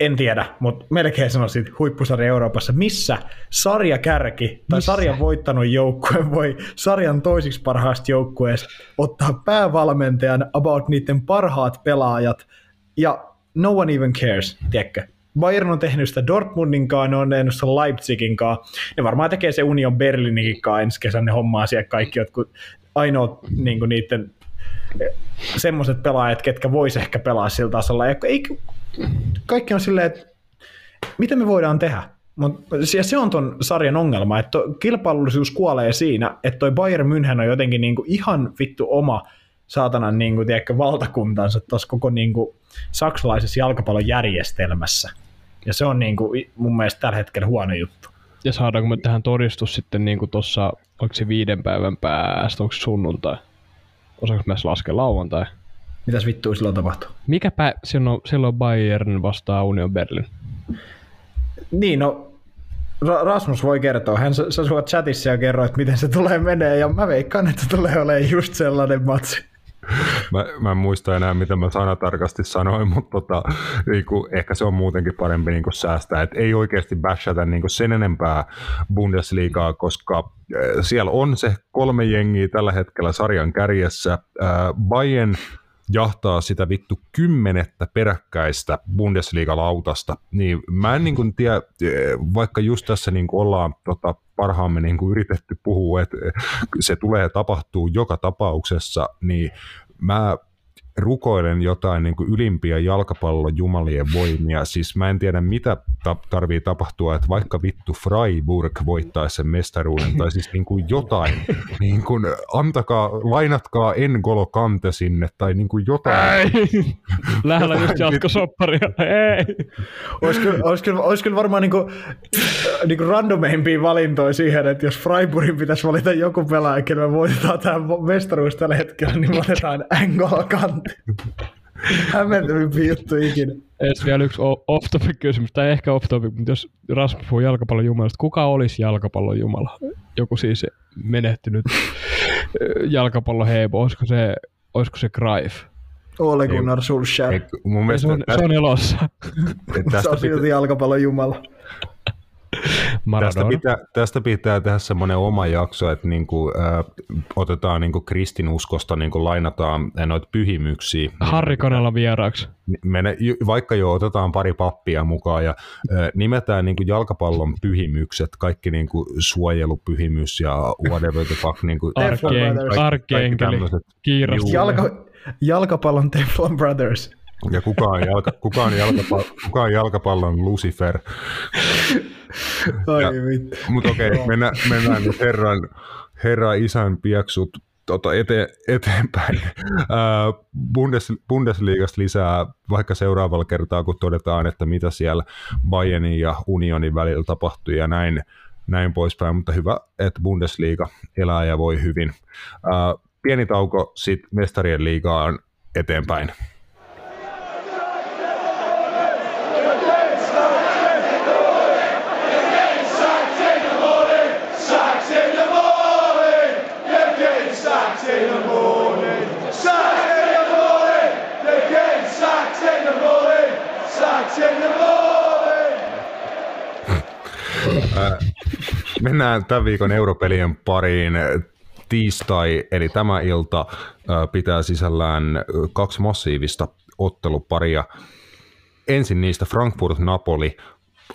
en tiedä, mutta melkein sanoisin huippusarja Euroopassa, missä sarjakärki tai missä? sarjan voittanut joukkue voi sarjan toisiksi parhaasta joukkueesta ottaa päävalmentajan about niiden parhaat pelaajat ja no one even cares, tiedätkö? Bayern on tehnyt sitä Dortmundin kanssa, ne on tehnyt sitä Leipzigin kanssa. Ne varmaan tekee se Union Berlinin kanssa ensi kesän, ne hommaa siellä kaikki jotkut ainoat niin niiden semmoiset pelaajat, ketkä vois ehkä pelaa sillä tasolla. Ei, kaikki on silleen, että mitä me voidaan tehdä? Mutta se on ton sarjan ongelma, että kilpailullisuus kuolee siinä, että toi Bayern München on jotenkin niinku ihan vittu oma saatanan niinku, tiedätkö, valtakuntansa tuossa koko niinku saksalaisessa jalkapallon järjestelmässä. Ja se on niinku mun mielestä tällä hetkellä huono juttu. Ja saadaanko me tähän todistus sitten niin tuossa, onko se viiden päivän päästä, onko se sunnuntai? Osaanko myös laskea lauantai? Mitäs vittua silloin tapahtuu? Mikä pä... silloin, silloin Bayern vastaa Union Berlin? Niin, no Ra- Rasmus voi kertoa. Hän sä suot chatissa ja kerroit, miten se tulee menee, ja mä veikkaan, että tulee olemaan just sellainen matsi. Mä, mä en muista enää, mitä mä sanatarkasti sanoin, mutta tota, niin kuin, ehkä se on muutenkin parempi niin kuin säästää. Et ei oikeasti bashata niin kuin sen enempää Bundesligaa, koska äh, siellä on se kolme jengiä tällä hetkellä sarjan kärjessä. Äh, Bayern jahtaa sitä vittu kymmenettä peräkkäistä Bundesliga-lautasta, niin mä en niin kuin tiedä, vaikka just tässä niin kuin ollaan tota, parhaamme niin kuin yritetty puhua, että se tulee tapahtuu joka tapauksessa, niin mä rukoilen jotain niin kuin ylimpiä jalkapallon jumalien voimia. Siis mä en tiedä, mitä ta- tarvii tapahtua, että vaikka vittu Freiburg voittaisi sen mestaruuden, tai siis niin kuin jotain, niin kuin, antakaa, lainatkaa N'Golo Kante sinne, tai niin kuin jotain. Ei! Lähellä just jatkosopparia. Ei! Olisi kyllä, olisi kyllä, olisi kyllä varmaan niin kuin, niin kuin randomeimpia valintoja siihen, että jos Freiburgin pitäisi valita joku pelaaja, kenellä me voitetaan tämä mestaruus tällä hetkellä, niin me otetaan N'Golo Kante. Hämmentävimpi juttu ikinä. Edes vielä yksi off-topic kysymys, tai ehkä off-topic, mutta jos Rasmus puhuu jalkapallon jumalasta, kuka olisi jalkapallon jumala? Joku siis menehtynyt jalkapallon heibo, olisiko se, olisiko se Greif? Ole Gunnar Solskjaer. Ei, mun mielestä Se on, se on elossa. Se on silti jalkapallon jumala. Tästä pitää, tästä pitää tehdä semmoinen oma jakso, että niinku, äh, otetaan niinku kristinuskosta, niinku lainataan noita pyhimyksiä. Harri Konella vieraaksi. Mene, vaikka jo otetaan pari pappia mukaan ja äh, nimetään niinku jalkapallon pyhimykset, kaikki niinku suojelupyhimys ja whatever the fuck. Niinku, Arkkien, Brothers. arkkienkeli, tämmöiset. kiirasti. Jalka, jalkapallon Teflon Brothers. Ja kuka on, jalka, kuka on, jalkapallon, kuka on jalkapallon Lucifer. Ai Ja-. Mutta okei, okay, mennään, mennään nyt herran, herran isän pieksut tota ete, eteenpäin. Ää, Bundes, Bundesliigasta lisää vaikka seuraavalla kertaa, kun todetaan, että mitä siellä Bayernin ja Unionin välillä tapahtui ja näin, näin poispäin, mutta hyvä, että Bundesliga elää ja voi hyvin. Ää, pieni tauko, sitten mestarien liigaan eteenpäin. Mennään tämän viikon europelien pariin. Tiistai, eli tämä ilta, ää, pitää sisällään ö, kaksi massiivista otteluparia. Ensin niistä Frankfurt-Napoli,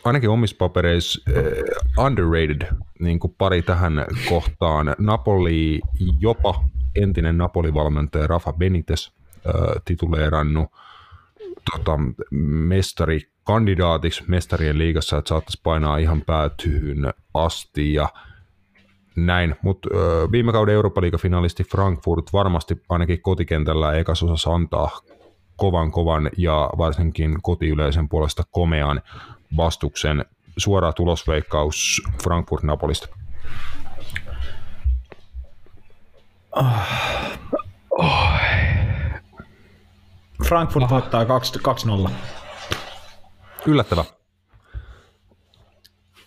ainakin omissa papereissa äh, underrated niin kuin pari tähän kohtaan. Napoli jopa entinen Napoli-valmentaja Rafa Benitez äh, tituleerannut tota, mestari kandidaatiksi mestarien liigassa, että saattaisi painaa ihan päätyyn asti ja näin, mutta viime kauden Euroopan finalisti Frankfurt varmasti ainakin kotikentällä ekasosassa antaa kovan kovan ja varsinkin kotiyleisen puolesta komean vastuksen. Suora tulosveikkaus Frankfurt-Napolista. Frankfurt voittaa 2-0. Yllättävä.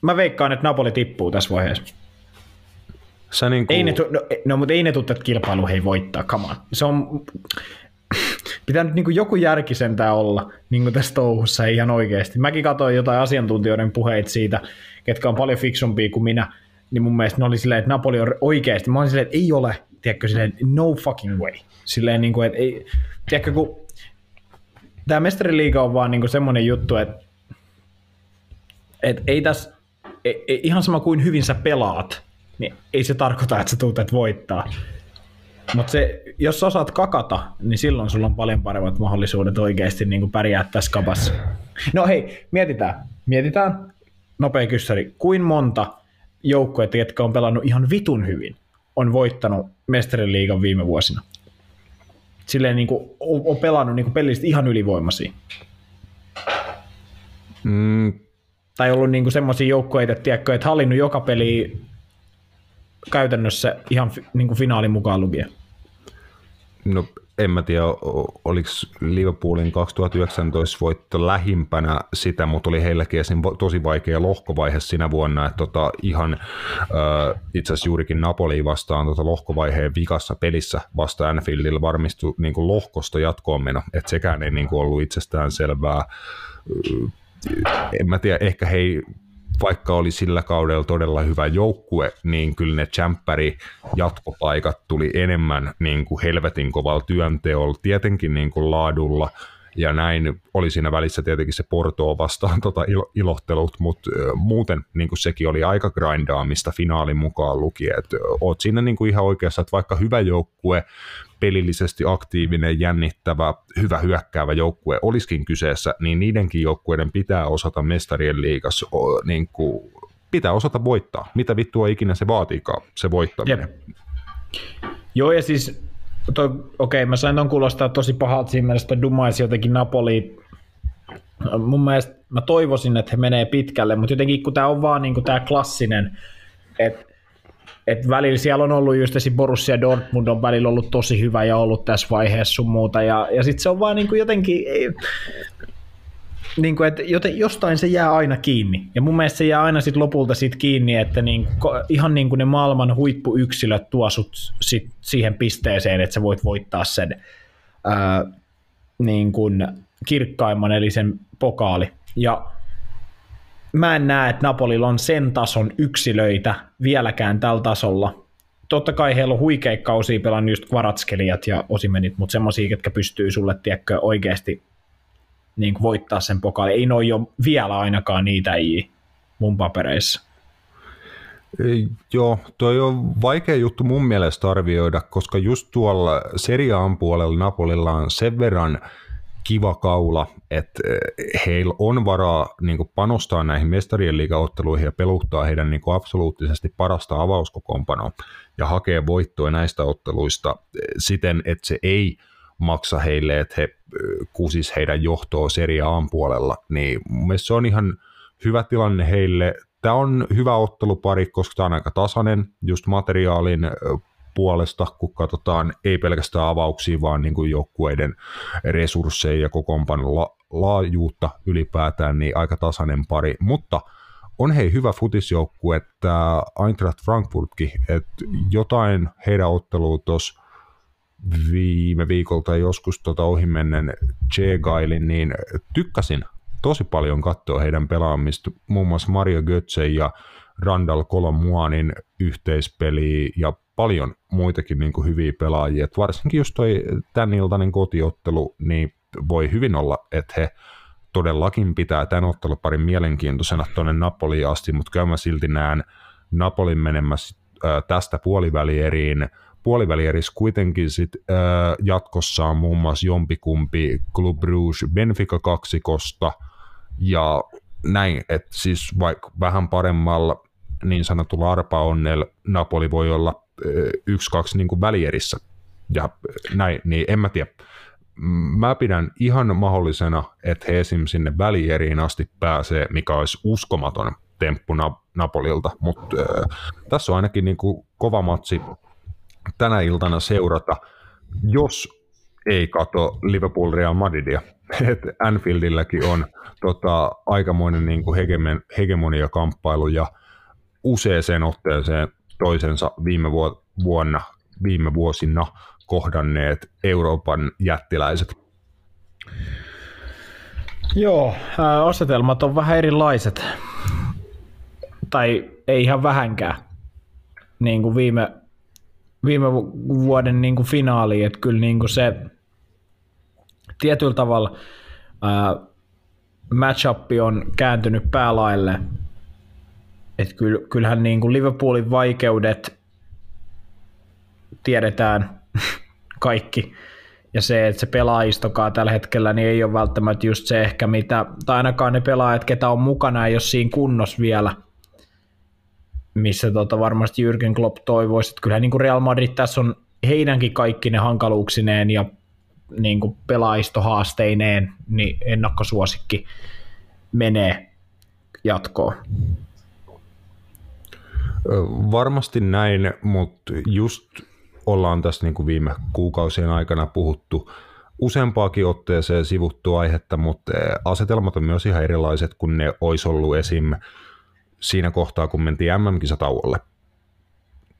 Mä veikkaan, että Napoli tippuu tässä vaiheessa. Sä niin kuin, Ei ne, tu- no, no, mutta ei ne tule tätä kilpailua hei voittaa, come on. Se on, pitää nyt niin kuin joku järki sentään olla niin kuin tässä touhussa ihan oikeasti. Mäkin katsoin jotain asiantuntijoiden puheita siitä, ketkä on paljon fiksumpia kuin minä, niin mun mielestä ne oli silleen, että Napoli on oikeasti. Mä olin silleen, että ei ole, tiedätkö, silleen, no fucking way. Silleen, niin kuin, että ei, tiedätkö, kun tämä mestariliiga on vaan niin kuin semmoinen juttu, että, että ei tässä, ei, ei, ihan sama kuin hyvin sä pelaat, niin ei se tarkoita, että sä tuut et voittaa. Mutta jos sä osaat kakata, niin silloin sulla on paljon paremmat mahdollisuudet oikeasti niin kuin pärjää tässä kapassa. No hei, mietitään. Mietitään nopea kyssäri. Kuin monta joukkuetta, jotka on pelannut ihan vitun hyvin, on voittanut Mestarin liigan viime vuosina? Silleen niin kuin, on, on pelannut niin kuin pelistä ihan ylivoimaisia. mm, Tai ollut niin kuin semmoisia joukkueita, että, tiedätkö, että hallinnut joka peli käytännössä ihan niin kuin finaalin mukaan lukien. no, en mä tiedä, oliko Liverpoolin 2019 voitto lähimpänä sitä, mutta oli heilläkin tosi vaikea lohkovaihe sinä vuonna, että tota, ihan äh, itse asiassa juurikin Napoli vastaan tota lohkovaiheen vikassa pelissä vasta Anfieldilla varmistui niin kuin lohkosta jatkoon meno, että sekään ei niin kuin ollut itsestään selvää. En mä tiedä, ehkä he vaikka oli sillä kaudella todella hyvä joukkue, niin kyllä ne tsemppäri jatkopaikat tuli enemmän niin kuin helvetin kovalla työnteolla, tietenkin niin kuin laadulla, ja näin oli siinä välissä tietenkin se Portoa vastaan tota ilohtelut, mutta muuten niin kuin sekin oli aika grindaamista finaalin mukaan lukien. Et oot siinä niin kuin ihan oikeassa, että vaikka hyvä joukkue, pelillisesti aktiivinen, jännittävä, hyvä hyökkäävä joukkue olisikin kyseessä, niin niidenkin joukkueiden pitää osata mestarien liigassa niin kuin, pitää osata voittaa. Mitä vittua ikinä se vaatiikaan, se voittaminen. Jep. Joo, ja siis okei, okay, mä sain ton kuulostaa tosi pahalta siinä mielessä, että dumaisi jotenkin Napoli. Mun mielestä mä toivoisin, että he menee pitkälle, mutta jotenkin kun tämä on vaan niin tämä klassinen, että et välillä siellä on ollut just esim. Borussia Dortmund on välillä ollut tosi hyvä ja ollut tässä vaiheessa sun muuta. Ja, ja sitten se on vaan niin kuin jotenkin, niin kuin, että joten jostain se jää aina kiinni. Ja mun mielestä se jää aina sit lopulta sit kiinni, että niin, ihan niin kuin ne maailman huippuyksilöt tuo sut sit siihen pisteeseen, että sä voit voittaa sen ää, niin kuin kirkkaimman, eli sen pokaali. Ja mä en näe, että Napolilla on sen tason yksilöitä vieläkään tällä tasolla. Totta kai heillä on huikeita kausia pelannut just Kvaratskelijat ja Osimenit, mutta semmoisia, ketkä pystyy sulle tiedätkö, oikeasti niin kuin voittaa sen pokaali. Ei noin jo vielä ainakaan niitä ei mun papereissa. Joo, toi on vaikea juttu mun mielestä arvioida, koska just tuolla seriaan puolella Napolilla on sen verran kiva kaula, että eh, heillä on varaa niin panostaa näihin mestarien liigaotteluihin ja peluttaa heidän niin absoluuttisesti parasta avauskokoonpanoa ja hakea voittoa näistä otteluista eh, siten, että se ei maksa heille, että he eh, kusis heidän johtoa Serie A puolella, niin mun se on ihan hyvä tilanne heille. Tämä on hyvä ottelupari, koska tämä on aika tasainen just materiaalin puolesta, kun katsotaan ei pelkästään avauksia, vaan niin kuin joukkueiden resursseja ja kokoonpanon la- laajuutta ylipäätään, niin aika tasainen pari, mutta on hei hyvä futisjoukkue, että Eintracht Frankfurtkin, että jotain heidän ottelua tuossa viime viikolta joskus tota ohimennen Chegailin, niin tykkäsin tosi paljon katsoa heidän pelaamista, muun muassa Mario Götze ja Randall Kolomuanin yhteispeli ja paljon muitakin niin kuin hyviä pelaajia. Et varsinkin just toi tämän iltainen kotiottelu, niin voi hyvin olla, että he todellakin pitää tämän otteluparin mielenkiintoisena tuonne Napoliin asti, mutta kyllä mä silti näen Napolin menemässä äh, tästä puolivälieriin. Puolivälierissä kuitenkin sit, äh, jatkossa on muun muassa jompikumpi Club Brugge Benfica kaksikosta ja näin, että siis vaikka vähän paremmalla niin sanotulla arpaonnella Napoli voi olla yksi, kaksi niin kuin välierissä ja näin, niin en mä tiedä. Mä pidän ihan mahdollisena, että he esim. sinne välieriin asti pääsee, mikä olisi uskomaton temppu Napolilta, mutta äh, tässä on ainakin niin kuin kova matsi tänä iltana seurata, jos ei kato Liverpool Real Madridia. että Anfieldilläkin on tota, aikamoinen niin kuin hegemonia-kamppailu ja useaseen otteeseen toisensa viime vuonna, viime vuosina kohdanneet Euroopan jättiläiset. Joo, asetelmat on vähän erilaiset. Tai ei ihan vähänkään. Niin kuin viime, viime vuoden niin kuin finaali, että kyllä niin kuin se tietyllä tavalla ää, matchup on kääntynyt päälaille – että kyllähän niin kuin Liverpoolin vaikeudet tiedetään kaikki. Ja se, että se pelaajistokaa tällä hetkellä, niin ei ole välttämättä just se ehkä mitä, tai ainakaan ne pelaajat, ketä on mukana, ei ole siinä kunnossa vielä, missä tota varmasti Jürgen Klopp toivoisi, että kyllähän niin kuin Real Madrid tässä on heidänkin kaikki ne hankaluuksineen ja niin kuin pelaajistohaasteineen, niin ennakkosuosikki menee jatkoon. Varmasti näin, mutta just ollaan tässä niin kuin viime kuukausien aikana puhuttu useampaakin otteeseen sivuttu aihetta, mutta asetelmat on myös ihan erilaiset kuin ne olisi ollut esim. siinä kohtaa, kun mentiin MM-kisatauolle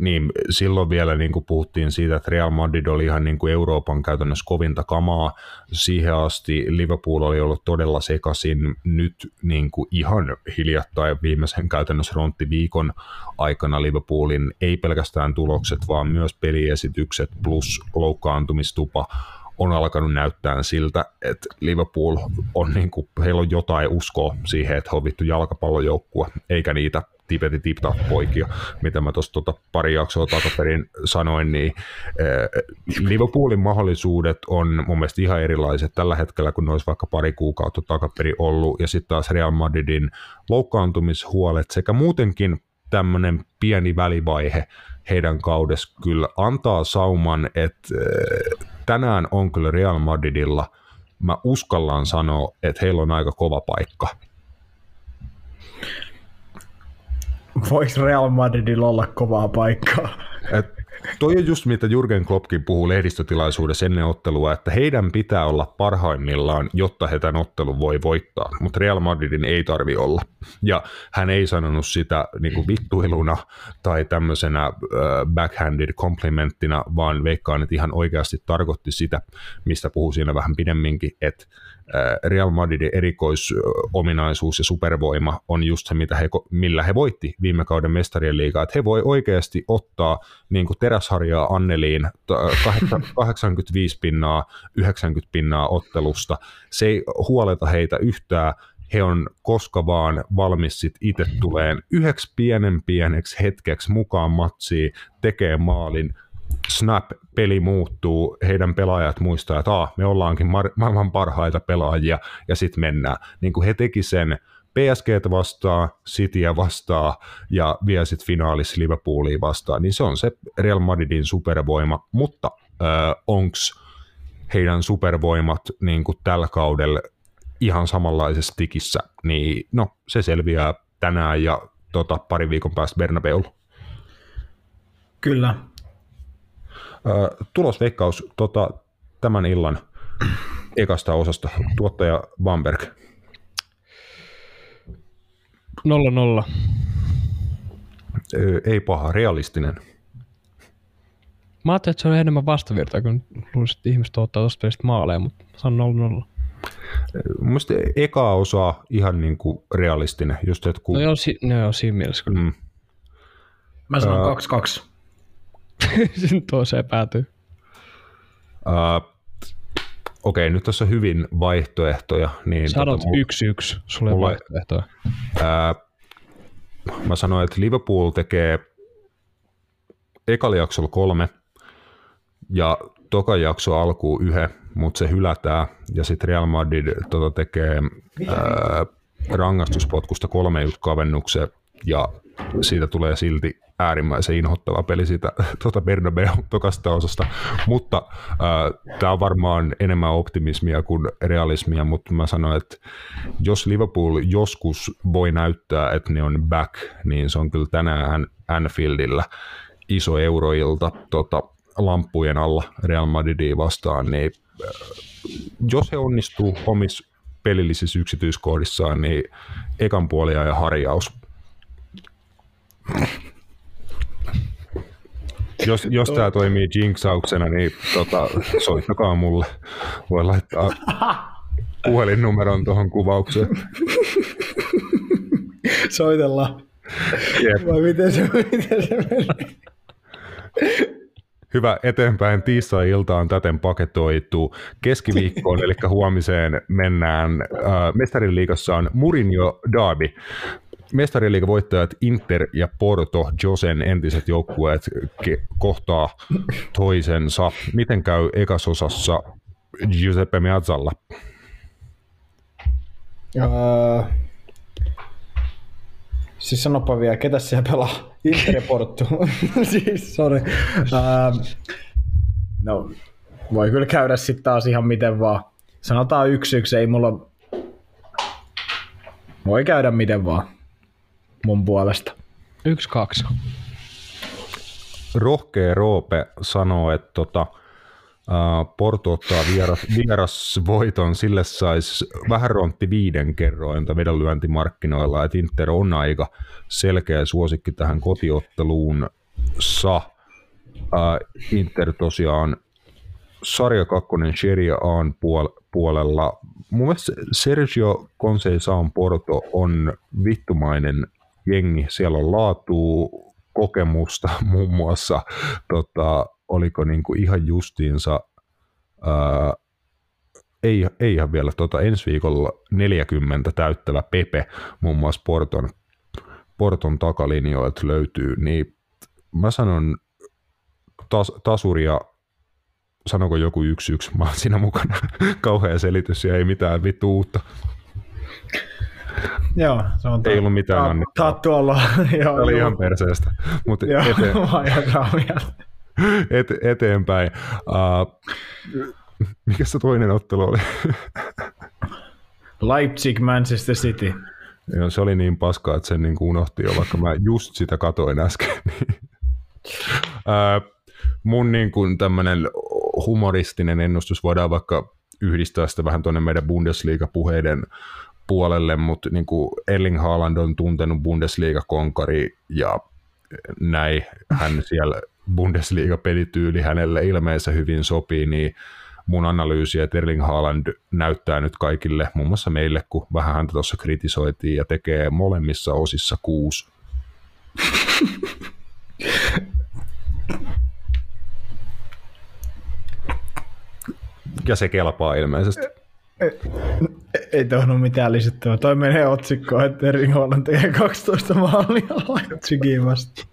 niin silloin vielä niin kuin puhuttiin siitä, että Real Madrid oli ihan niin kuin Euroopan käytännössä kovinta kamaa. Siihen asti Liverpool oli ollut todella sekaisin. Nyt niin kuin ihan hiljattain viimeisen käytännössä viikon aikana Liverpoolin ei pelkästään tulokset, vaan myös peliesitykset plus loukkaantumistupa on alkanut näyttää siltä, että Liverpool on niin kuin, heillä on jotain uskoa siihen, että he on vittu jalkapallojoukkue, eikä niitä tipeti tipta poikia, mitä mä tuossa tota pari jaksoa takaperin sanoin, niin äh, Liverpoolin mahdollisuudet on mun mielestä ihan erilaiset tällä hetkellä, kun ne olisi vaikka pari kuukautta takaperin ollut, ja sitten taas Real Madridin loukkaantumishuolet sekä muutenkin tämmöinen pieni välivaihe heidän kaudessa kyllä antaa sauman, että äh, tänään on kyllä Real Madridilla, mä uskallan sanoa, että heillä on aika kova paikka Voiko Real Madridilla olla kovaa paikkaa? Et toi on just mitä Jurgen Kloppkin puhuu lehdistötilaisuudessa ennen ottelua, että heidän pitää olla parhaimmillaan, jotta he tämän ottelun voi voittaa, mutta Real Madridin ei tarvi olla. Ja hän ei sanonut sitä niin kuin vittuiluna tai tämmöisenä äh, backhanded komplimenttina, vaan veikkaan, että ihan oikeasti tarkoitti sitä, mistä puhuu siinä vähän pidemminkin, että Real Madridin erikoisominaisuus ja supervoima on just se, mitä he, millä he voitti viime kauden mestarien liigaa. Että he voi oikeasti ottaa niin kuin teräsharjaa Anneliin 85 pinnaa, 90 pinnaa ottelusta. Se ei huoleta heitä yhtään. He on koska vaan valmis sit itse tuleen yhdeksi pienen pieneksi hetkeksi mukaan matsiin, tekee maalin, snap, peli muuttuu, heidän pelaajat muistaa, että ah, me ollaankin mar- maailman parhaita pelaajia, ja sitten mennään. Niin kuin he teki sen PSG vastaan, Cityä vastaan ja vielä sitten finaalissa Liverpoolia vastaan, niin se on se Real Madridin supervoima, mutta äh, onks heidän supervoimat niin kuin tällä kaudella ihan samanlaisessa tikissä, niin no se selviää tänään ja tota, pari viikon päästä Bernabeulla. Kyllä, tulosveikkaus tota, tämän illan ekasta osasta, tuottaja Bamberg. 0-0. Ei paha, realistinen. Mä ajattelin, että se on enemmän vastavirtaa, kun luulisin, että ihmiset ottaa tuosta pelistä maaleja, mutta se on 0-0. Mielestäni eka osa ihan niin kuin realistinen. Just, että kun... No joo, si- no joo siinä mielessä kyllä. Mm. Mä sanon 2-2. Sinne toiseen päätyy. Uh, Okei, okay, nyt tässä on hyvin vaihtoehtoja. Niin Sanot tota, yksi yksi, sulle mulla, vaihtoehtoja. Uh, mä sanoin, että Liverpool tekee ekalla jaksolla kolme ja toka jakso alkuu yhden, mutta se hylätään ja sitten Real Madrid tota, tekee ää, rangaistuspotkusta kolme kavennuksen ja siitä tulee silti äärimmäisen inhottava peli siitä tuota Bernabeu tokasta osasta, mutta äh, tämä on varmaan enemmän optimismia kuin realismia, mutta mä sanoin, että jos Liverpool joskus voi näyttää, että ne on back, niin se on kyllä tänään Anfieldillä iso euroilta tota, lampujen alla Real Madridia vastaan, niin äh, jos he onnistuu omissa pelillisissä yksityiskohdissaan, niin ekan puolia ja harjaus jos, jos tämä toimii jinxauksena, niin tota, soittakaa mulle. Voi laittaa puhelinnumeron tuohon kuvaukseen. Soitellaan. Yep. Vai miten se, miten se meni? Hyvä eteenpäin. Tiistai-iltaan täten paketoitu. Keskiviikkoon, eli huomiseen mennään. Äh, Mestarin liigassa on Murinjo Derby mestariliigan voittajat Inter ja Porto, Josen entiset joukkueet, ke- kohtaa toisensa. Miten käy ekasosassa Giuseppe Meazzalla? Uh, siis sanopa vielä, ketä siellä pelaa? Inter ja Porto. siis, sorry. Uh, no, voi kyllä käydä sitten taas ihan miten vaan. Sanotaan yksi yksi, ei mulla... Voi käydä miten vaan mun puolesta. Yksi, kaksi. rohkea Roope sanoo, että tota, Porto ottaa vieras, vierasvoiton, sille saisi vähän rontti viiden kerrointa vedonlyöntimarkkinoilla, että Inter on aika selkeä suosikki tähän kotiotteluun. Sa. Inter tosiaan sarja kakkonen Serie A puol- puolella. Mun mielestä Sergio Conceição Porto on vittumainen jengi. Siellä on laatua, kokemusta muun muassa. Tota, oliko niinku ihan justiinsa, ää, ei, ei ihan vielä tota, ensi viikolla 40 täyttävä Pepe muun muassa Porton, Porton takalinjoilta löytyy, niin mä sanon tas, tasuria sanoko joku yksi yksi, mä oon siinä mukana. Kauhea selitys ja ei mitään vittu uutta. Joo, se on Ei ollut mitään ta- annettavaa. Tattu olla. Joo, oli ihan perseestä. Mutta eteen, et, eteenpäin. Uh, mikä se toinen ottelu oli? Leipzig, Manchester City. Joo, se oli niin paskaa, että sen niin kuin unohti jo, vaikka mä just sitä katoin äsken. Ää, mun niin kuin tämmönen humoristinen ennustus voidaan vaikka yhdistää sitä vähän tuonne meidän Bundesliga-puheiden puolelle, mutta niin kuin Erling Haaland on tuntenut Bundesliga-konkari ja näin hän siellä Bundesliga-pelityyli hänelle ilmeensä hyvin sopii, niin mun analyysi, että Erling Haaland näyttää nyt kaikille, muun muassa meille, kun vähän häntä tuossa kritisoitiin ja tekee molemmissa osissa kuusi. Ja se kelpaa ilmeisesti. Ei tuohon mitään lisättävää. Toi menee otsikkoon, että Erling Haaland tekee 12 maalia Leipzigiin vasta.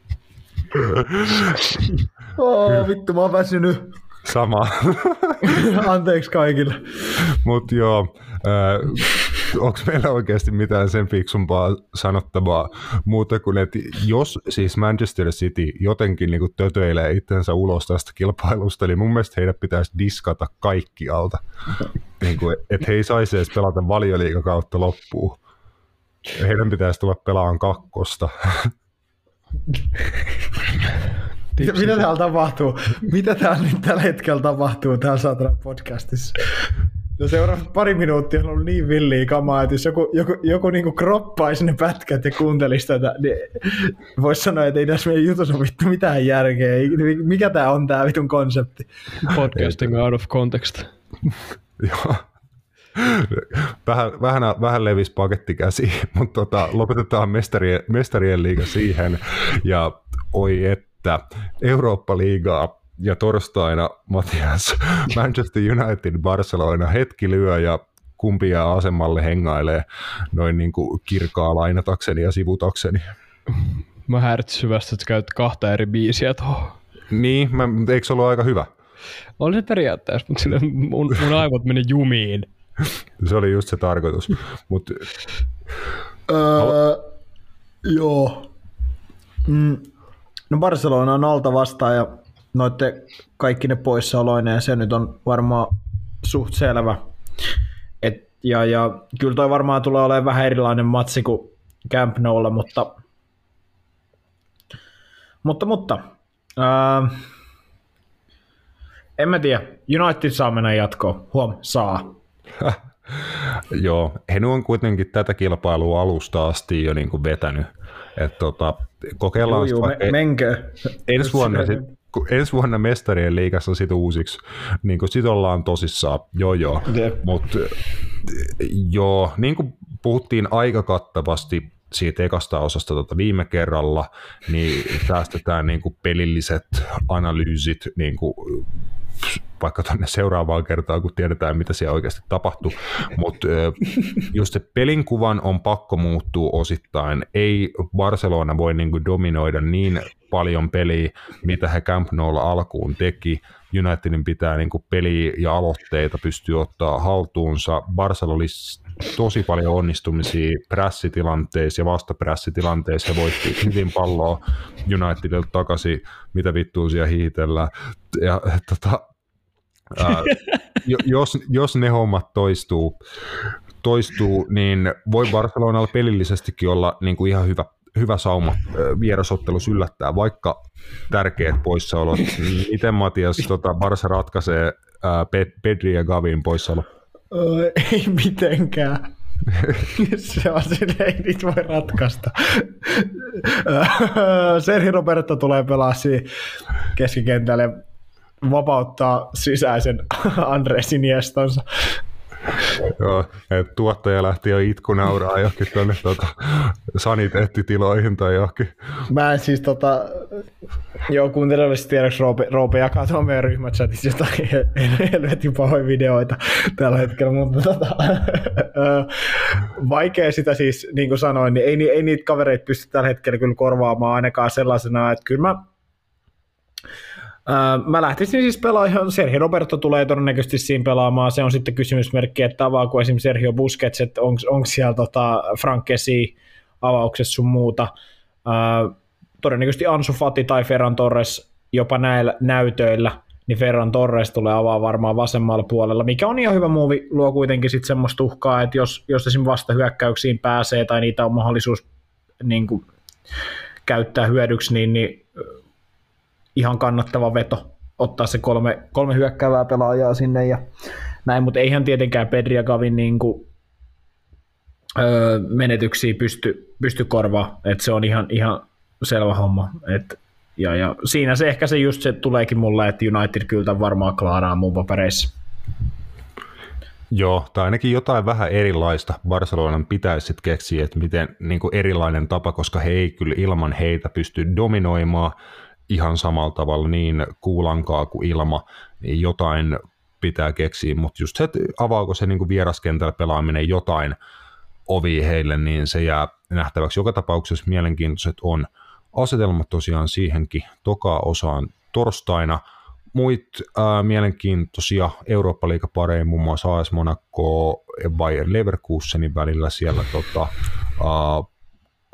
Oh, vittu, mä oon väsynyt. Sama. Anteeksi kaikille. Mutta joo, äh, onko meillä oikeasti mitään sen fiksumpaa sanottavaa muuta kuin, että jos siis Manchester City jotenkin niin tötöilee itsensä ulos tästä kilpailusta, niin mun mielestä heidän pitäisi diskata kaikki alta. Niin kuin, että he ei saisi edes pelata valioliikakautta loppuun. Heidän pitäisi tulla pelaamaan kakkosta. Mitä, mitä täällä tapahtuu? Mitä täällä nyt tällä hetkellä tapahtuu täällä saatana podcastissa? No seuraavat pari minuuttia on ollut niin villiä kamaa, että jos joku, joku, joku niinku kroppaisi ne pätkät ja kuuntelisi tätä, niin voisi sanoa, että ei tässä meidän jutussa ole vittu mitään järkeä. Mikä tää on tää vitun konsepti? Podcasting out of context. Joo. Vähän, vähän, vähän levisi paketti käsi, mutta tota, lopetetaan mestarien, mestarien liiga siihen. Ja oi että, Eurooppa-liigaa ja torstaina Matias, Manchester United, Barcelona, hetki lyö ja kumpi jää asemalle hengailee noin niin kuin kirkaa lainatakseni ja sivutakseni. Mä häiritsin syvästi, että sä käyt kahta eri biisiä tuohon. Niin, mä, eikö se ollut aika hyvä? Oli se periaatteessa, mutta sille mun, mun aivot meni jumiin. Se oli just se tarkoitus. Mutta Öö, joo. Mm. No Barcelona on alta vastaan ja noitte kaikki ne poissaoloineen ja se nyt on varmaan suht selvä. Et, ja, ja kyllä toi varmaan tulee olemaan vähän erilainen matsi kuin Camp Noulla, mutta mutta, mutta ää, en mä tiedä. United saa mennä jatkoon. Huom, saa. Joo, he on kuitenkin tätä kilpailua alusta asti jo niin kuin vetänyt. Et tota, kokeillaan juu, sitä me, menkö. ensi vuonna, sit, kun ensi vuonna mestarien liigassa sit uusiksi, niin kuin sit ollaan tosissaan, joo joo, mutta joo, niin kuin puhuttiin aika kattavasti siitä ekasta osasta tota viime kerralla, niin säästetään niin kuin pelilliset analyysit niin kuin vaikka tuonne seuraavaan kertaan, kun tiedetään, mitä siellä oikeasti tapahtuu. Mutta just se pelinkuvan on pakko muuttua osittain. Ei Barcelona voi niinku dominoida niin paljon peliä, mitä he Camp Noulla alkuun teki. Unitedin pitää niinku peliä ja aloitteita pystyä ottaa haltuunsa. Barcelona tosi paljon onnistumisia prässitilanteissa ja vastaprässitilanteissa. He voitti hyvin palloa Unitedilta takaisin, mitä vittua siellä hiitellään. Ja tota, Ää, jo- jos, jos ne hommat toistuu, toistuu, niin voi Barcelonalla pelillisestikin olla niin kuin ihan hyvä, hyvä sauma vierasottelus yllättää, vaikka tärkeät poissaolot. Miten Matias tota, Barsa ratkaisee ää, Pedri ja Gavin poissaolo? Öö, ei mitenkään. se on se, ei niitä voi ratkaista. Serhi Roberto tulee pelaa keskikentälle vapauttaa sisäisen Andres Iniestonsa. Joo, että tuottaja lähti jo itku nauraa johonkin tuonne tuota, saniteettitiloihin tai johonkin. Mä en siis tota, joo kuuntelijoille tiedoksi Roope, Roope jakaa tuon meidän ryhmächatissa jotain helvetin pahoja videoita tällä hetkellä, mutta tota, vaikea sitä siis, niin kuin sanoin, niin ei, ei niitä kavereita pysty tällä hetkellä kyllä korvaamaan ainakaan sellaisena, että kyllä mä mä lähtisin siis pelaamaan, Sergio Roberto tulee todennäköisesti siinä pelaamaan, se on sitten kysymysmerkki, että avaako esimerkiksi Sergio Busquets, että onko siellä tota Frankesi avauksessa sun muuta. todennäköisesti Ansu Fati tai Ferran Torres jopa näillä näytöillä, niin Ferran Torres tulee avaa varmaan vasemmalla puolella, mikä on ihan hyvä muuvi, luo kuitenkin sitten semmoista uhkaa, että jos, jos esimerkiksi vasta hyökkäyksiin pääsee tai niitä on mahdollisuus niin kuin, käyttää hyödyksi, niin, niin ihan kannattava veto ottaa se kolme, kolme hyökkäävää pelaajaa sinne ja näin, mutta eihän tietenkään Pedri ja Gavin niin kuin, öö, menetyksiä pysty, pysty korvaa, että se on ihan, ihan selvä homma. Et, ja, ja siinä se ehkä se just se tuleekin mulle, että United kyllä varmaan klaaraa mun papereissa. Joo, tai ainakin jotain vähän erilaista Barcelonan pitäisi sitten keksiä, että miten niin kuin erilainen tapa, koska he ei kyllä ilman heitä pysty dominoimaan, ihan samalla tavalla niin kuulankaa kuin ilma, niin jotain pitää keksiä, mutta just se, että avaako se niin kuin vieraskentällä pelaaminen jotain ovi heille, niin se jää nähtäväksi. Joka tapauksessa mielenkiintoiset on asetelmat tosiaan siihenkin toka osaan torstaina. Muit äh, mielenkiintoisia Eurooppa-liigapareja, muun muassa AS Monaco ja Bayern Leverkusenin välillä siellä tota, äh,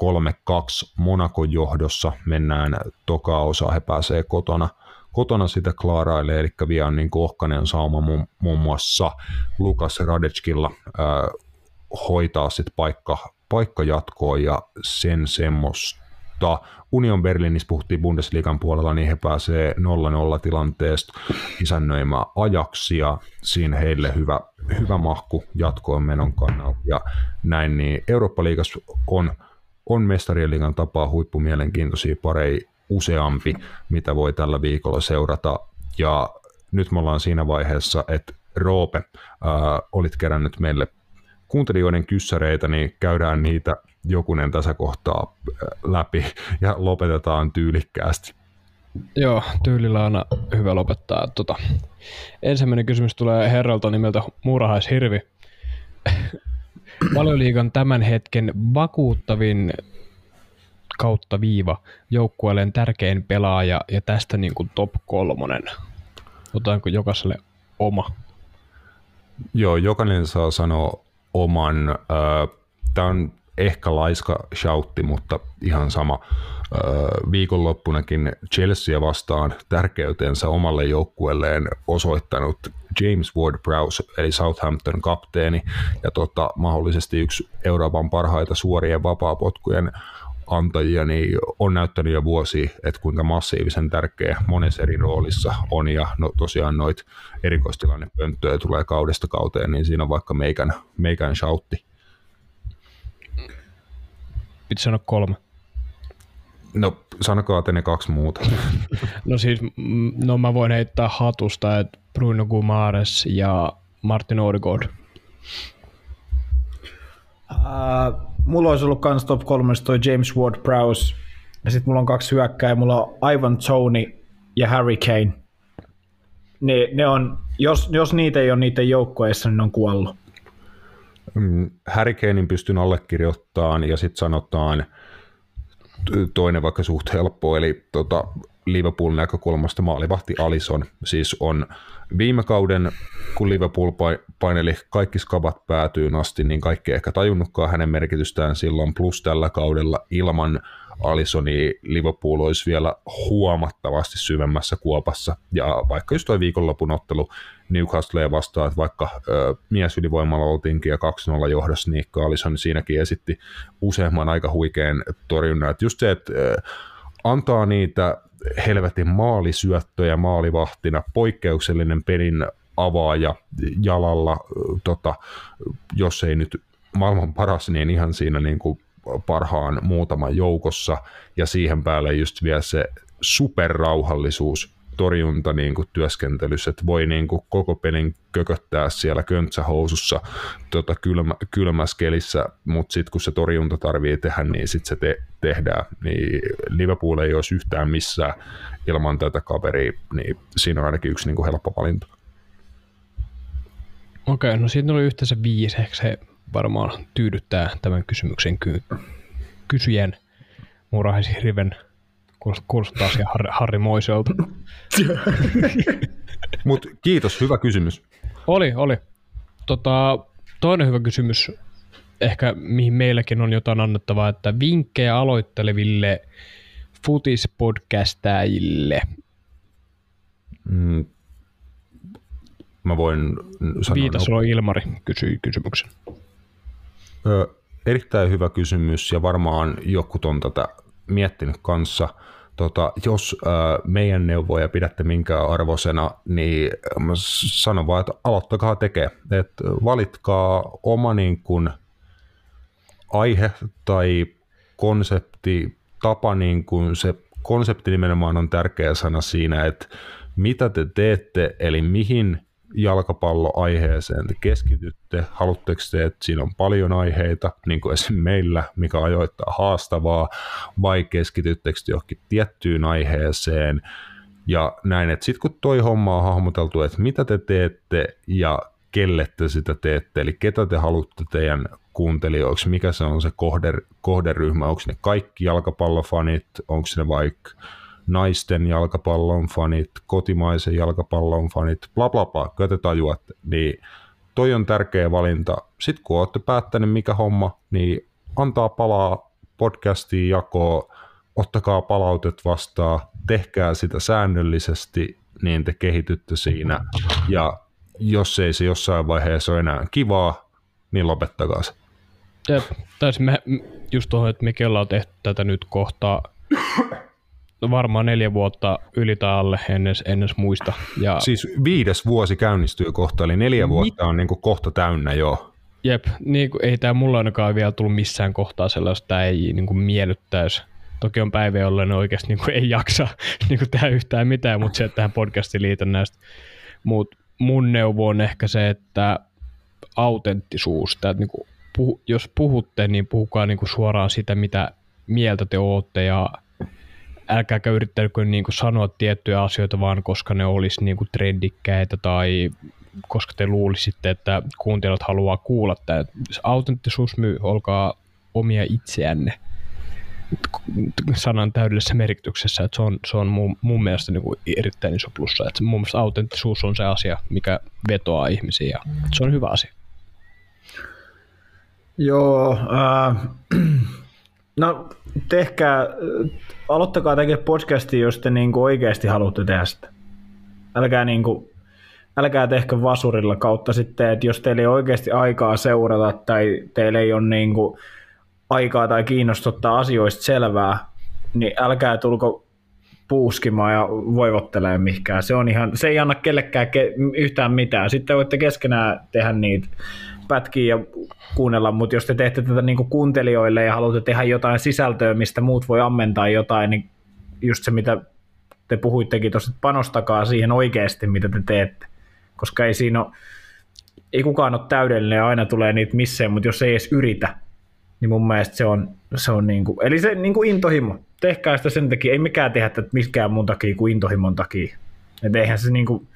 3-2 Monakon johdossa mennään toka osa, he pääsee kotona, kotona sitä klaarailee, eli vielä niin ohkanen sauma muun, muun muassa Lukas Radetskilla ää, hoitaa sitten paikka, paikka jatkoa ja sen semmoista. Union Berlinissä puhuttiin Bundesliigan puolella, niin he pääsee 0-0 tilanteesta isännöimään ajaksia. Siinä heille hyvä, hyvä mahku jatkoon menon kannalta ja näin, niin Eurooppa-liigassa on on mestarien liigan tapaa huippumielenkiintoisia parei useampi, mitä voi tällä viikolla seurata. Ja nyt me ollaan siinä vaiheessa, että Roope, ää, olit kerännyt meille kuuntelijoiden kyssäreitä, niin käydään niitä jokunen tässä kohtaa läpi ja lopetetaan tyylikkäästi. Joo, tyylillä on aina hyvä lopettaa. Tota, ensimmäinen kysymys tulee herralta nimeltä Muurahaishirvi. Valioliigan tämän hetken vakuuttavin kautta viiva joukkueelleen tärkein pelaaja ja tästä niin kuin top kolmonen. Otetaanko jokaiselle oma? Joo, jokainen saa sanoa oman. Tämä on ehkä laiska shoutti, mutta ihan sama. Viikonloppunakin Chelsea vastaan tärkeytensä omalle joukkueelleen osoittanut James Ward-Prowse, eli Southampton kapteeni, ja tota, mahdollisesti yksi Euroopan parhaita suorien vapaapotkujen antajia, niin on näyttänyt jo vuosi, että kuinka massiivisen tärkeä monessa eri roolissa on, ja no, tosiaan noit erikoistilannepönttöjä tulee kaudesta kauteen, niin siinä on vaikka meikän, meikän shoutti. Piti sanoa kolme. No sanokaa te ne kaksi muuta. no siis, no mä voin heittää hatusta, että Bruno Gumares ja Martin Odegaard. Uh, mulla olisi ollut kans top 3 toi James Ward-Prowse. Ja sitten mulla on kaksi hyökkää, mulla on Ivan Tony ja Harry Kane. Ne, ne on, jos, jos niitä ei ole niiden joukkoissa, niin ne on kuollut. Mm, Kanein pystyn allekirjoittamaan ja sitten sanotaan toinen vaikka suht helppo, eli tota, Liverpoolin näkökulmasta maalivahti Alison siis on viime kauden, kun Liverpool paineli kaikki skabat päätyyn asti, niin kaikki ehkä tajunnutkaan hänen merkitystään silloin, plus tällä kaudella ilman Alisson, niin Liverpool olisi vielä huomattavasti syvemmässä kuopassa. Ja vaikka just tuo viikonlopun ottelu Newcastle vastaan, että vaikka ö, mies ylivoimalla oltiinkin ja 2-0 johdossa, niin Alisson siinäkin esitti useamman aika huikean torjunnan. Että just se, että ö, antaa niitä helvetin maalisyöttöjä maalivahtina, poikkeuksellinen pelin avaaja jalalla, tota, jos ei nyt maailman paras, niin ihan siinä niin kuin parhaan muutaman joukossa, ja siihen päälle just vielä se superrauhallisuus torjunta niin kuin työskentelyssä, että voi niin kuin koko pelin kököttää siellä köntsähousussa tota, kylmä, kylmässä kelissä, mutta sitten kun se torjunta tarvii tehdä, niin sitten se te, tehdään. Niin Liverpool ei olisi yhtään missään ilman tätä kaveria, niin siinä on ainakin yksi niin kuin helppo valinta. Okei, no siitä oli yhteensä se varmaan tyydyttää tämän kysymyksen ky- kysyjän murhaisriven kuulostaa taas Harri, Harri Moiselta. Mut kiitos, hyvä kysymys. Oli, oli. Tota, toinen hyvä kysymys, ehkä mihin meilläkin on jotain annettavaa, että vinkkejä aloitteleville futispodcastajille. Mm, mä voin sanoa... Viitasalo Ilmari kysyi kysymyksen. Ö, erittäin hyvä kysymys ja varmaan joku on tätä miettinyt kanssa. Tota, jos ö, meidän neuvoja pidätte minkään arvosena, niin mä sanon vaan, että aloittakaa tekee. Et valitkaa oma niin kun, aihe tai konsepti, tapa, niin kun se konsepti nimenomaan on tärkeä sana siinä, että mitä te teette, eli mihin jalkapalloaiheeseen te keskitytte? Haluatteko te, että siinä on paljon aiheita, niin kuin esim. meillä, mikä ajoittaa haastavaa, vai keskityttekö te johonkin tiettyyn aiheeseen? Ja näin, että sitten kun toi homma on hahmoteltu, että mitä te teette ja kelle te sitä teette, eli ketä te haluatte teidän kuuntelijoiksi, mikä se on se kohder, kohderyhmä, onko ne kaikki jalkapallofanit, onko ne vaikka naisten jalkapallon fanit, kotimaisen jalkapallon fanit, bla bla bla, kyllä te tajuatte, niin toi on tärkeä valinta. Sitten kun olette päättäneet mikä homma, niin antaa palaa podcastiin jakoon, ottakaa palautet vastaan, tehkää sitä säännöllisesti, niin te kehitytte siinä. Ja jos ei se jossain vaiheessa ole enää kivaa, niin lopettakaa se. Jep, taisi me just tuohon, että mekin ollaan tehty tätä nyt kohtaa varmaan neljä vuotta yli tai alle ennen, ennen muista. Ja... Siis viides vuosi käynnistyy kohta, eli neljä vuotta on niin kuin kohta täynnä jo. Jep, niin kuin, ei tämä mulla ainakaan vielä tullut missään kohtaa sellaista, ei niin kuin miellyttäisi. Toki on päivä, jolloin oikeasti niin kuin, ei jaksa niin kuin, tehdä yhtään mitään, mutta se, että tähän podcastiin liitän näistä. Mutta mun neuvo on ehkä se, että autenttisuus, että niin kuin, puhu, jos puhutte, niin puhukaa niin kuin, suoraan sitä, mitä mieltä te ootte ja älkääkä yrittäkö niin kuin sanoa tiettyjä asioita vaan, koska ne olisi niin kuin trendikkäitä tai koska te luulisitte, että kuuntelijat haluaa kuulla tämä. Autenttisuus myy, olkaa omia itseänne sanan täydellisessä merkityksessä, että se on, se on mun, mun mielestä niin kuin erittäin iso plussa, että mun mielestä autenttisuus on se asia, mikä vetoaa ihmisiä ja se on hyvä asia. Joo, äh, no tehkää, aloittakaa tekemään podcastia, jos te niin kuin oikeasti haluatte tehdä sitä. Älkää, kuin, älkää tehkö vasurilla kautta sitten, että jos teillä ei oikeasti aikaa seurata tai teillä ei ole niin kuin aikaa tai kiinnostuttaa asioista selvää, niin älkää tulko puuskimaan ja voivottelemaan mihinkään. Se, on ihan, se ei anna kellekään ke, yhtään mitään. Sitten voitte keskenään tehdä niitä pätkiä ja kuunnella, mutta jos te teette tätä niin kuuntelijoille ja haluatte tehdä jotain sisältöä, mistä muut voi ammentaa jotain, niin just se, mitä te puhuittekin tuossa, että panostakaa siihen oikeasti, mitä te teette. Koska ei siinä ole, ei kukaan ole täydellinen ja aina tulee niitä missään, mutta jos ei edes yritä, niin mun mielestä se on, se on niin kuin, eli se niin kuin intohimo. Tehkää sitä sen takia, ei mikään tehdä tätä miskään mun takia kuin intohimon takia. Et eihän se niin kuin,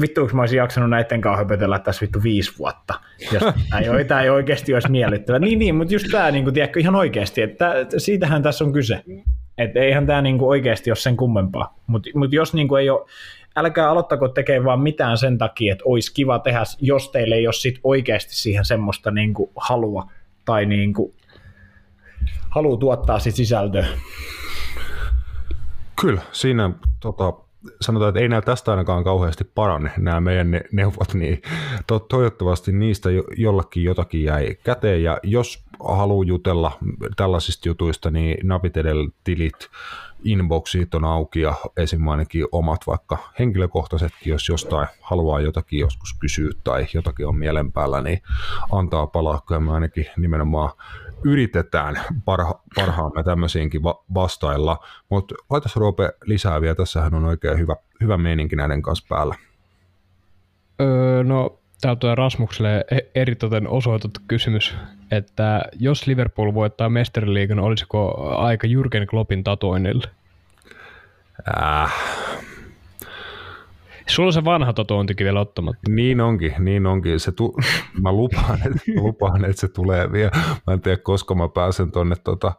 vittu, mä olisin jaksanut näiden kanssa höpötellä tässä vittu viisi vuotta. Jos tämä ei, tämä ei oikeasti olisi miellyttävä. Niin, niin, mutta just tämä, niin kuin, tiedätkö, ihan oikeasti, että siitähän tässä on kyse. Että eihän tämä niin kuin oikeasti ole sen kummempaa. Mutta mut jos niin kuin ei ole, älkää aloittako tekemään vaan mitään sen takia, että olisi kiva tehdä, jos teille ei ole sit oikeasti siihen semmoista niin kuin halua tai niin kuin haluaa tuottaa sit sisältöä. Kyllä, siinä tota, sanotaan, että ei näillä tästä ainakaan kauheasti parane nämä meidän ne, neuvot, niin to, toivottavasti niistä jo, jollakin jotakin jäi käteen, ja jos haluaa jutella tällaisista jutuista, niin Napitedel-tilit, inboxit on auki, ja esim. ainakin omat vaikka henkilökohtaisetkin, jos jostain haluaa jotakin joskus kysyä tai jotakin on mielen päällä, niin antaa palaa, kyllä me ainakin nimenomaan yritetään parha, parhaamme tämmöisiinkin va- vastailla, mutta laitas Roope lisää vielä, tässähän on oikein hyvä, hyvä meininki näiden kanssa päällä. Öö, no, täältä tulee Rasmukselle e- eritoten osoitettu kysymys, että jos Liverpool voittaa mestariliigan, olisiko aika Jürgen Kloppin tatuoinnille? Äh, Sulla on se vanha tatuointikin vielä ottamatta. niin onkin, niin onkin. Se tu- mä, lupaan, että, lupaan, että se tulee vielä. Mä en tiedä, koska mä pääsen tonne, tota,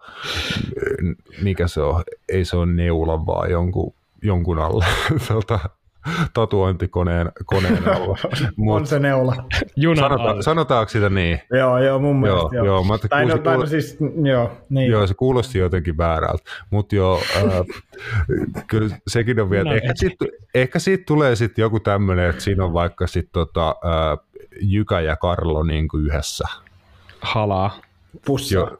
mikä se on, ei se ole neula, vaan jonkun, jonkun alle. tota, tatuointikoneen koneen alla. On Mut se neula. Junan sanota, alle. sanotaanko sitä niin? joo, joo, mun mielestä Joo, joo, mä ajattelin, tai, no, kuusi- tai no siis, joo, niin. Joo, se kuulosti jotenkin väärältä, mutta joo, äh, kyllä sekin on vielä, No, ehkä, siitä, ehkä siitä tulee sitten joku tämmöinen, että siinä on vaikka sitten tota, äh, Jykä ja Karlo niin kuin yhdessä. Halaa. Pussi. Joo.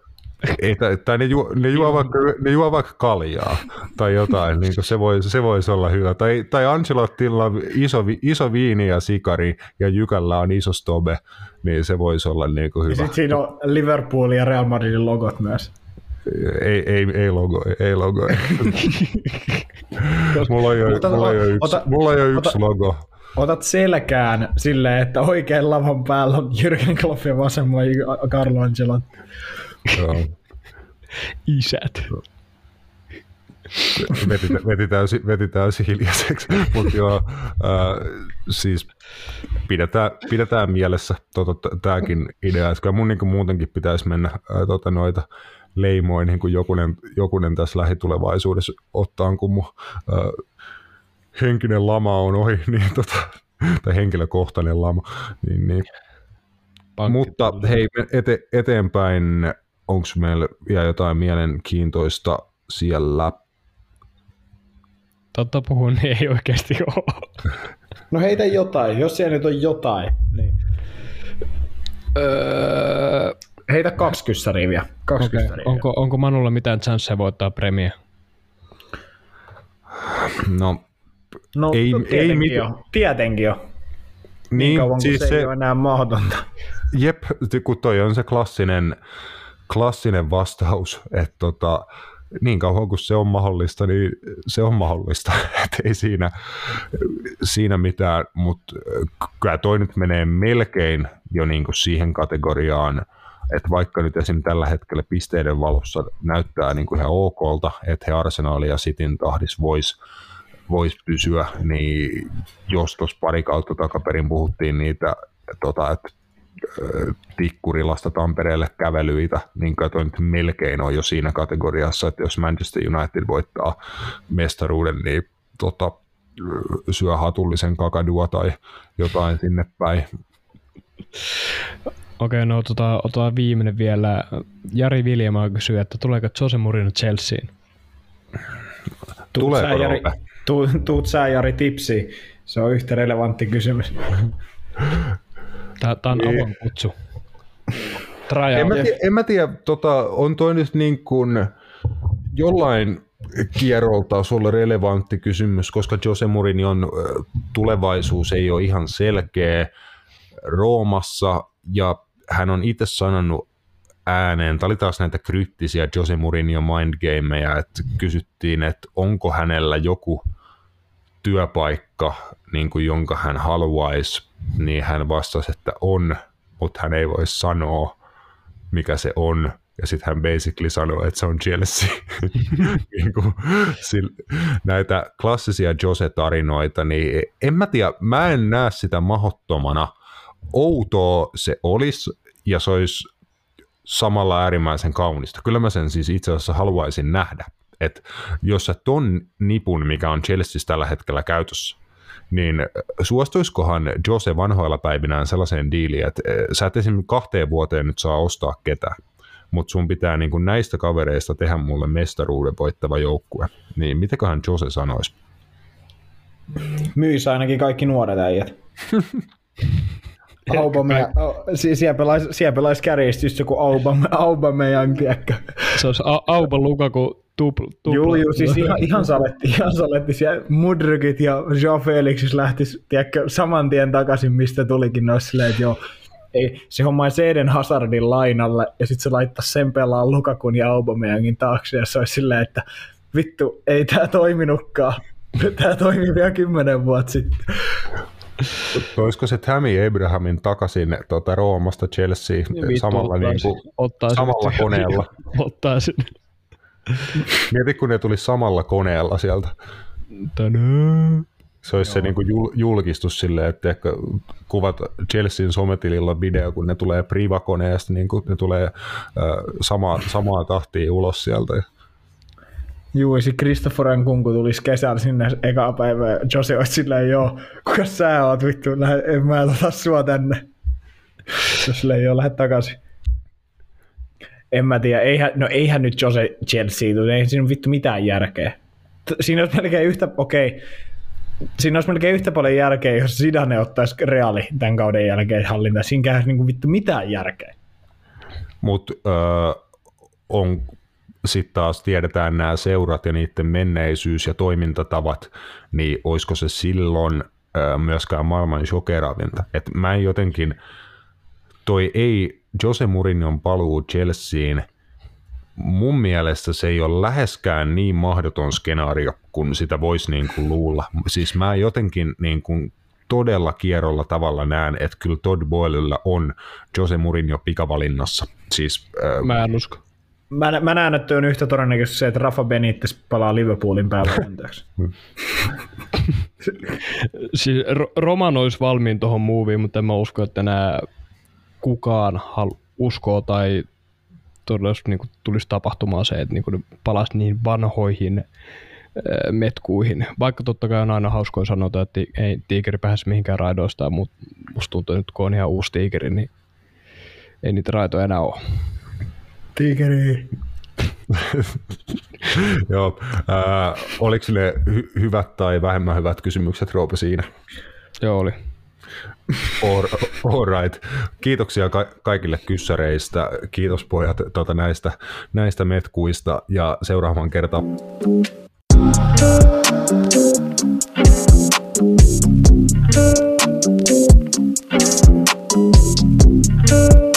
Ei, tai, tai ne, juo, ne, juo vaikka, ne juo vaikka kaljaa tai jotain, niin se, voi, se voisi olla hyvä. Tai, tai Ancelottilla on iso, iso viini ja sikari ja Jykällä on iso stobe, niin se voisi olla niin kuin Ja hyvä. sitten siinä on Liverpool ja Real Madridin logot myös. Ei, ei, ei logo, ei logo. mulla on jo, Ota- mulla on jo yksi, ota- mulla on jo yksi ota- logo. Otat selkään silleen, että oikein lavan päällä on Jürgen Klopp ja vasemmalla Carlo Ancelotti. Isät. Veti, veti, täysin, veti täysin hiljaiseksi, mutta joo, äh, siis pidetään, pidetään mielessä tota, tämäkin idea, että kyllä mun niin muutenkin pitäisi mennä ää, tota, noita leimoin, niin kuin jokunen, jokunen tässä lähitulevaisuudessa ottaa, kun mun ää, henkinen lama on ohi, niin tota, tai henkilökohtainen lama, niin, niin. Pankki- mutta hei, ete, eteenpäin, onko meillä vielä jotain mielenkiintoista siellä? Totta puhun, niin ei oikeasti ole. No heitä jotain, jos siellä nyt on jotain. Niin. Öö, Heitä kaksi kyssäriä vielä. Kaksi okay. kyssäriä onko, onko Manulla mitään chanceja voittaa Premier? No, No, ei- no, ei tietenkin mit- jo. Tietenkin jo. Niin, niin, kauan siis se, se, ei ole enää mahdotonta. jep, kun toi on se klassinen, klassinen vastaus, että tota, niin kauan kuin se on mahdollista, niin se on mahdollista, että ei siinä, siinä mitään, mutta kyllä toi nyt menee melkein jo niin kuin siihen kategoriaan, että vaikka nyt esim. tällä hetkellä pisteiden valossa näyttää niin kuin ihan okolta, että he Arsenalin ja Cityn tahdis voisi vois pysyä, niin jos tuossa pari kautta takaperin puhuttiin niitä, tota, että Tikkurilasta Tampereelle kävelyitä, niin kai toi nyt melkein on jo siinä kategoriassa, että jos Manchester United voittaa mestaruuden, niin tota, syö hatullisen kakadua tai jotain sinne päin. Okei, no tota, otetaan viimeinen vielä. Jari Viljamaa kysyy, että tuleeko Jose Mourinho Chelseain? Tuut sä, Tuleeko Jari, Roope? tu, tuut sä Jari tipsi. Se on yhtä relevantti kysymys. Tää, tää on Ei. avoin kutsu. Traja, En mä, tiedä, en mä tiedä, tota, on toi nyt niin kuin jollain kierrolta sulle relevantti kysymys, koska Jose Mourinhon tulevaisuus ei ole ihan selkeä Roomassa, ja hän on itse sanonut ääneen, tämä oli taas näitä kryptisiä Jose Mourinho mindgameja, että kysyttiin, että onko hänellä joku työpaikka, niin kuin jonka hän haluaisi, niin hän vastasi, että on, mutta hän ei voi sanoa, mikä se on. Ja sitten hän basically sanoo, että se on Chelsea. niin kuin, näitä klassisia Jose-tarinoita, niin en mä tiedä, mä en näe sitä mahottomana. Outoa se olisi, ja se olisi samalla äärimmäisen kaunista. Kyllä mä sen siis itse asiassa haluaisin nähdä. Että jos sä ton nipun, mikä on Chelseassa tällä hetkellä käytössä, niin suostuiskohan Jose vanhoilla päivinään sellaiseen diiliin, että eh, sä et esimerkiksi kahteen vuoteen nyt saa ostaa ketään, mutta sun pitää niin kuin näistä kavereista tehdä mulle mestaruuden voittava joukkue. Niin mitäköhän Jose sanoisi? Myis ainakin kaikki nuoret äijät. Aubameyang, siellä pelaisi, siellä pelaisi kärjistä just joku Aubame, Aubameyang, tiedätkö? Se olisi Auba Lukaku tupl, tupla. Joo, joo, siis ihan, ihan saletti, ihan saletti. Siellä Mudrykit ja Jean Felixis lähtis, tiedätkö, saman tien takaisin, mistä tulikin noissa silleen, että joo, ei, se hommaisi Eden Hazardin lainalle ja sitten se laittaisi sen pelaa Lukakun ja Aubameyangin taakse ja se olisi silleen, että vittu, ei tämä toiminutkaan. Tämä toimi vielä kymmenen vuotta sitten. Olisiko se Tammy Abrahamin takaisin tuota, Roomasta Chelsea Vittu, samalla, niin kuin, ottaisin. samalla koneella? Ottaisin. Mieti, kun ne tuli samalla koneella sieltä. Tänään. Se olisi Joo. se niin kuin jul- julkistus silleen, että ehkä kuvat Chelsean sometililla video, kun ne tulee privakoneesta, niin kuin ne tulee äh, samaa, samaa tahtia ulos sieltä. Juu, se Christopher Nkunku tulisi kesällä sinne eka päivä Jose olisi silleen, joo, kuka sä oot vittu, en mä ota sua tänne. Silleen, joo, lähde takaisin. En mä tiedä, eihän, no eihän nyt Jose Chelsea tule, ei siinä vittu mitään järkeä. Siinä olisi melkein yhtä, okei, okay. Siinä olisi melkein yhtä paljon järkeä, jos Zidane ottaisi Reali tämän kauden jälkeen hallinta. Siinä ei niin vittu mitään järkeä. Mutta äh, on sitten taas tiedetään nämä seurat ja niiden menneisyys ja toimintatavat, niin olisiko se silloin myöskään maailman shokeravinta. Et mä en jotenkin, toi ei Jose Mourinhon paluu Chelseaan, mun mielestä se ei ole läheskään niin mahdoton skenaario, kun sitä voisi niin kuin luulla. Siis mä jotenkin niin kuin todella kierrolla tavalla näen, että kyllä Todd Boylella on Jose Mourinho pikavalinnassa. Siis, äh, Mä en usko. Mä, mä näen, että on yhtä todennäköisesti se, että Rafa Benitez palaa Liverpoolin päävalmentajaksi. Siis Ro- Roman olisi valmiin tuohon muuviin, mutta en mä usko, että nämä kukaan hal- uskoo tai todella niin tulisi tapahtumaan se, että niin ne palasi niin vanhoihin äh, metkuihin. Vaikka totta kai on aina hauskoja sanota, että ei tiikeri pääse mihinkään raidoistaan, mutta musta tuntuu nyt, kun on ihan uusi tiikeri, niin ei niitä raitoja enää ole. Tiikeri. Joo. Äh, oliko ne hy- hyvät tai vähemmän hyvät kysymykset, Roope, siinä? Joo, oli. All, all right. Kiitoksia ka- kaikille kyssäreistä. Kiitos pojat tuota, näistä, näistä metkuista ja seuraavan kertaan. Thank you.